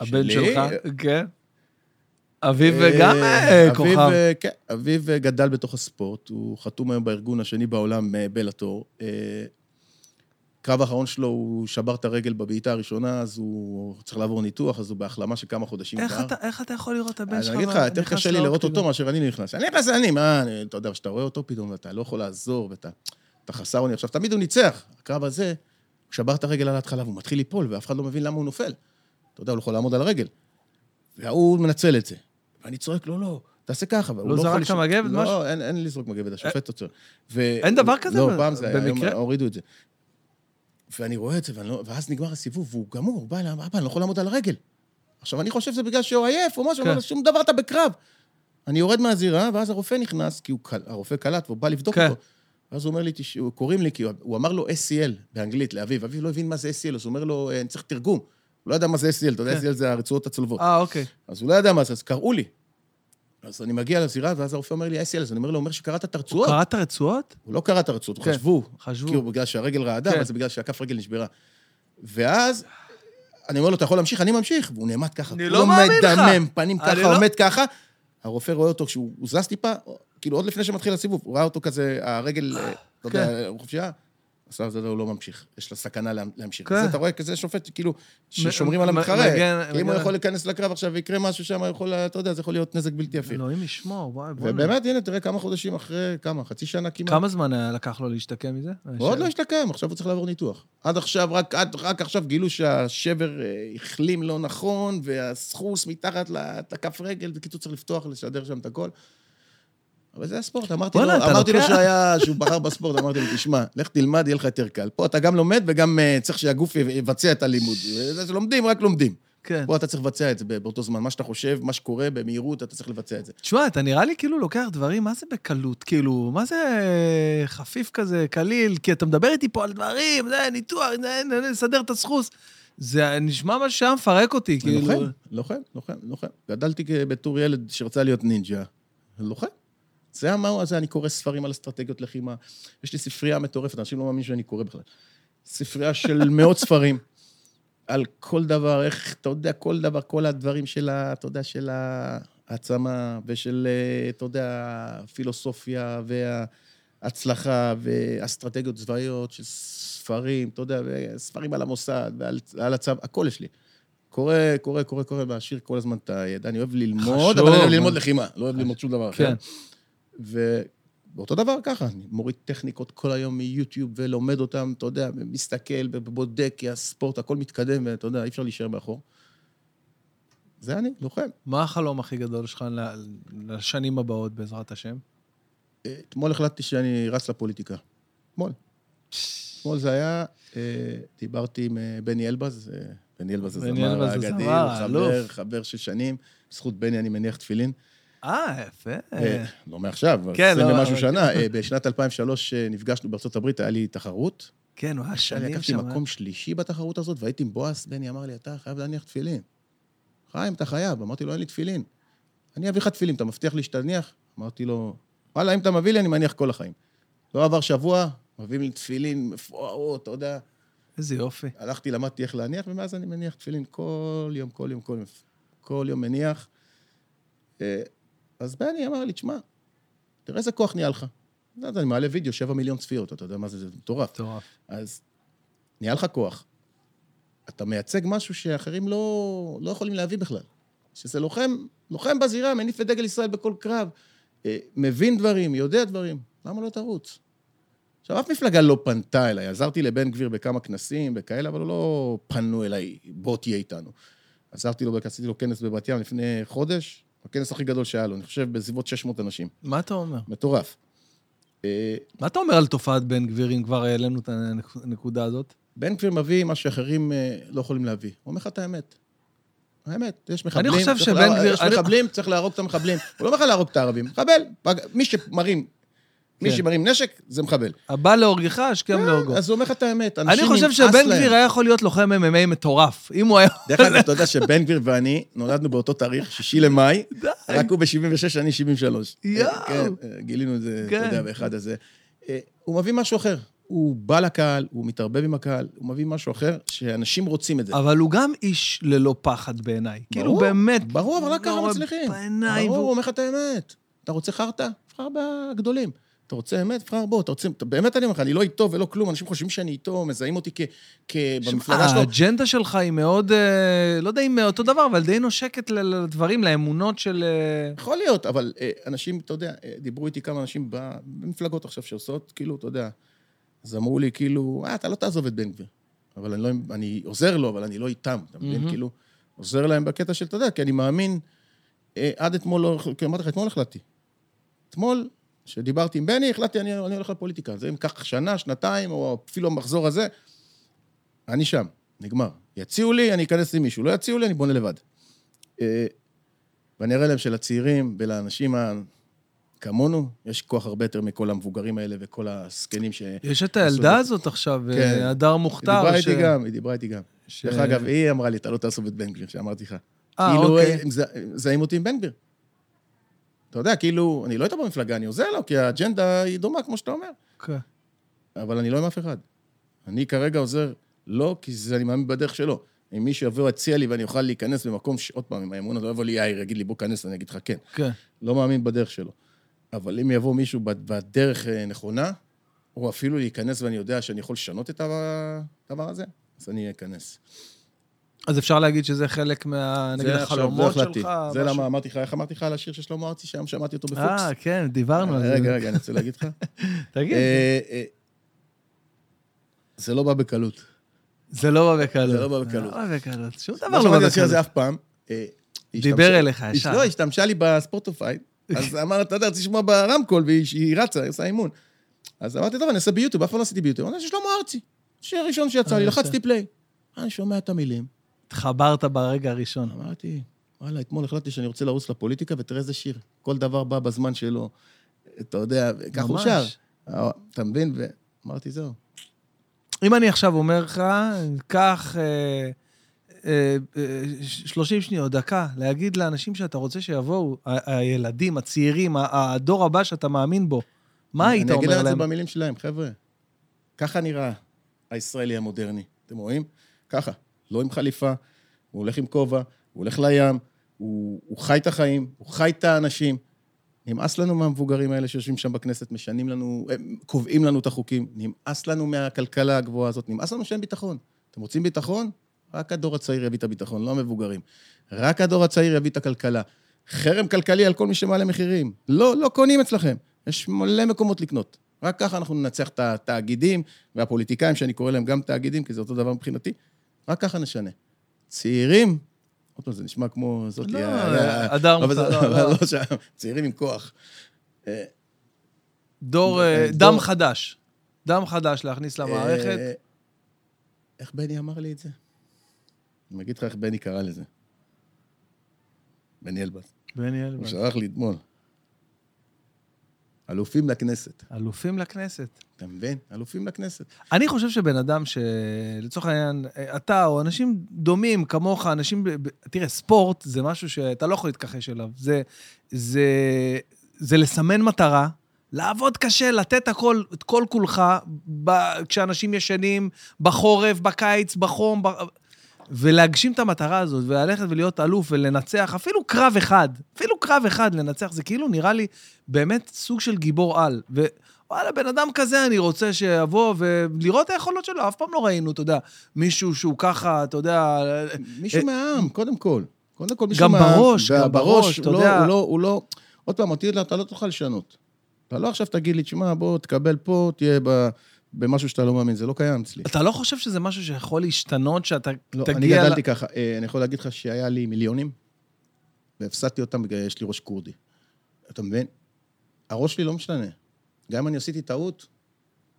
הבן שלי? שלך, כן. אביב אה, גם אה, אביב, כוכב. אה, כן, אביב אה, גדל בתוך הספורט, הוא חתום היום בארגון השני בעולם, אה, בלאטור. אה, הקרב האחרון שלו, הוא שבר את הרגל בבעיטה הראשונה, אז הוא צריך לעבור ניתוח, אז הוא בהחלמה של כמה חודשים. איך. אתה- איך אתה יכול לראות את הבן שלך? אני אגיד לך, יותר קשה לי לראות כאילו? אותו מאשר אני נכנס. אני נכנס אני, מה, אני- אתה יודע, כשאתה רואה אותו פתאום, ואתה לא יכול לעזור, ואתה אתה חסר אונים. עכשיו, תמיד הוא ניצח. הקרב הזה, הוא שבר את הרגל על ההתחלה, והוא מתחיל ליפול, ואף אחד לא מבין למה הוא נופל. אתה יודע, הוא לא יכול לעמוד על הרגל. והוא מנצל את זה. ואני צועק, לא, לא, תעשה ככה. והוא לא יכול זרקת לשאול- מגבת? לא, אין לזרוק מגבת, השופט עוצר. אין דבר כזה לא, פעם זה היה, היום? הורידו את זה. ואני רואה את זה, לא- ואז נגמר הסיבוב, והוא גמור, הוא בא אליי, אבא, אני לא יכול לעמוד על הרגל. עכשיו, אני חושב שזה בגלל שהוא עייף או משהו, כן. אבל שום דבר, אתה בקרב. אני יורד מהזירה, ואז הרופא נכנס, כי הוא הרופא קלט, והוא בא לבדוק כן. אותו. ואז הוא אומר לי, "תש- קוראים לי, כי הוא- הוא אמר לו SCL באנגלית, לאביב. אביב לא הבין מה זה SCL, אז הוא אומר לו, "אה, אני צריך תרגום. הוא לא ידע מה זה SCL, אתה יודע, כן. SCL זה הרצועות הצולבות. אה, אוקיי. אז הוא לא ידע מה זה, אז קראו לי. אז אני מגיע לזירה, ואז הרופא אומר לי, אז אני אומר לו, הוא אומר שקראת את הרצועות? קראת רצועות? הוא לא קרא את הרצועות, כן. חשבו. חשבו. כאילו, בגלל שהרגל רעדה, כן. אבל זה בגלל שהכף רגל נשברה. ואז, אני אומר לו, אתה יכול להמשיך? אני ממשיך. והוא נעמד ככה. אני כולו לא מאמין לך. מדמם, פנים ככה, לא- עומד ככה. הרופא רואה אותו כשהוא הוא זז טיפה, כאילו, עוד לפני שמתחיל הסיבוב, הוא ראה אותו כזה, הרגל, אה, אתה כן. יודע, הוא חופשייה. עשה זה, הוא לא ממשיך, יש לה סכנה לה- להמשיך. כן. אז אתה רואה כזה שופט, כאילו, ששומרים על המתחרה. מגן- כי אם הוא מגן- יכול להיכנס לקרב עכשיו ויקרה משהו שם, הוא יכול, אתה יודע, זה יכול להיות נזק בלתי הפיך. אלוהים ישמור, וואי, בוא'נה. ובאמת, הנה, תראה כמה חודשים אחרי, כמה, חצי שנה כמעט. כמה זמן לקח לו להשתקם מזה? הוא עוד לא השתקם, עכשיו הוא צריך לעבור ניתוח. עד עכשיו, רק, עד, רק עכשיו גילו שהשבר אה, החלים לא נכון, והסחוס מתחת לכף רגל, בקיצור צריך לפתוח, לשדר שם את הכל. אבל זה הספורט, אמרתי לו, אמרתי לו שהיה, שהוא בחר בספורט, אמרתי לו, תשמע, לך תלמד, יהיה לך יותר קל. פה אתה גם לומד וגם אה, צריך שהגוף יבצע את הלימוד. זה לומדים, רק לומדים. כן. פה אתה צריך לבצע את זה באותו זמן. מה שאתה חושב, מה שקורה, במהירות, אתה צריך לבצע את זה. תשמע, אתה נראה לי כאילו לוקח דברים, מה זה בקלות? כאילו, מה זה חפיף כזה, קליל? כי אתה מדבר איתי פה על דברים, זה ניתוח, זה לסדר את הסחוס. זה נשמע מה שהיה מפרק אותי, כאילו. לוחם, לוחם, לוחם, לוחם. גדלתי בתור ילד שרצה להיות נינג'ה. לוחם. זה המהו הזה, אני קורא ספרים על אסטרטגיות לחימה. יש לי ספרייה מטורפת, אנשים לא מאמינים שאני קורא בכלל. ספרייה של [laughs] מאות ספרים. על כל דבר, איך, אתה יודע, כל דבר, כל הדברים של ה... אתה יודע, של העצמה, ושל, אה, אתה יודע, הפילוסופיה, וההצלחה, ואסטרטגיות צבאיות של ספרים, אתה יודע, ספרים על המוסד, ועל על הצבא, הכל יש לי. קורא, קורא, קורא, קורא, מעשיר כל הזמן את הידע. אני אוהב ללמוד, חשוב. אבל אני אוהב ללמוד לחימה, לא אוהב ללמוד שום דבר אחר. כן. ובאותו דבר ככה, אני מוריד טכניקות כל היום מיוטיוב ולומד אותם, אתה יודע, מסתכל ובודק, כי הספורט, הכל מתקדם, ואתה יודע, אי אפשר להישאר מאחור. זה אני, לוחם. מה החלום הכי גדול שלך לשנים הבאות, בעזרת השם? אתמול החלטתי שאני רץ לפוליטיקה. אתמול. אתמול זה היה, אה, דיברתי עם אה, בני אלבז, אה, בני אלבז הזמר האגדי, הוא חבר. חבר של שנים. בזכות בני אני מניח תפילין. אה, יפה. אה, לא מעכשיו, כן, כן, לא, ומשהו אבל- שנה. אה, בשנת 2003 אה, נפגשנו בארצות הברית, היה לי תחרות. כן, הוא היה אני שנים לקחתי שם. מקום שלישי בתחרות הזאת, והייתי עם בועז, בני אמר לי, אתה חייב להניח תפילין. חיים, אתה חייב. אמרתי לו, אין לי תפילין. אני אביא לך תפילין, אתה מבטיח לי שתניח? אמרתי לו, וואלה, אם אתה מביא לי, אני מניח כל החיים. לא עבר שבוע, מביאים לי תפילין מפוארות, אתה יודע. איזה יופי. הלכתי, למדתי איך להניח, ומאז אני מניח תפילין כל יום, כל יום, כל יום. כל יום מניח. אז בני אמר לי, תשמע, תראה איזה כוח נהיה לך. אני מעלה וידאו, שבע מיליון צפיות, אתה יודע מה זה, זה מטורף. מטורף. אז נהיה לך כוח. אתה מייצג משהו שאחרים לא, לא יכולים להביא בכלל. שזה לוחם, לוחם בזירה, מניף את דגל ישראל בכל קרב, אה, מבין דברים, יודע דברים, למה לא תרוץ? עכשיו, אף מפלגה לא פנתה אליי, עזרתי לבן גביר בכמה כנסים וכאלה, אבל לא פנו אליי, בוא תהיה איתנו. עזרתי לו, עשיתי לו כנס בבת ים לפני חודש, הכנס הכי גדול שהיה לו, אני חושב בסביבות 600 אנשים. מה אתה אומר? מטורף. אה, מה אתה אומר על תופעת בן גביר, אם כבר העלינו את הנקודה הזאת? בן גביר מביא מה שאחרים אה, לא יכולים להביא. הוא אומר לך את האמת. האמת, יש מחבלים. חושב צריך שבן גביר- יש אני- מחבלים, צריך להרוג את המחבלים. הוא לא אומר לך להרוג את הערבים. מחבל, מי שמרים, מי כן. שמרים נשק, זה מחבל. הבא להורגך, השכם להורגו. אז הוא אומר לך את האמת. אני אנשים חושב נמאס שבן להם. גביר היה יכול להיות לוחם MMA מטורף. אם הוא היה... דרך אגב, אתה יודע שבן גביר ואני נולדנו באותו תאריך, שישי למאי. רק הוא ב-76, אני 73. יואו. כן, אה, גילינו את זה, כן. אתה יודע, באחד הזה. אה, הוא מביא משהו אחר. הוא בא לקהל, הוא מתערבב עם הקהל, הוא מביא משהו אחר, שאנשים רוצים את זה. אבל הוא גם איש ללא פחד בעיניי. כאילו, באמת... ברור, אבל רק ככה מצליחים. בעיניים. ברור, הוא אומר לך את האמת. אתה רוצה חרטא? תבחר בגדולים. אתה רוצה אמת? תבחר בו, אתה רוצה... אתה- באמת אני אומר לך, אני לא איתו ולא כלום, אנשים חושבים שאני איתו, מזהים אותי כ... כ... במפלגה שלו. האג'נדה שלך היא מאוד, אה, לא יודע אם אותו דבר, אבל די נושקת לדברים, לאמונות של... אה, יכול להיות, אבל אה, אנשים, אתה יודע, דיברו איתי כמה אנשים במפלגות עכשיו שעושות, כאילו, אתה יודע, אז אמרו לי, כאילו, אה, אתה לא תעזוב את בן גביר. אבל אני לא, אני עוזר לו, אבל אני לא איתם, אתה מבין? כאילו, עוזר להם בקטע של, אתה יודע, כי אני מאמין, עד אתמול, לא, כי אמרתי לך, אתמול החלטתי. אתמול, כשדיברתי עם בני, החלטתי, אני, אני הולך לפוליטיקה. זה אם כך שנה, שנתיים, או אפילו המחזור הזה, אני שם, נגמר. יציעו לי, אני אכנס עם מישהו. לא יציעו לי, אני בונה לבד. אה, ואני אראה להם שלצעירים ולאנשים ה... כמונו, יש כוח הרבה יותר מכל המבוגרים האלה וכל הזקנים ש... יש את הילדה את- הזאת עכשיו, כן. אה, הדר היא מוכתר. דיברה ש- איתי גם, היא דיברה איתי גם. ש- דרך אגב, היא אמרה לי, אתה לא תעזוב את בן גביר, שאמרתי לך. אה, כאילו, אוקיי. הם מז- מזהים אותי עם בן גביר. אתה יודע, כאילו, אני לא איתו במפלגה, אני עוזר לו, כי האג'נדה היא דומה, כמו שאתה אומר. כן. אבל אני לא עם אף אחד. אני כרגע עוזר לו, כי זה, אני מאמין בדרך שלו. אם מישהו יבוא, יציע לי ואני אוכל להיכנס במקום, ש... עוד פעם, עם האמון הזה, לא יבוא לי יאיר, יגיד לי, בוא כנס, אני אגיד לך כן. כן. לא מאמין בדרך שלו. אבל אם יבוא מישהו בד- בדרך אה, נכונה, או אפילו להיכנס ואני יודע שאני יכול לשנות את הדבר הזה, אז אני אכנס. אז אפשר להגיד שזה חלק מה... נגיד, החלומות. שלך? זה? למה אמרתי לך, איך אמרתי לך על השיר של שלמה ארצי, שהיום שמעתי אותו בפוקס? אה, כן, דיברנו על זה. רגע, רגע, אני רוצה להגיד לך. [laughs] תגיד. אה, אה, זה לא בא בקלות. זה לא בא בקלות. זה לא בא בקלות. לא בא בקלות. שום דבר לא לא שמעתי בא את השיר הזה בקלות. אף פעם. אה, דיבר אליך ישר. לא, השתמשה לי בספוטיפיי, אז [laughs] אמרת, אתה יודע, רציתי לשמוע ברמקול, והיא רצה, היא עושה אימון. אז אמרתי, טוב, אני אעשה ביוטיוב, אף פעם לא עשיתי ביוטיוב. אמרתי, שלמה ארצי. שיר ראשון שיצא אה, לי. לחצתי פליי. אני שומע את המילים. התחברת ברגע הראשון. אמרתי, וואלה, אתמול החלטתי שאני רוצה לרוץ לפוליטיקה, ותראה איזה שיר. כל דבר בא בזמן שלו. אתה יודע, ככה הוא. שר. אה, אתה מבין? ואמרתי, זהו. אם אני עכשיו אומר לך, קח אה, אה, אה, 30 שניות, דקה, להגיד לאנשים שאתה רוצה שיבואו, ה- הילדים, הצעירים, ה- הדור הבא שאתה מאמין בו, מה היית אני אגיד אומר להם את להם? זה במילים שלהם, חבר'ה. ככה נראה הישראלי המודרני. אתם רואים? ככה. לא עם חליפה, הוא הולך עם כובע, הוא הולך לים, הוא, הוא חי את החיים, הוא חי את האנשים. נמאס לנו מהמבוגרים האלה שיושבים שם בכנסת, משנים לנו, קובעים לנו את החוקים. נמאס לנו מהכלכלה הגבוהה הזאת, נמאס לנו שאין ביטחון. אתם רוצים ביטחון? רק הדור הצעיר יביא את הביטחון, לא המבוגרים. רק הדור הצעיר יביא את הכלכלה. חרם כלכלי על כל מי שמעלה מחירים. לא, לא קונים אצלכם. יש מלא מקומות לקנות. רק ככה אנחנו ננצח את התאגידים והפוליטיקאים, שאני קורא להם גם תאגידים, כי זה אותו דבר מבחינתי. רק ככה נשנה. צעירים, עוד פעם, זה נשמע כמו זאת... לא, היא ה- הדר אבל זה- מוכתר, לא, לא. לא שם, צעירים עם כוח. אה, דור, אה, דם חדש. דם חדש להכניס למערכת. אה, איך בני אמר לי את זה? אני אגיד לך איך בני קרא לזה. בני אלבז. בני הוא אלבז. שלח לי אתמול. אלופים לכנסת. אלופים לכנסת. אתה מבין? אלופים לכנסת. אני חושב שבן אדם שלצורך העניין, אתה או אנשים דומים כמוך, אנשים... תראה, ספורט זה משהו שאתה לא יכול להתכחש אליו. זה, זה, זה לסמן מטרה, לעבוד קשה, לתת הכל, את כל כולך, ב... כשאנשים ישנים, בחורף, בקיץ, בחום, ב... ולהגשים את המטרה הזאת, וללכת ולהיות אלוף ולנצח, אפילו קרב אחד, אפילו קרב אחד לנצח, זה כאילו נראה לי באמת סוג של גיבור על. ווואלה, בן אדם כזה אני רוצה שיבוא ולראות היכולות שלו, אף פעם לא ראינו, אתה יודע, מישהו שהוא ככה, אתה יודע... מישהו מהעם, קודם כל. קודם כל מישהו גם מהעם. בראש, גם בראש, אתה לא- יודע. הוא לא, הוא לא... עוד פעם, אותי אתה לא תוכל לשנות. אתה לא עכשיו תגיד לי, תשמע, בוא, תקבל פה, תהיה ב... במשהו שאתה לא מאמין, זה לא קיים אצלי. אתה לא חושב שזה משהו שיכול להשתנות, שאתה לא, אני תגיע... גדלתי ככה. אה, אני יכול להגיד לך שהיה לי מיליונים, והפסדתי אותם בגלל יש לי ראש כורדי. אתה מבין? הראש שלי לא משתנה. גם אם אני עשיתי טעות,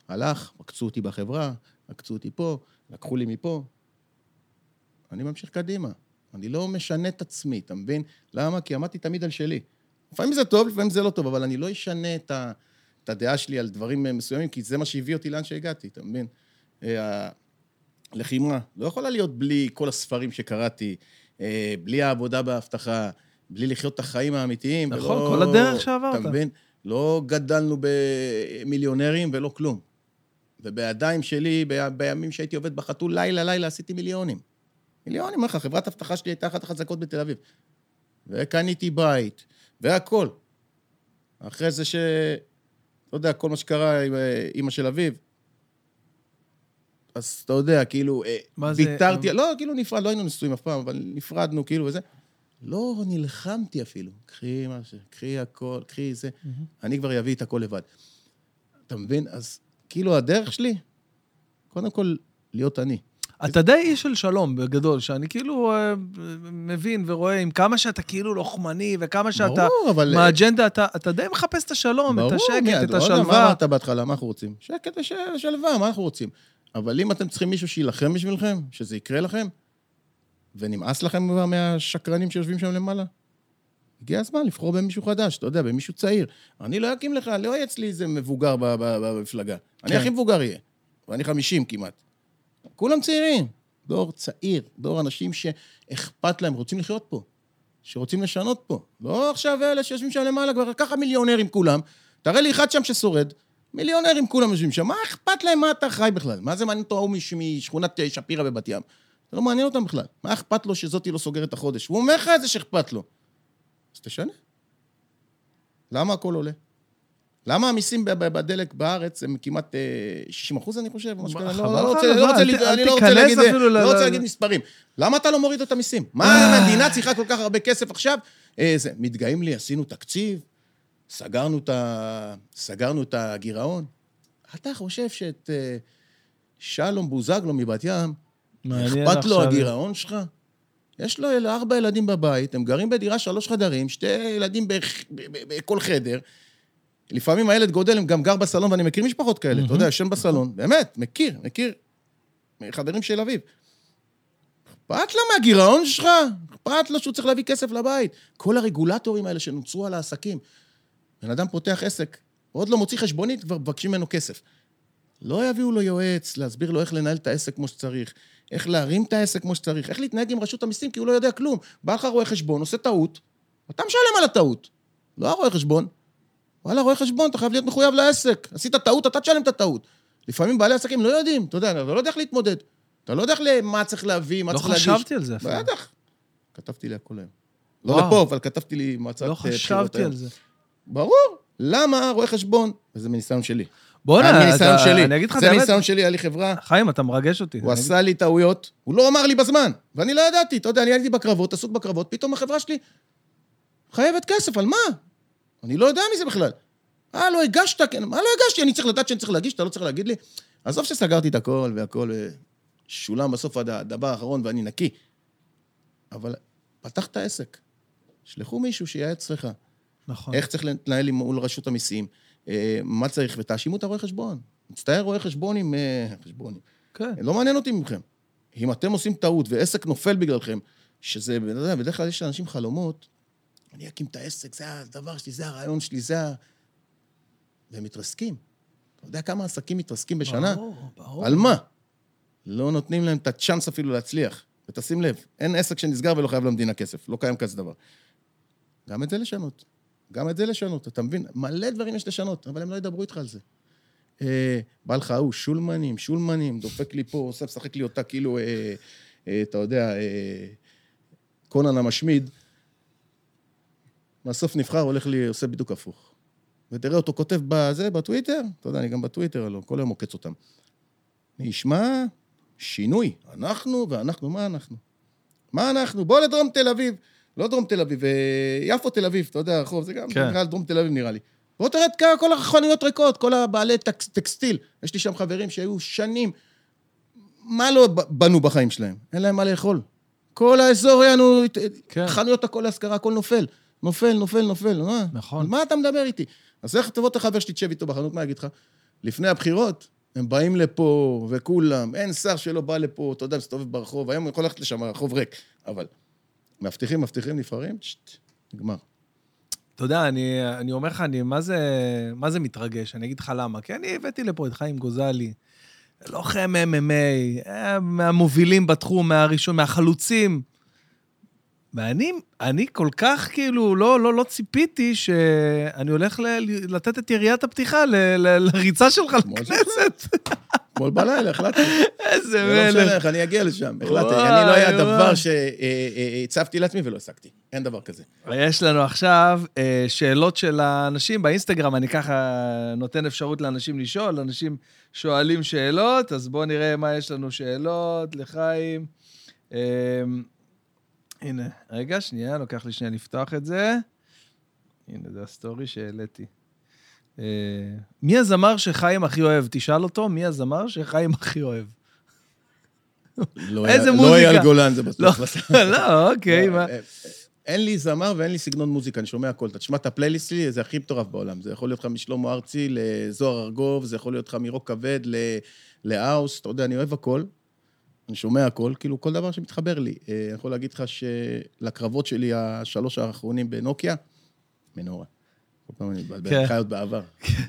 הלך, עקצו אותי בחברה, עקצו אותי פה, לקחו לי מפה. אני ממשיך קדימה. אני לא משנה את עצמי, אתה מבין? למה? כי עמדתי תמיד על שלי. לפעמים זה טוב, לפעמים זה לא טוב, אבל אני לא אשנה את, ה, את הדעה שלי על דברים אה, מסוימים, כי זה מה שהביא אותי לאן שהגעתי, אתה מבין? אה, הלחימה לא יכולה להיות בלי כל הספרים שקראתי, אה, בלי העבודה באבטחה, בלי לחיות את החיים האמיתיים. נכון, ולא- כל הדרך שעברת. אתה מבין? לא גדלנו במיליונרים ולא כלום. ובידיים שלי, ב- בימים שהייתי עובד בחתול, לילה, לילה, עשיתי מיליונים. מיליונים, אומר לך, חברת אבטחה שלי הייתה אחת החזקות בתל אביב. וקניתי בית, והכול. אחרי זה אתה יודע, כל מה שקרה עם אה, אימא של אביו. אז אתה יודע, כאילו, אה, ויתרתי, לא, כאילו נפרד, לא היינו נשואים אף פעם, אבל נפרדנו, כאילו, וזה. לא נלחמתי אפילו. קחי מה ש... קחי הכל, קחי זה. אני כבר אביא את הכל לבד. אתה מבין? אז כאילו הדרך שלי, קודם כל, להיות אני. אתה די איש של שלום, בגדול, שאני כאילו אה, מבין ורואה עם כמה שאתה כאילו לוחמני, וכמה שאתה... ברור, אבל... מהאג'נדה, אתה, אתה די מחפש את השלום, את ברור, השקט, מי- את לא יודע, מה השלווה. אמרת בהתחלה? מה אנחנו רוצים? שקט וש- ושלווה, מה אנחנו רוצים? אבל אם אתם צריכים מישהו שיילחם בשבילכם, שזה יקרה לכם, ונמאס לכם כבר מהשקרנים שיושבים שם למעלה, הגיע הזמן לבחור במישהו חדש, אתה יודע, במישהו צעיר. אני לא אקים לך, לא יהיה אצלי איזה מבוגר במפלגה. אני כן. הכי מבוגר אהיה, ואני 50 כמעט. כולם צעירים. דור צעיר, דור אנשים שאכפת להם, רוצים לחיות פה, שרוצים לשנות פה. לא עכשיו אלה שיושבים שם למעלה, כבר ככה מיליונרים כולם. תראה לי אחד שם ששורד, מיליונרים כולם יושבים שם, מה אכפת להם מה אתה חי בכלל? מה זה מעניין אותו ההוא מש- משכונת אה, שפירא בבת ים? זה לא מעניין אותם בכלל. מה אכפת לו שזאתי לא סוגרת את החודש? הוא אומר לך את זה שאכפת לו. אז תשנה. למה הכל עולה? למה המיסים בדלק בארץ הם כמעט אה, 60 אחוז, אני חושב? משהו כזה? אני לא רוצה להגיד אה, לא להגיד מספרים. למה אתה לא מוריד את המיסים? מה אה. המדינה צריכה כל כך הרבה כסף עכשיו? אה, מתגאים לי, עשינו תקציב, סגרנו את, הגירעון. אתה חושב שאת אה, שלום בוזגלו מבת ים, אכפת לו. הגירעון שלך? יש לו ארבע ילדים בבית, הם גרים בדירה שלוש חדרים, שתי ילדים בכל חדר. לפעמים הילד גודל, גם גר בסלון, ואני מכיר משפחות כאלה, אתה יודע, ישן בסלון, באמת, מכיר, מכיר. חברים של אביו. אכפת לו מהגירעון שלך? אכפת לו שהוא צריך להביא כסף לבית? כל הרגולטורים האלה שנוצרו על העסקים. בן אדם פותח עסק, עוד לא מוציא חשבונית, כבר מבקשים ממנו כסף. לא יביאו לו יועץ, להסביר לו איך לנהל את העסק כמו שצריך, איך להרים את העסק כמו שצריך, איך להתנהג עם רשות המיסים, כי הוא לא יודע כלום. בא לך רואה חשבון, עושה טעות, אתה משלם על הטעות, לא הרואה חשבון. וואלה, רואה חשבון, אתה חייב להיות מחויב לעסק. עשית טעות, אתה תשלם את הטעות. לפעמים בעלי עסקים לא יודעים, אתה יודע, אתה לא יודע איך להתמודד. אתה לא יודע איך ל- מה צריך להביא, מה לא צריך להגיש. חשבתי על זה אפילו. בטח. כתבתי לי הכל היום. לא. לפה, אבל כתבתי לי מועצת לא אה, חשבתי. על זה. ברור. למה רואה חשבון? וזה מניסיון שלי. בוא'נה, מניסיון אתה- שלי. אני אגיד לך את זה האמת, מניסיון שלי, היה לי חברה, חיים, אתה מרגש אותי. הוא עשה לי טעויות, הוא לא אמר לי בזמן, ואני לא ידעתי, אתה יודע, אני הייתי בקרבות, עסוק בקרבות, פתאום החברה שלי חייבת כסף, על מה? אני לא יודע מזה בכלל. אה, לא הגשת, כן, מה לא הגשתי? אני צריך לדעת שאני צריך להגיש, אתה לא צריך להגיד לי? עזוב שסגרתי את הכל והכל, שולם בסוף עד הדבר האחרון ואני נקי. אבל פתח את העסק. שלחו מישהו שייעץ לך. נכון. איך צריך להתנהל עם- מול רשות המיסים, אה, מה צריך, ותאשימו את הרואה חשבון. מצטער רואה חשבונים, אה, חשבונים. כן. לא מעניין אותי מכם. אם אתם עושים טעות ועסק נופל בגללכם, שזה, אתה יודע, בדרך כלל יש לאנשים חלומות, אני אקים את העסק, זה הדבר שלי, זה הרעיון שלי, זה ה... והם מתרסקים. אתה יודע כמה עסקים מתרסקים בשנה? ברור, ברור. על מה? לא נותנים להם את הצ'אנס אפילו להצליח. ותשים לב, אין עסק שנסגר ולא חייב למדינה כסף, לא קיים כזה דבר. גם את זה לשנות. גם את זה לשנות, אתה מבין? מלא דברים יש לשנות, אבל הם לא ידברו איתך על זה. אה, בא לך ההוא, שולמנים, שולמנים, דופק לי פה, עושה, משחק לי אותה כאילו, אה, אה, אתה יודע, אה, קונן המשמיד. בסוף נבחר, הולך לי, עושה בדיוק הפוך. ותראה אותו כותב בזה, בטוויטר, אתה יודע, אני גם בטוויטר, הלוא, כל היום עוקץ אותם. אני אשמע שינוי. אנחנו ואנחנו, מה אנחנו? מה אנחנו? בוא לדרום תל אביב. לא דרום תל אביב, אה, יפו תל אביב, אתה יודע, הרחוב, זה גם כן. נקרא דרום תל אביב נראה לי. בוא תראה את כל החנויות ריקות, כל הבעלי טקס, טקסטיל. יש לי שם חברים שהיו שנים, מה לא בנו בחיים שלהם? אין להם מה לאכול. כל האזור היה לנו, כן. חנויות הכל להשכרה, הכל נופל. נופל, נופל, נופל, מה? נכון. על מה אתה מדבר איתי? אז איך תבוא את החבר שלי, תשב איתו בחנות, מה יגיד לך? לפני הבחירות, הם באים לפה, וכולם, אין שר שלא בא לפה, אתה יודע, מסתובב ברחוב, היום הוא יכול ללכת לשם, הרחוב ריק, אבל מבטיחים, מבטיחים, נבחרים, שט, נגמר. אתה יודע, אני, אני אומר לך, אני מה זה, מה זה מתרגש? אני אגיד לך למה. כי אני הבאתי לפה את חיים גוזלי, לוחם MMA, אה, מהמובילים בתחום, מהראשון, מהחלוצים. ואני אני כל כך כאילו, לא, לא, לא ציפיתי שאני הולך ל, לתת את יריית הפתיחה ל, ל, לריצה שלך. לכנסת. אתמול בלילה החלטתי. איזה זה לא משנה מלך. איך, אני אגיע לשם. החלטתי. אני לא היה. דבר שהצבתי לעצמי ולא השגתי. אין דבר כזה. יש לנו עכשיו אה, שאלות של האנשים באינסטגרם, אני ככה נותן אפשרות לאנשים לשאול, אנשים שואלים שאלות, אז בואו נראה מה יש לנו שאלות לחיים. הנה, רגע, שנייה, לוקח לי שנייה לפתוח את זה. הנה, זה הסטורי שהעליתי. אה, מי הזמר שחיים הכי אוהב? תשאל אותו, מי הזמר שחיים הכי אוהב? לא איזה היה- מוזיקה? לא אייל גולן, זה לא, בטוח. [laughs] לא, אוקיי, לא, מה? אה, אין לי זמר ואין לי סגנון מוזיקה, אני שומע הכל. אתה תשמע את הפלייליסט שלי, זה הכי מטורף בעולם. זה יכול להיות לך משלמה ארצי לזוהר ארגוב, זה יכול להיות לך מרוק כבד ל- לאוס, אתה יודע, אני אוהב הכל. אני שומע הכל, כאילו כל דבר שמתחבר לי. אה, אני יכול להגיד לך שלקרבות שלי, השלוש האחרונים בנוקיה, מנורה. כל פעם אני מתבלבל, כן. אני חי עוד בעבר.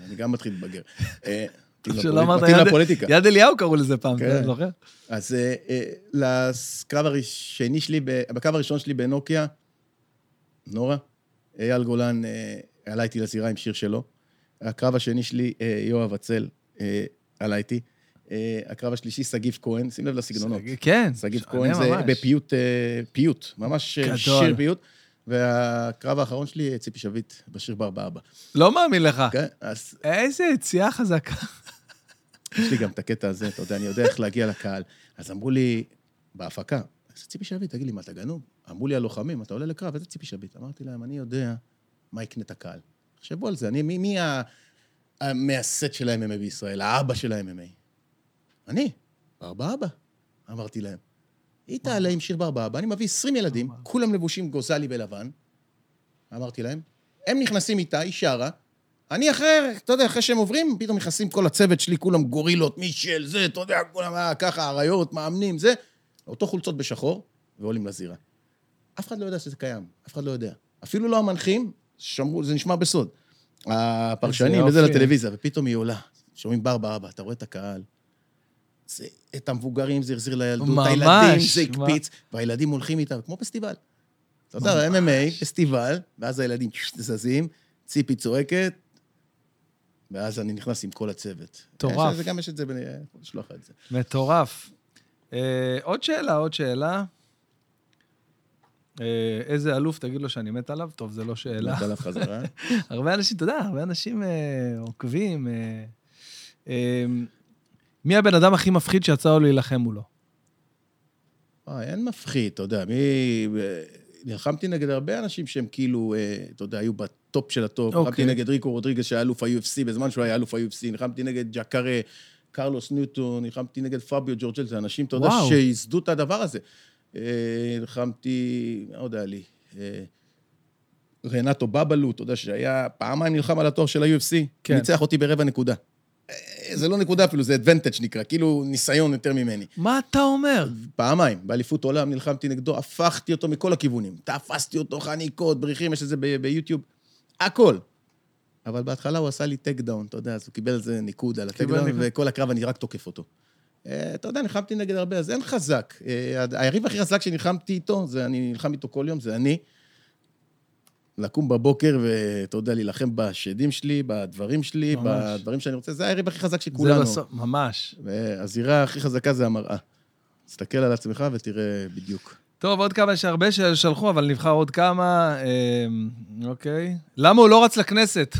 אני גם מתחיל להתבגר. אה, מתאים שלא לפוליט- אמרת מתאים יד- לפוליטיקה. יד אליהו קראו לזה פעם, כן. אתה זוכר? אז אה, אה, לקרב השני שלי, בקרב הראשון שלי בנוקיה, נורה, אייל גולן אה, עלה איתי לזירה עם שיר שלו. הקרב השני שלי, אה, יואב אה, עלה איתי. אה, הקרב השלישי, שגיב כהן, שים לב לסגנונות. כן. שגיב שונה כהן זה ממש. בפיוט, אה, פיוט, ממש אה, גדול. שיר פיוט. והקרב האחרון שלי, ציפי שביט, בשיר בארבע אבא. לא מאמין לך. כן, אז איזה יציאה חזקה. יש לי גם את הקטע הזה, אתה יודע, אני יודע איך להגיע לקהל. אז אמרו לי, בהפקה, איזה ציפי שביט, תגיד לי, מה, אתה גנוב? אמרו לי הלוחמים, אתה עולה לקרב, איזה ציפי שביט? אמרתי להם, אני יודע מה יקנה את הקהל. תחשבו על זה, אני, מי, מי המייסד של ה-MMA בישראל, האבא של ה-MMA? אני, בארבע אבא, אמרתי להם. היא תעלה עם שיר בארבע אבא, אני מביא 20 ילדים, כולם לבושים גוזלי בלבן. אמרתי להם, הם נכנסים איתה, היא שרה, אני אחרי, אתה יודע, אחרי שהם עוברים, פתאום נכנסים כל הצוות שלי, כולם גורילות, מישל, זה, אתה יודע, כולם אה, ככה, אריות, מאמנים, זה. אותו חולצות בשחור, ועולים לזירה. אף אחד לא יודע שזה קיים, אף אחד לא יודע. אפילו לא המנחים, שמרו, זה נשמע בסוד. הפרשנים, וזה. לטלוויזיה, ופתאום היא עולה. שומעים בר באבא, אתה רואה את הקהל. זה, את המבוגרים זה החזיר לילדות, ממש, הילדים זה מה- הקפיץ, והילדים הולכים איתם, כמו פסטיבל. אתה יודע, MMA, פסטיבל, ואז הילדים זזים, ציפי צועקת, ואז אני נכנס עם כל הצוות. מטורף. יש- זה גם יש את זה, אני יכול לשלוח לך את זה. מטורף. אה, עוד שאלה, עוד שאלה. אה, איזה אלוף, תגיד לו שאני מת עליו? טוב, זה לא שאלה. מת עליו חזרה. [laughs] הרבה אנשים, אתה יודע, הרבה אנשים אה, עוקבים. אה, אה, מי הבן אדם הכי מפחיד שיצא לו להילחם מולו? וואי, אין מפחיד, אתה יודע, מי... נלחמתי נגד הרבה אנשים שהם כאילו, אה, אתה יודע, היו בטופ של הטופ. אוקיי. נלחמתי נגד ריקו רודריגז, שהיה אלוף ה-UFC, בזמן שהוא היה אלוף ה-UFC. נלחמתי נגד ג'קארה, קרלוס ניוטון, נלחמתי נגד פביו ג'ורג'ל, זה אנשים, אתה יודע. שייסדו את הדבר הזה. אה, נלחמתי, מה עוד היה לי? אה, רנטו בבלו, אתה יודע, שהיה פעמיים נלחם על התואר של ה-UFC, כן. ניצח אותי ברבע נקודה. אה, זה לא נקודה אפילו, זה advantage נקרא, כאילו ניסיון יותר ממני. מה אתה אומר? פעמיים, באליפות עולם נלחמתי נגדו, הפכתי אותו מכל הכיוונים. תפסתי אותו חניקות, בריחים, יש את זה ביוטיוב, הכל. אבל בהתחלה הוא עשה לי takedown, אתה יודע, אז הוא קיבל איזה ניקוד על ה takedown. וכל הקרב אני רק תוקף אותו. אה, אתה יודע, נלחמתי נגד הרבה, אז אין חזק. אה, היריב הכי חזק שנלחמתי איתו, זה אני נלחם איתו כל יום, זה אני. לקום בבוקר ואתה יודע, להילחם בשדים שלי, בדברים שלי, ממש. בדברים שאני רוצה, זה היריב הכי חזק של זה כולנו. בסוף, ממש. והזירה הכי חזקה זה המראה. תסתכל על עצמך ותראה בדיוק. טוב, עוד כמה, יש הרבה ששלחו, אבל נבחר עוד כמה. אה, אוקיי. למה הוא לא רץ לכנסת?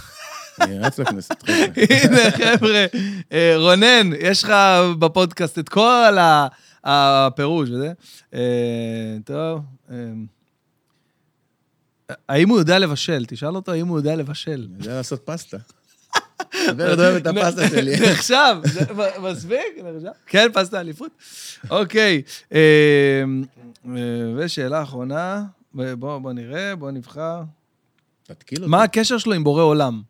אני רץ לכנסת. חבר'ה. [laughs] הנה, חבר'ה, אה, רונן, יש לך בפודקאסט את כל הפירוש וזה. אה, טוב. האם הוא יודע לבשל? תשאל אותו האם הוא יודע לבשל. יודע לעשות פסטה. [laughs] ורד אוהב את הפסטה שלי. נחשב, [laughs] מספיק? נחשב? כן, פסטה אליפות. אוקיי, אה, אה, ושאלה אחרונה, בוא בוא נראה, בוא נבחר. תתקיל אותי. מה הקשר שלו עם בורא עולם?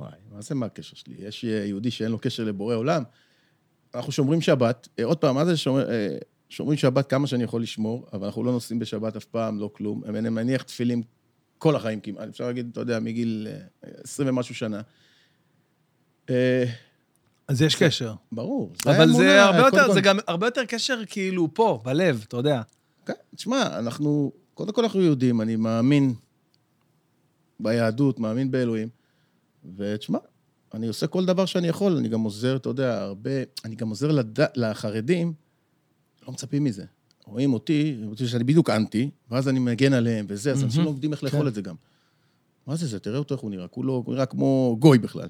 וואי, מה זה מה הקשר שלי? יש יהודי שאין לו קשר לבורא עולם. אנחנו שומרים שבת. אה, עוד פעם, מה זה שומר- אה, שומרים שבת כמה שאני יכול לשמור, אבל אנחנו לא נוסעים בשבת אף פעם, לא כלום. אני מניח תפילין כל החיים כמעט. אפשר להגיד, אתה יודע, מגיל אה, 20 ומשהו שנה. אה, אז יש קשר. ברור. אבל זה הרבה יותר, כל- זה גם הרבה יותר קשר כאילו פה, בלב, אתה יודע. כן, תשמע, אנחנו, קודם כל אנחנו יהודים, אני מאמין ביהדות, מאמין באלוהים, ותשמע, אני עושה כל דבר שאני יכול, אני גם עוזר, אתה יודע, הרבה... אני גם עוזר לד... לחרדים, לא מצפים מזה. רואים אותי, אותי שאני בדיוק אנטי, ואז אני מגן עליהם וזה, אז אנשים לא יודעים איך לאכול כן. את זה גם. מה זה זה? תראה אותו איך הוא נראה, כולו, נראה כמו גוי בכלל.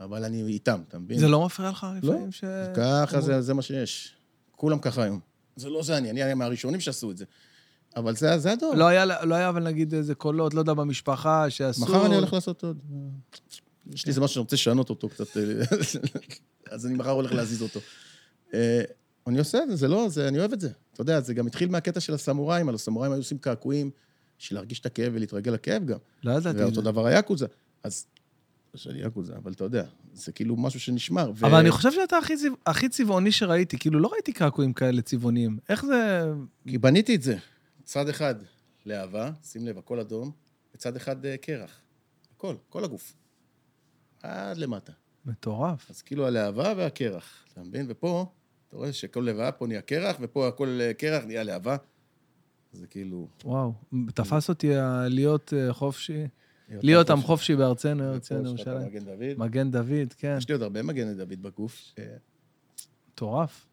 אבל אני איתם, אתה מבין? זה לא מפריע לך לא, לפעמים ש... ככה זה, זה מה שיש. כולם ככה היום. זה לא זה אני, אני מהראשונים שעשו את זה. אבל זה, זה הדור. לא היה, לא היה אבל נגיד איזה קולות, לא יודע, במשפחה, שעשו... מחר אני הולך לעשות עוד. יש לי איזה משהו שאני רוצה לשנות אותו קצת, אה, [laughs] אז אני מחר הולך להזיז אותו. אני עושה את זה, זה לא, זה, אני אוהב את זה. אתה יודע, זה גם התחיל מהקטע של הסמוראים, הלוא הסמוראים היו עושים קעקועים בשביל להרגיש את הכאב ולהתרגל לכאב גם. לא ידעתי את ואותו זה. דבר היאקוזה. אז, שלי יאקוזה, אבל אתה יודע, זה כאילו משהו שנשמר. ו- אבל אני חושב שאתה הכי צבע- הכי צבעוני שראיתי, כאילו, לא ראיתי קעקועים כאלה צבעוניים. איך זה... כי בניתי את זה. צד אחד לאהבה, שים לב, הכל אדום, וצד אחד אה, קרח. הכל, כל הגוף. עד למטה. מטורף. אז כאילו הלהבה והקרח, אתה מבין? ופה, אתה רואה שכל להבה פה נהיה קרח, ופה הכל אה, קרח נהיה להבה. זה כאילו... וואו. תפס אותי ה- להיות אה, חופשי, להיות עם חופשי בארצנו, ארצנו, ירושלים. המגן דוד. מגן דוד, כן. יש לי עוד הרבה מגן דוד בגוף. מטורף.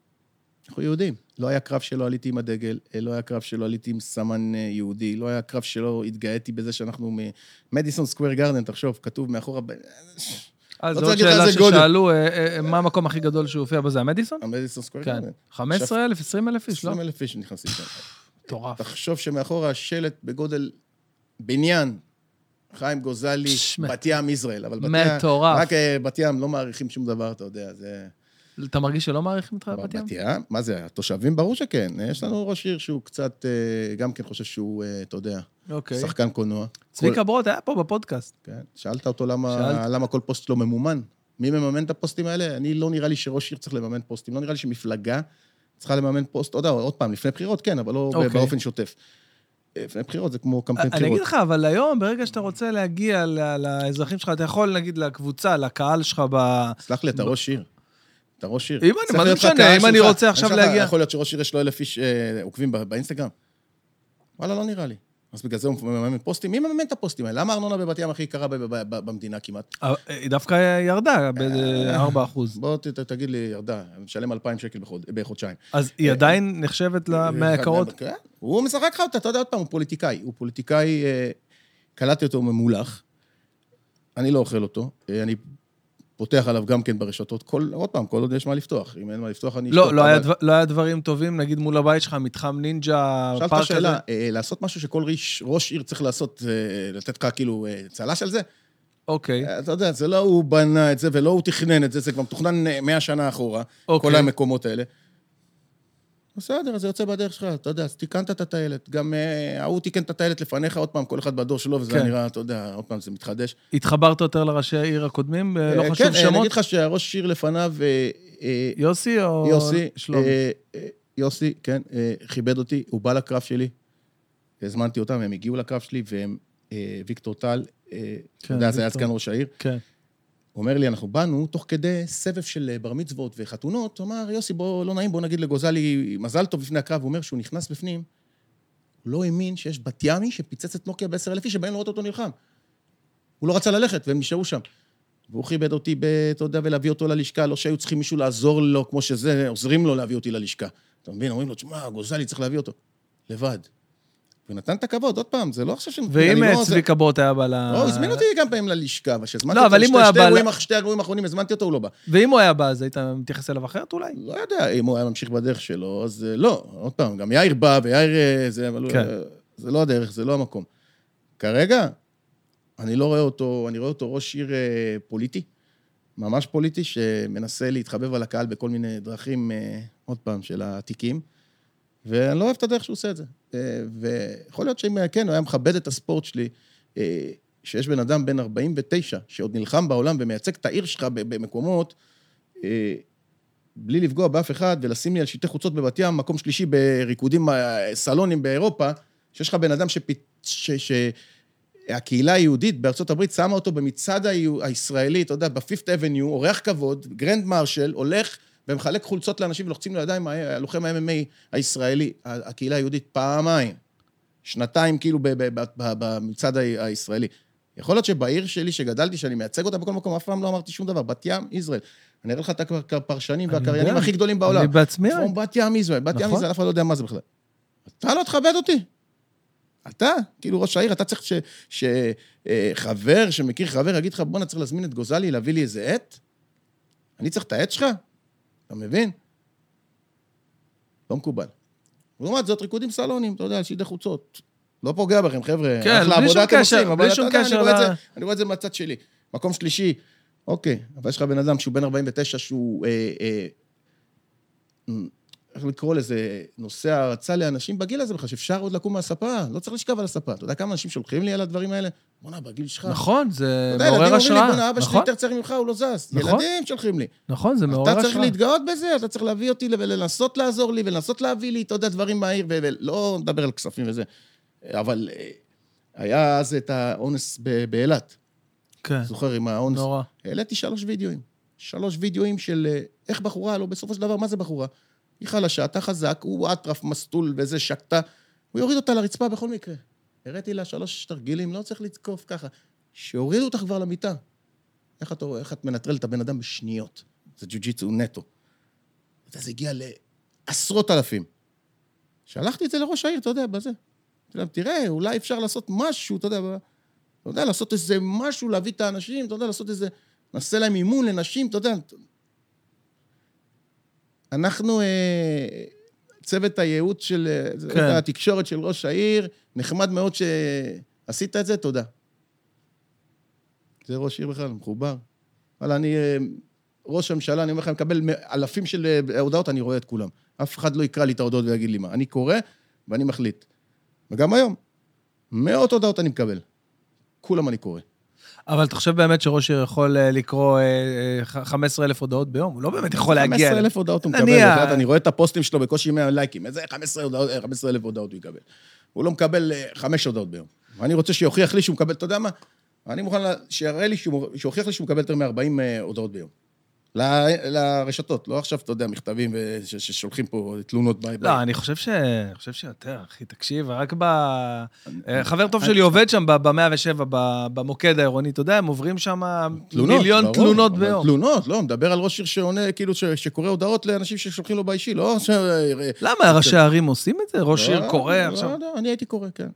אנחנו יהודים. לא היה קרב שלא עליתי עם הדגל, אה, לא היה קרב שלא עליתי עם סמן יהודי, לא היה קרב שלא התגאיתי בזה שאנחנו ממדיסון סקוויר גרדן, תחשוב, כתוב מאחורה... אז זו עוד שאלה. ששאלו, אה, אה, מה המקום הכי גדול שהופיע בו? זה המדיסון? המדיסון סקוויר כן. גרדן. 15,000, 20,000 איש, לא? 20 אלף איש נכנסים שם. מטורף. תחשוב שמאחורה שלט בגודל בניין, חיים גוזלי, בת ים ישראל. אבל בת ים, מטורף. רק אה, בת ים לא מעריכים שום דבר, אתה יודע, זה... אתה מרגיש שלא מעריכים אותך בבת ים? בת ים? מה זה, התושבים ברור שכן. יש לנו ראש עיר שהוא קצת, אה, גם כן חושב שהוא, אה, אתה יודע, אוקיי. שחקן קולנוע. צביקה ברוט היה פה בפודקאסט. כן. שאלת אותו למה, שאלת. למה כל פוסט לא ממומן? מי מממן את הפוסטים האלה? אני לא נראה לי שראש עיר צריך לממן פוסטים. לא נראה לי שמפלגה צריכה לממן פוסט, עוד, עוד פעם, לפני בחירות, כן, אבל לא אוקיי. באופן שוטף. לפני בחירות זה כמו קמפיין אני בחירות. אגיד לך, אבל היום, ברגע שאתה רוצה להגיע לאזרחים שלך, אתה יכול, נגיד, לקבוצה, לקהל שלך ב... סלח לי, אתה ראש עיר. אתה ראש עיר. אם אני- מה זה משנה, אם אני. רוצה עכשיו להגיע- יכול להיות שראש עיר יש לו אלף איש אה, עוקבים באינסטגרם? וואלה, לא נראה לי. אז בגלל זה הוא מממן פוסטים? מי מממן את הפוסטים האלה? למה הארנונה בבת ים הכי יקרה במדינה כמעט? אה, היא דווקא ירדה ב-4 אחוז. בוא ת- ת- תגיד לי, ירדה, אני משלם 2,000 שקל בחוד- בחודשיים. אז היא עדיין נחשבת מהיקרות? כן, הוא משחק לך אותה, אתה יודע, עוד פעם, הוא פוליטיקאי. הוא פוליטיקאי, אה, קלטתי אותו ממולח. אני לא אוכל אותו. אה, אני פותח עליו גם כן ברשתות. כל, עוד פעם, כל עוד יש מה לפתוח. אם אין מה לפתוח, אני. לא, לא היה דבר- לא היה דברים טובים, נגיד מול הבית שלך, מתחם נינג'ה, שאלת פארק שאלה, כזה? אה, לעשות משהו שכל ריש, ראש עיר צריך לעשות, אה, לתת לך כאילו אה, צל"ש על זה? אוקיי. אה, אתה יודע, זה לא הוא בנה את זה ולא הוא תכנן את זה, זה כבר מתוכנן אה, 100 שנה אחורה, אוקיי. כל המקומות האלה. בסדר, זה יוצא בדרך שלך, אתה יודע, אז תיקנת את הטיילת. גם אה, ההוא תיקן את הטיילת לפניך, עוד פעם, כל אחד בדור שלו, וזה כן. נראה, אתה יודע, עוד פעם, זה מתחדש. התחברת יותר לראשי העיר הקודמים? אה, לא אה, חשוב כן, אה, אני שמות? אגיד לך שהראש עיר לפניו, אה, אה, יוסי או יוסי, שלומי? אה, אה, יוסי, כן, אה, כיבד אותי, הוא בא לקרב שלי, הזמנתי אותם, הם הגיעו לקרב שלי, והם, אה, ויקטור טל, אה, אתה כן, יודע, זה היה. סגן ראש העיר, כן. הוא אומר לי, אנחנו באנו, תוך כדי סבב של אה, בר מצוות וחתונות, הוא אמר, יוסי, בוא, לא נעים, בוא נגיד לגוזלי מזל טוב לפני הקרב. הוא אומר שהוא נכנס בפנים, הוא לא האמין שיש בת ימי שפיצץ את נוקיה בעשר אלף איש, שבאים לראות אותו נלחם. הוא לא רצה ללכת, והם נשארו שם. והוא כיבד אותי, אתה יודע, ולהביא אותו ללשכה, לא שהיו צריכים מישהו לעזור לו, כמו שזה, עוזרים לו להביא אותי ללשכה. אתה מבין? אומרים לו, תשמע, גוזלי, צריך להביא אותו. לבד. ונתן את הכבוד, עוד פעם, זה לא עכשיו ש... ואם לא- צביקה ברוט היה בא ל... לא, הוא הזמין אותי גם פעמים ללשכה, אבל כשהזמנתי לא, אותו שתי אירועים האחרונים, הזמנתי אותו, הוא לא בא. ואם הוא היה בא, אז היית מתייחס אליו אחרת אולי? לא יודע, אם הוא היה ממשיך בדרך שלו, אז אה, לא. עוד פעם, גם יאיר בא, ויאיר אה, זה, כן. אה, זה לא הדרך, זה לא המקום. כרגע, אני לא רואה אותו, אני רואה אותו ראש עיר פוליטי, ממש פוליטי, שמנסה להתחבב על הקהל בכל מיני דרכים, עוד פעם, של התיקים, ואני לא אוהב את הדרך שהוא עושה את זה. אה, ויכול להיות שאם, אה, כן, הוא היה מכבד את הספורט שלי, אה, שיש בן אדם בן 49, שעוד נלחם בעולם ומייצג את העיר שלך במקומות, אה, בלי לפגוע באף אחד, ולשים לי על שלטי חוצות בבת ים, מקום שלישי בריקודים, סלונים באירופה, שיש לך בן אדם שפ... ש... ש... הקהילה היהודית בארצות הברית שמה אותו במצעד הישראלי, אתה יודע, בפיפת' אבניו, אורח כבוד, grand marshal, הולך ומחלק חולצות לאנשים ולוחצים לו ידיים, ה- הלוחם ה-MMA הישראלי, הקהילה היהודית, פעמיים, שנתיים כאילו במצעד הישראלי. יכול להיות שבעיר שלי, שגדלתי, שאני מייצג אותה בכל מקום, אף פעם לא אמרתי שום דבר. בת ים, ישראל. אני אראה לך את הפרשנים והקריינים. הכי גדולים בעולם. אני בעצמי... from בת ים ישראל, בת ים נכון. ישראל, אף אחד לא יודע מה זה בכלל. אתה לא תכבד אותי. אתה, כאילו ראש העיר, אתה צריך שחבר שמכיר חבר יגיד לך, בואנה, צריך להזמין את גוזלי, להביא לי איזה עט? אני צריך את העט שלך? אתה מבין? לא מקובל. לעומת זאת, ריקודים סלונים, אתה יודע, על שלטי חוצות. לא פוגע בכם, חבר'ה. כן, בלי שום קשר, עושים, בלי שום אני קשר את ל- זה- אני רואה את זה מהצד שלי. מקום שלישי, אוקיי, אבל יש לך בן אדם שהוא בן 49, שהוא... אה, אה, איך לקרוא לזה, נושא הערצה לאנשים בגיל הזה בכלל, שאפשר עוד לקום מהספה, לא צריך לשכב על הספה. אתה יודע כמה אנשים שולחים לי על הדברים האלה? בואנה, בגיל שלך. נכון, זה אתה יודע, ילדים מעורר אומרים לי, השראה. בואנה, אבא שלי נכון, יותר צעיר ממך, הוא לא זז. נכון. ילדים שולחים לי. נכון, זה מעורר אתה השראה. צריך להתגאות בזה, אתה צריך להביא אותי ולנסות לעזור לי, ולנסות להביא לי, אתה יודע, דברים מהעיר, ולא נדבר על כספים וזה. אבל אה, היה אז את האונס באילת, כן, זוכר, עם האונס. נורא. העליתי שלוש וידאוים. שלוש וידאוים של אה, איך בחורה, לא, בסופו של דבר, מה זה בחורה? היא חלשה, אתה חזק, הוא אטרף, מסטול וזה, שקטה. הוא יוריד אותה לרצפה בכל מקרה. הראיתי לה שלוש תרגילים, לא צריך לתקוף ככה. שיורידו אותך כבר למיטה. איך את, איך את מנטרלת את הבן אדם בשניות? זה ג'ו-ג'יצו נטו. אתה יודע, זה הגיע לעשרות אלפים. שלחתי את זה לראש העיר, אתה יודע, בזה. תראה, אולי אפשר לעשות משהו, אתה יודע, אתה יודע, לעשות איזה משהו, להביא את האנשים, אתה יודע, לעשות איזה... נעשה להם אימון לנשים, אתה יודע. אנחנו, אה, צוות הייעוץ של... אה, כן. התקשורת של ראש העיר, נחמד מאוד שעשית את זה, תודה. זה ראש עיר בכלל, מחובר. אבל אני, אה, ראש הממשלה, אני אומר לך, אני מקבל אלפים של הודעות, אני רואה את כולם. אף אחד לא יקרא לי את ההודעות ויגיד לי מה. אני קורא ואני מחליט. וגם היום, מאות הודעות אני מקבל. כולם אני קורא. אבל אתה חושב באמת שראש עיר יכול אה, לקרוא אה, אה, ח- 15,000 הודעות ביום? הוא לא באמת יכול להגיע... 15,000 הודעות הוא מקבל, את יודעת, אני רואה את הפוסטים שלו בקושי 100 לייקים, איזה 15 הודעות- 15,000 הודעות הוא יקבל. הוא לא מקבל אה, חמש הודעות ביום. ואני רוצה שיוכיח לי שהוא מקבל, אתה יודע מה? אני מוכן שיראה לי, שהוא- שיוכיח לי שהוא מקבל יותר מ-40 הודעות ביום. ל- לרשתות, לא עכשיו, אתה יודע, מכתבים וש- ששולחים פה תלונות. ב- ב- לא, אני חושב ש... אני חושב שיותר, אחי, תקשיב, רק ב... אה, חבר טוב שלי עובד שם ב-107, במוקד העירוני, אתה יודע, הם עוברים שם מיליון ברור, תלונות ביום. תלונות, לא, מדבר על ראש עיר שעונה, כאילו, ש- שקורא הודעות לאנשים ששולחים לו באישי, לא ש... למה, [laughs] ראשי הערים עושים את זה? ראש עיר לא, קורא לא עכשיו... יודע, אני הייתי קורא, כן.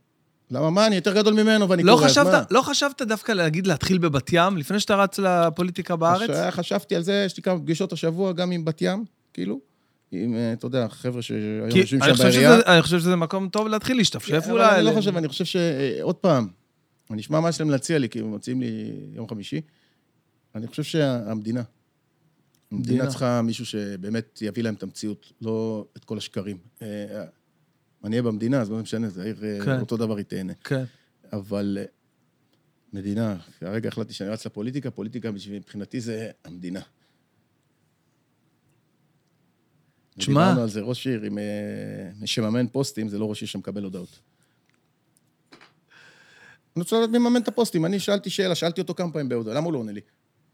למה, מה, אני יותר גדול ממנו ואני לא קורא, אז מה? חשבת, לא חשבת דווקא להגיד להתחיל בבת ים, לפני שאתה רץ לפוליטיקה בארץ? חש- חשבתי על זה, יש לי כמה פגישות השבוע, גם עם בת ים, כאילו, עם, אה, אתה יודע, חבר'ה שהיום כי יושבים שם בעירייה. אני חושב שזה מקום טוב להתחיל להשתפשף אולי. אני לא חושב, אני חושב ש... אה, עוד פעם, אני אשמע מה יש להם להציע לי, כי הם מציעים לי יום חמישי. אני חושב שהמדינה, המדינה מדינה. צריכה מישהו שבאמת יביא להם את המציאות, לא את כל השקרים. אני אהיה במדינה, אז לא משנה, זה העיר, אה, כן. אותו דבר היא תהנה. כן. אבל אה, מדינה, כרגע החלטתי שאני רץ לפוליטיקה, פוליטיקה מבחינתי זה המדינה. תשמע- דיברנו על זה, ראש עיר עם, אה, שמממן פוסטים, זה לא ראש עיר שמקבל הודעות. אני רוצה לדעת מי מממן את הפוסטים. אני שאלתי שאלה, שאלתי אותו כמה פעמים בהודעה, למה הוא לא עונה לי?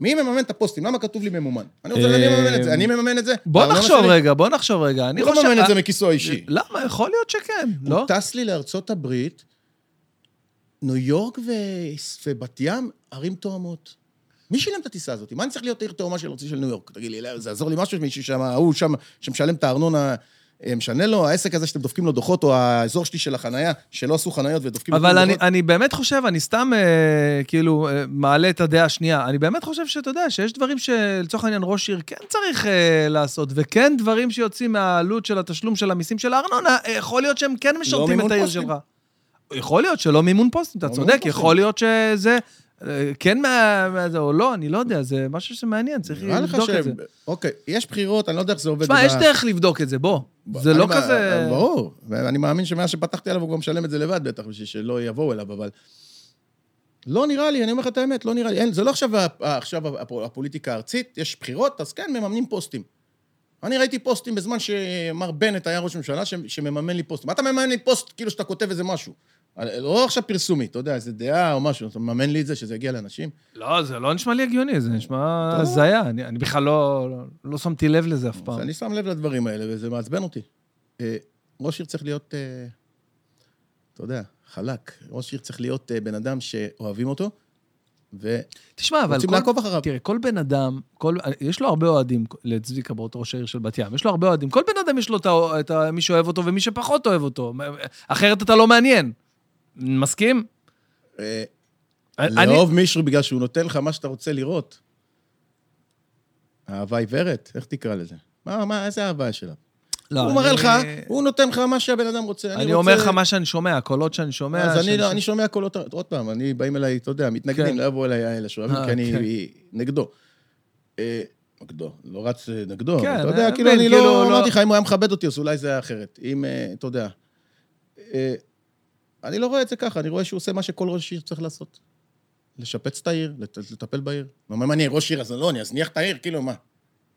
מי מממן את הפוסטים? למה כתוב לי ממומן? אני רוצה לדעת מי מממן את זה. אני מממן את זה? בוא בארנונה נחשוב? רגע, בוא נחשוב רגע. אני הוא לא חושב... מממן את זה מכיסו האישי. למה? יכול להיות שכן, לא? הוא טס לי לארצות הברית, ניו יורק. ובת ים, ערים תואמות. מי שילם את הטיסה הזאת? מה אני צריך להיות עיר תאומה של ארצי של ניו יורק? תגיד לי, לא, זה יעזור לי משהו מישהו שם, ההוא שם, שמשלם את הארנונה, אה, משנה לו, העסק הזה שאתם דופקים לו דוחות, או האזור שלי של החנייה, שלא עשו חניות ודופקים לו אבל אני, דוחות. אני באמת חושב, אני סתם אה, כאילו אה, מעלה את הדעה השנייה, אני באמת חושב שאתה יודע, שיש דברים שלצורך העניין ראש עיר כן צריך אה, לעשות, וכן דברים שיוצאים מהעלות של התשלום של המיסים של הארנונה, אה, יכול להיות שהם כן משרתים מימון את העיר. שלך. יכול להיות שלא מימון פוסטים, אתה לא צודק, יכול להיות שזה אה, כן מה... מה זה או לא, אני לא יודע, זה משהו שמעניין, צריך לבדוק את זה. אוקיי, יש בחירות, אני לא יודע איך זה עובד. תשמע, יש דרך לבדוק את זה, בוא. זה לא כזה... ברור, ואני מאמין שמאז שפתחתי עליו הוא כבר משלם את זה לבד בטח, בשביל שלא יבואו אליו, אבל... לא נראה לי, אני אומר לך את האמת, לא נראה לי. אין, זה לא עכשיו, עכשיו הפ- הפוליטיקה הארצית, יש בחירות, אז כן, מממנים פוסטים. אני ראיתי פוסטים בזמן שמר בנט היה ראש ממשלה, שמממן לי פוסטים. מה אתה מממן לי פוסט כאילו שאתה כותב איזה משהו? לא עכשיו פרסומי, אתה יודע, איזה דעה או משהו, אתה מממן לי את זה, שזה יגיע לאנשים. לא, זה לא נשמע לי הגיוני, זה נשמע. הזיה. אני, אני בכלל לא, לא, לא שמתי לב לזה אף פעם. אני שם לב לדברים האלה, וזה מעצבן אותי. אה, ראש עיר צריך להיות, אה, אתה יודע, חלק. ראש עיר צריך להיות אה, בן אדם שאוהבים אותו, ו... תשמע, אבל רוצים כל, לעקוב אחריו. תראה, כל בן אדם, כל, יש לו הרבה אוהדים, לצביקה ברוט, ראש העיר של בת ים, יש לו הרבה אוהדים. כל בן אדם יש לו את, את ה, מי שאוהב אותו ומי שפחות אוהב אותו. אחרת אתה לא מעניין. מסכים? אה, אני- לאהוב מישהו בגלל שהוא נותן לך מה שאתה רוצה לראות. אהבה עיוורת? איך תקרא לזה? מה, מה, איזה אהבה יש אליו? לא, הוא מראה אני- לך, הוא נותן לך מה שהבן אדם רוצה. אני רוצה- אומר לך מה שאני שומע, הקולות שאני שומע. אז אני שאני לא- אני שומע קולות, עוד פעם, אני, באים אליי, אתה יודע, מתנגדים, כן. לא יבואו אליי האלה שאוהבים, אה, כי אני כן. נגדו. אה, נגדו, לא רץ אה, נגדו, כן, אתה יודע, אני כאילו, מבין, אני כאילו, לא, לא- אמרתי לך, אם הוא היה מכבד אותי, אז אולי זה היה אחרת. אם, אה, אתה יודע. אני לא רואה את זה ככה, אני רואה שהוא עושה מה שכל ראש עיר צריך לעשות. לשפץ את העיר, לט- לטפל בעיר. מה, מה, אני ראש עיר, אז לא, אני אזניח את העיר, כאילו, מה?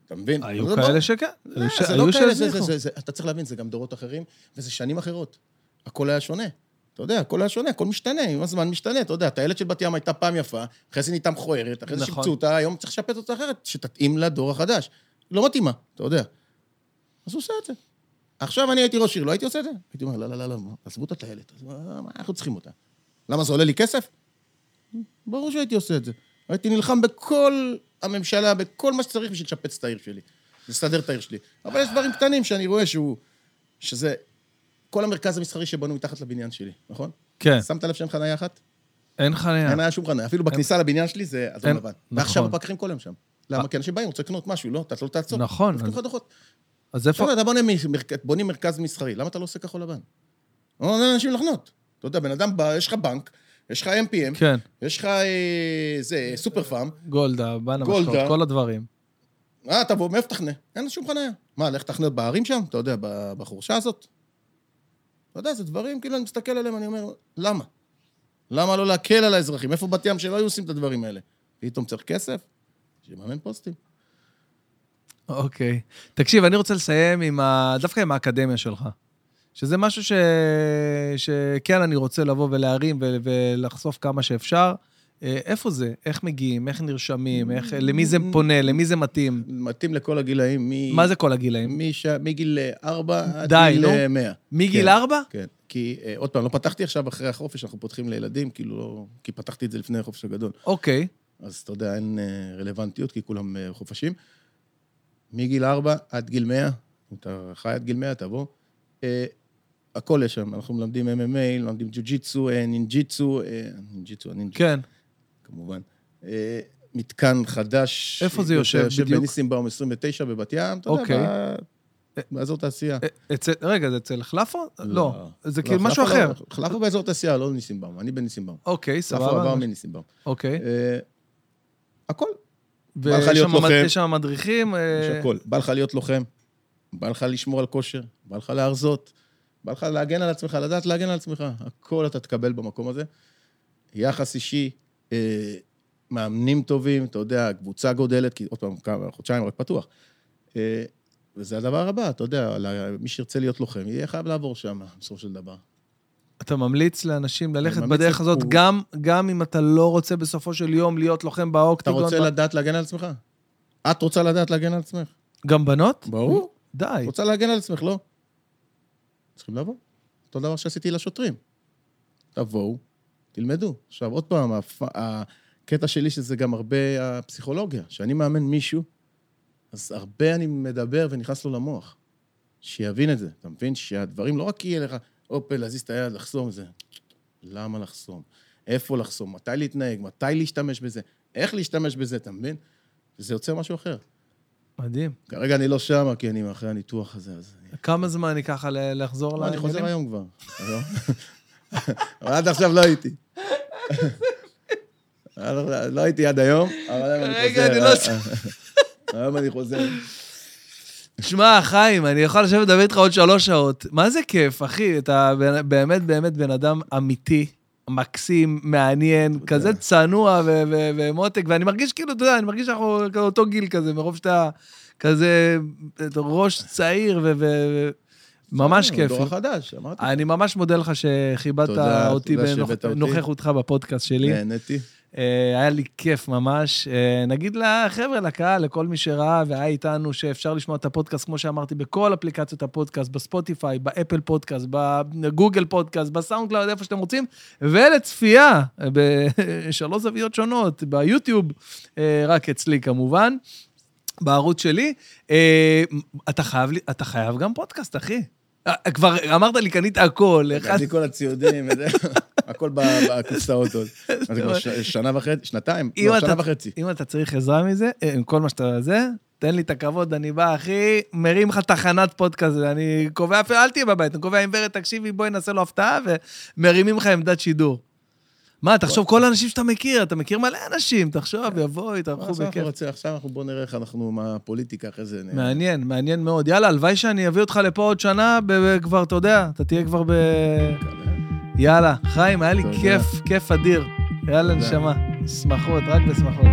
אתה מבין? היו לא- כאלה שכן. לא, זה לא כאלה, זה- שהזניחו. זה- זה- אתה צריך להבין, זה גם דורות אחרים, וזה שנים אחרות. הכל היה שונה. אתה יודע, הכל היה שונה, הכל משתנה, עם הזמן משתנה, אתה יודע, הטיילת של בת ים הייתה פעם יפה, אחרי זה נהייתה מכוערת, אחרי זה נכון. שיפצו אותה, היום צריך לשפץ אותה אחרת, שתתאים לדור החדש. לא מתאימה, אתה יודע. אז הוא עושה את זה. עכשיו אני הייתי ראש עיר, לא הייתי עושה את זה? הייתי אומר, לא, לא, לא, לא, עזבו את הטיילת, מה אנחנו צריכים אותה? למה, זה עולה לי כסף? ברור שהייתי עושה את זה. הייתי נלחם בכל הממשלה, בכל מה שצריך בשביל לשפץ את העיר שלי, לסדר את העיר שלי. אבל יש דברים קטנים שאני רואה שהוא... שזה... כל המרכז המסחרי שבנו מתחת לבניין שלי, נכון? כן, שמת לב שאין חניה אחת? אין חניה. אין היה שום חניה. אפילו בכניסה לבניין שלי זה אדום לבן. נכון. ועכשיו הפקחים כל היום שם. למה? כי אנשים באים, רוצים לקנות משהו, לא? אתה לא תעצור. נכון, אז- איפה... אתה בונה בונים מרכז מסחרי, למה אתה לא עושה כחול לבן? לא נותן לאנשים לחנות. אתה יודע, בן אדם יש לך בנק, יש לך MPM, כן, יש לך אה, זה, סופר פארם, גולדה, בנה. משקאות, כל הדברים. אה, תבוא, מאיפה תחנה? אין שום חניה. מה, לך תחנה בערים שם? אתה יודע, בחורשה הזאת? אתה יודע, זה דברים, כאילו, אני מסתכל עליהם, אני אומר, למה? למה לא להקל על האזרחים? איפה בת ים שלא היו עושים את הדברים האלה? פתאום צריך כסף? שיממן פוסטים. אוקיי. תקשיב, אני רוצה לסיים עם ה... דווקא עם האקדמיה שלך. שזה משהו ש... שכן אני רוצה לבוא ולהרים ו... ולחשוף כמה שאפשר. אה, איפה זה? איך מגיעים? איך נרשמים? איך... למי זה פונה? למי זה מתאים? מתאים לכל הגילאים, מ... מה זה כל הגילאים? מש... מגיל 4 עד די, גיל נו. אה, 100. מגיל כן. ארבע? כן. כי, אה, עוד פעם, לא פתחתי עכשיו אחרי החופש, אנחנו פותחים לילדים, כאילו לא... כי פתחתי את זה לפני החופש הגדול. אוקיי. אז אתה יודע, אין אה, רלוונטיות, כי כולם אה, חופשיים. מגיל 4 עד גיל 100, אם אתה חי עד גיל 100, תבוא. אה, הכל יש שם, אנחנו מלמדים MMA, מלמדים ג'יו-ג'יצו, אה, נינג'יצו, אה, נינג'יצו, הנינג'יצו, כן. כמובן. אה, מתקן חדש. איפה זה יושב בדיוק? בניסים 29 בבת ים, אתה אוקיי. יודע, ב- באזור תעשייה. אצל... רגע, זה אצל חלפו? לא. זה כאילו לא, משהו חלפו אחר. לא, חלפו באזור תעשייה, לא ניסים אני בניסים אוקיי, חלפו עבר סבבה. מניסים אוקיי. אה, הכל. בא לך להיות לוחם. יש שם מדריכים. אה, יש הכל. בא לך להיות לוחם, בא לך לשמור על כושר, בא לך להרזות, בא לך להגן על עצמך, לדעת להגן על עצמך. הכל אתה תקבל במקום הזה. יחס אישי, אה, מאמנים טובים, אתה יודע, קבוצה גודלת, כי עוד פעם, כמה, חודשיים רק פתוח. אה, וזה הדבר הבא, אתה יודע, מי שירצה להיות לוחם, יהיה חייב לעבור שם, בסופו של דבר. אתה ממליץ לאנשים ללכת בדרך הזאת, לכו- גם, גם אם אתה לא רוצה בסופו של יום להיות לוחם אתה באוקטיגון. רוצה לדעת להגן על עצמך? את רוצה לדעת להגן על עצמך? גם בנות? ברור. די. רוצה להגן על עצמך, לא? צריכים לבוא. אותו דבר שעשיתי לשוטרים. תבואו, תלמדו. עכשיו, עוד פעם, הפ... הקטע שלי שזה גם הרבה הפסיכולוגיה. כשאני מאמן מישהו, אז הרבה אני מדבר ונכנס לו למוח. שיבין את זה, אתה מבין? שהדברים לא רק יהיה לך, הופה, להזיז את היד, לחסום זה. למה לחסום? איפה לחסום? מתי להתנהג? מתי להשתמש בזה? איך להשתמש בזה, אתה מבין? וזה יוצר משהו אחר. מדהים. כרגע אני לא שמה, כי אני אחרי הניתוח הזה, אז... כמה זמן ייקח ל- לחזור לא, אני לעניינים? חוזר היום כבר. אבל עד עכשיו לא הייתי. לא הייתי עד היום, אבל היום אני חוזר. רגע, אני לא- היום אני חוזר. שמע, חיים, אני יכול לשבת לדבר איתך עוד שלוש שעות. מה זה כיף, אחי? אתה באמת באמת בן אדם אמיתי, מקסים, מעניין, כזה צנוע ומותק, ואני מרגיש כאילו, אתה יודע, אני מרגיש שאנחנו אותו גיל כזה, מרוב שאתה כזה ראש צעיר ו... ו- ממש כיף. דור החדש, אמרתי. אני ממש מודה לך שכיבדת אותי. בנוכחותך בפודקאסט שלי. נהניתי. אה, היה לי כיף ממש. אה, נגיד לחבר'ה, לקהל, לכל מי שראה והיה איתנו, שאפשר לשמוע את הפודקאסט, כמו שאמרתי, בכל אפליקציות הפודקאסט, בספוטיפיי, באפל פודקאסט, בגוגל פודקאסט, בסאונד קלאוד, איפה שאתם רוצים, ולצפייה בשלוש [laughs] זוויות שונות, ביוטיוב, אה, רק אצלי כמובן. בערוץ שלי, אתה חייב, אתה חייב גם פודקאסט, אחי. כבר אמרת לי, קנית הכל. קניתי כל הציודים, [laughs] הכל בקופסאות עוד. [laughs] זה כבר שנה וחצי? שנתיים? לא, שנה וחצי. אם אתה צריך עזרה מזה, אה, עם כל מה שאתה זה, תן לי את הכבוד, אני בא, אחי, מרים לך תחנת פודקאסט, אני קובע, אל תהיה בבית, אני קובע עם ורד, תקשיבי, בואי נעשה לו הפתעה, ומרימים לך עמדת שידור. מה, תחשוב, כל האנשים שאתה מכיר, אתה מכיר מלא אנשים, תחשוב, יבואו, יתארחו בכיף. עכשיו אנחנו בואו נראה איך אנחנו, מה הפוליטיקה אחרי זה. מעניין, מעניין מאוד. יאללה, הלוואי שאני אביא אותך לפה עוד שנה, כבר, אתה יודע, אתה תהיה כבר ב... יאללה, חיים, היה לי כיף, כיף אדיר. יאללה, נשמה. שמחות, רק בשמחות.